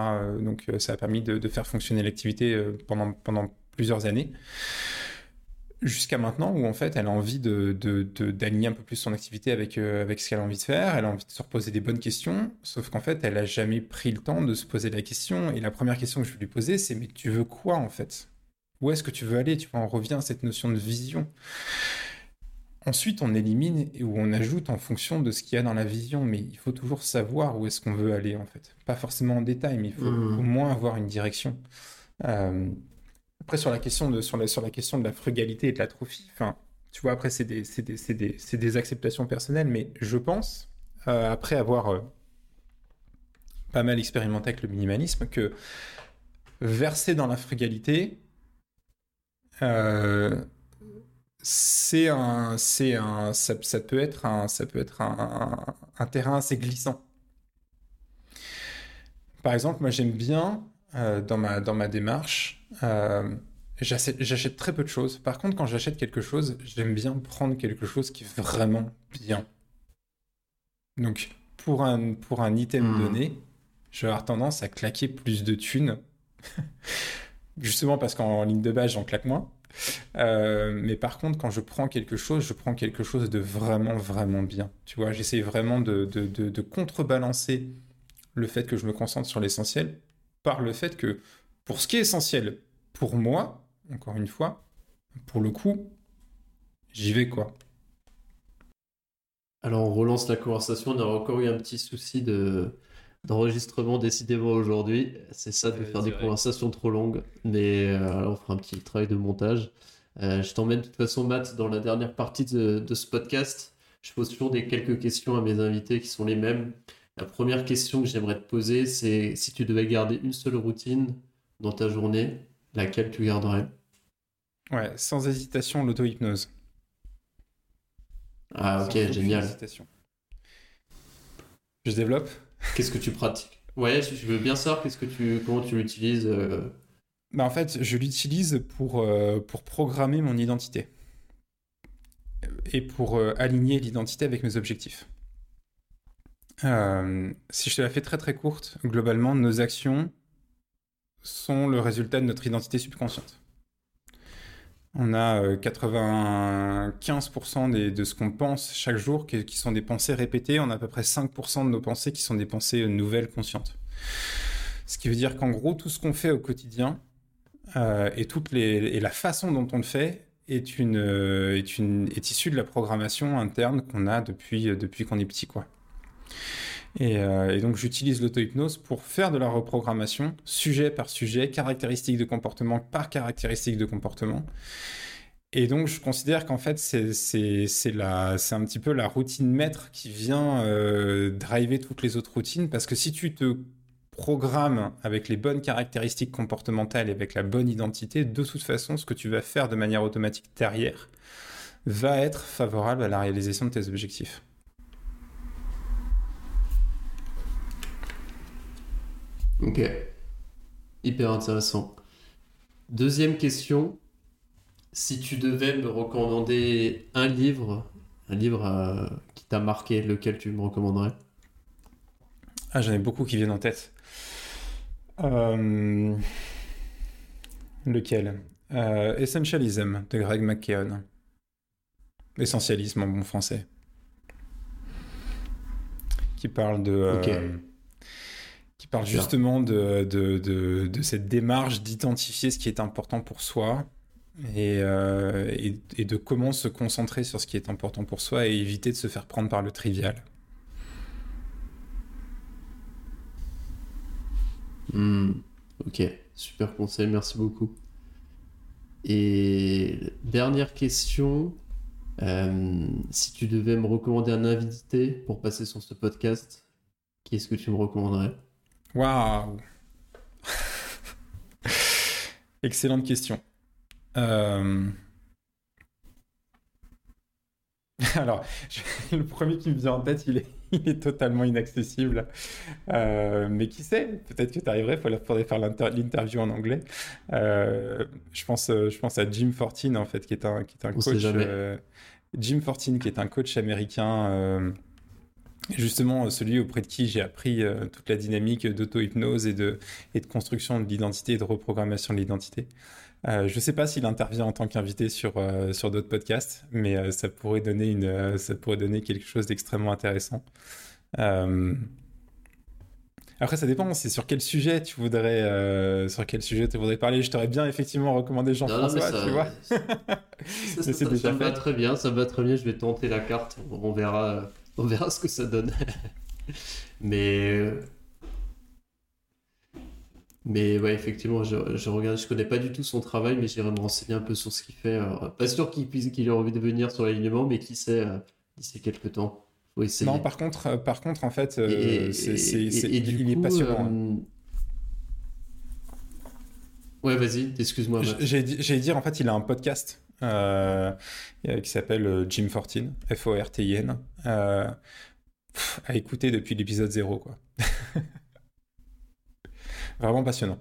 donc ça a permis de, faire fonctionner l'activité pendant, pendant plusieurs années. Jusqu'à maintenant, où en fait, elle a envie de, d'aligner un peu plus son activité avec, avec ce qu'elle a envie de faire. Elle a envie de se reposer des bonnes questions. Sauf qu'en fait, elle a jamais pris le temps de se poser la question. Et la première question que je vais lui poser, c'est mais tu veux quoi en fait? Où est-ce que tu veux aller Tu vois, on revient à cette notion de vision. Ensuite, on élimine ou on ajoute en fonction de ce qu'il y a dans la vision. Mais il faut toujours savoir où est-ce qu'on veut aller en fait. Pas forcément en détail, mais il faut Mhm. au moins avoir une direction. Euh, après, sur la question de, sur la, sur la question de la frugalité et de l'atrophie, enfin, Tu vois, après, c'est des, des, des, acceptations personnelles, mais je pense, euh, après avoir euh, pas mal expérimenté avec le minimalisme, que verser dans la frugalité, c'est un, c'est un, ça, peut être un, ça peut être un, un, terrain assez glissant. Par exemple, moi j'aime bien dans ma dans ma démarche J'achète très peu de choses. Par contre, quand j'achète quelque chose, j'aime bien prendre quelque chose qui est vraiment bien. Donc, pour un, pour un item hmm. donné, je vais avoir tendance à claquer plus de thunes. Justement parce qu'en ligne de base, j'en claque moins. Euh, mais par contre, quand je prends quelque chose, je prends quelque chose de vraiment, vraiment bien. Tu vois, j'essaie vraiment de, de, de, contrebalancer le fait que je me concentre sur l'essentiel par le fait que pour ce qui est essentiel pour moi, encore une fois, pour le coup, j'y vais quoi. Alors on relance la conversation, on a encore eu un petit souci de d'enregistrement décidément aujourd'hui. C'est ça de faire des conversations trop longues, mais euh, on fera un petit travail de montage. Euh, je t'emmène de toute façon Matt dans la dernière partie de, ce podcast. Je pose toujours des quelques questions à mes invités qui sont les mêmes. La première question que j'aimerais te poser, c'est si tu devais garder une seule routine dans ta journée, laquelle tu garderais? Ouais, sans hésitation, l'auto-hypnose. Ah, ok, génial. Je développe? Qu'est-ce que tu pratiques? Ouais, je veux bien savoir tu, comment tu l'utilises. Euh? Bah en fait, je l'utilise pour, euh, pour programmer mon identité et pour euh, aligner l'identité avec mes objectifs. si je te la fais très très courte, globalement, nos actions sont le résultat de notre identité subconsciente. On a 95% euh, de ce qu'on pense chaque jour qui, sont des pensées répétées. On a à peu près 5% de nos pensées qui sont des pensées nouvelles conscientes. Ce qui veut dire qu'en gros, tout ce qu'on fait au quotidien euh, et, la façon dont on le fait euh, est issue de la programmation interne qu'on a depuis, depuis qu'on est petit. quoi. Euh, et, donc j'utilise l'auto-hypnose pour faire de la reprogrammation, sujet par sujet, caractéristique de comportement par caractéristique de comportement. Et donc je considère qu'en fait c'est, un petit peu la routine maître qui vient euh, driver toutes les autres routines, parce que si tu te programmes avec les bonnes caractéristiques comportementales et avec la bonne identité, de toute façon ce que tu vas faire de manière automatique derrière va être favorable à la réalisation de tes objectifs. Ok. Hyper intéressant. Deuxième question. Si tu devais me recommander un livre, un livre euh, qui t'a marqué, lequel tu me recommanderais? Ah, j'en ai beaucoup qui viennent en tête. Euh, lequel? Euh, Essentialism de Greg McKeown. Essentialisme en bon français. Qui parle de qui parle justement de, de, de, cette démarche d'identifier ce qui est important pour soi et, euh, et, de comment se concentrer sur ce qui est important pour soi et éviter de se faire prendre par le trivial. Hmm, ok, super conseil, merci beaucoup. Et dernière question, euh, si tu devais me recommander un invité pour passer sur ce podcast, qui est-ce que tu me recommanderais? Waouh Excellente question. Euh, alors, le premier qui me vient en tête, il est, il est totalement inaccessible. Euh, mais qui sait Peut-être que tu arriverais, il faudrait faire l'interview en anglais. Euh, je, pense, je pense à Jim Fortin, en fait, qui est un, qui est un coach. Jim Fortin, qui est un coach américain justement euh, celui auprès de qui j'ai appris euh, toute la dynamique d'auto-hypnose et de, et de construction de l'identité et de reprogrammation de l'identité. Euh, je ne sais pas s'il intervient en tant qu'invité sur, sur d'autres podcasts, mais ça, pourrait donner une, ça pourrait donner quelque chose d'extrêmement intéressant. Après, ça dépend, c'est sur quel sujet tu voudrais, sur quel sujet tu voudrais parler. Je t'aurais bien effectivement recommandé Jean-François, tu vois. ça, ça, me va très bien, ça me va très bien. Je vais tenter la carte, on verra on verra ce que ça donne. Mais. Euh, Mais ouais, effectivement, je, je regarde, je connais pas du tout son travail, mais j'irai me renseigner un peu sur ce qu'il fait. pas sûr qu'il puisse, qu'il ait envie de venir sur l'alignement, mais qui sait, d'ici quelques temps. Faut essayer. Non, par contre, par contre, en fait, c'est, il est passionnant. Ouais, vas-y, excuse-moi. J'ai dire, en fait, il a un podcast euh, qui s'appelle euh, Jim Fortin, F-O-R-T-I-N, euh, à écouter depuis l'épisode 0, quoi. Vraiment passionnant.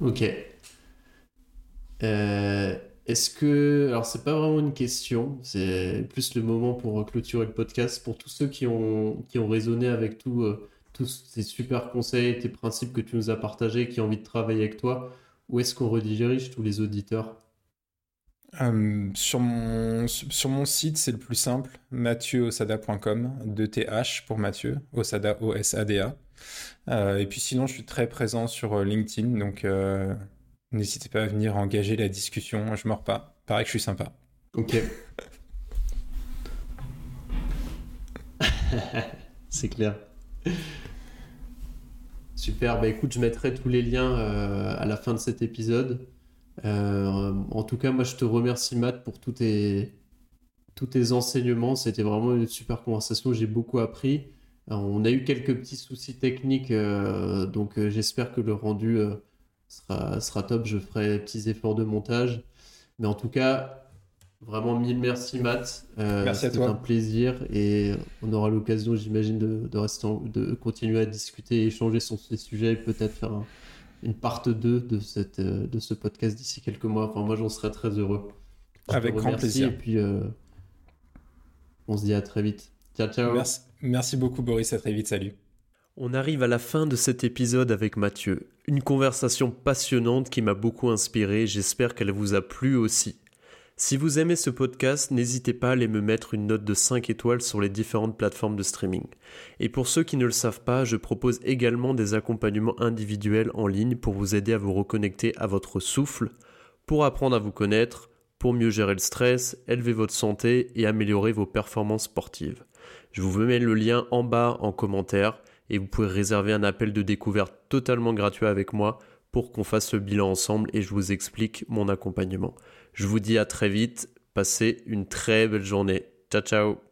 Ok. Est-ce que. Alors, c'est pas vraiment une question, c'est plus le moment pour clôturer le podcast. Pour tous ceux qui ont, qui ont raisonné avec tout tous ces super conseils, tes principes que tu nous as partagés, qui ont envie de travailler avec toi, où est-ce qu'on redirige tous les auditeurs? Euh, sur, mon, sur mon site, c'est le plus simple, mathieuosada.com, de TH pour Mathieu, Osada, O-S-A-D-A. Euh, et puis sinon, je suis très présent sur euh, LinkedIn, donc n'hésitez pas à venir engager la discussion, je mords pas. Pareil que je suis sympa. Ok. c'est clair. Super, bah écoute, je mettrai tous les liens euh, à la fin de cet épisode. Euh, en tout cas, moi je te remercie Matt pour tous tes, tous tes enseignements. C'était vraiment une super conversation, j'ai beaucoup appris. Euh, on a eu quelques petits soucis techniques, donc j'espère que le rendu sera, sera top. Je ferai des petits efforts de montage. Mais en tout cas, Vraiment mille merci Matt. Euh, merci à toi. C'était un plaisir et on aura l'occasion, j'imagine, de, rester de continuer à discuter échanger sur ces sujets et peut-être faire une part 2 de, cette, euh, de ce podcast d'ici quelques mois. Enfin, moi, j'en serais très heureux. Avec grand plaisir. Et puis, euh, on se dit à très vite. Ciao, ciao. Merci, merci beaucoup, Boris. À très vite. Salut. On arrive à la fin de cet épisode avec Mathieu. Une conversation passionnante qui m'a beaucoup inspiré. J'espère qu'elle vous a plu aussi. Si vous aimez ce podcast, n'hésitez pas à aller me mettre une note de 5 étoiles sur les différentes plateformes de streaming. Et pour ceux qui ne le savent pas, je propose également des accompagnements individuels en ligne pour vous aider à vous reconnecter à votre souffle, pour apprendre à vous connaître, pour mieux gérer le stress, élever votre santé et améliorer vos performances sportives. Je vous mets le lien en bas en commentaire et vous pouvez réserver un appel de découverte totalement gratuit avec moi pour qu'on fasse le bilan ensemble et je vous explique mon accompagnement. Je vous dis à très vite. Passez une très belle journée. Ciao ciao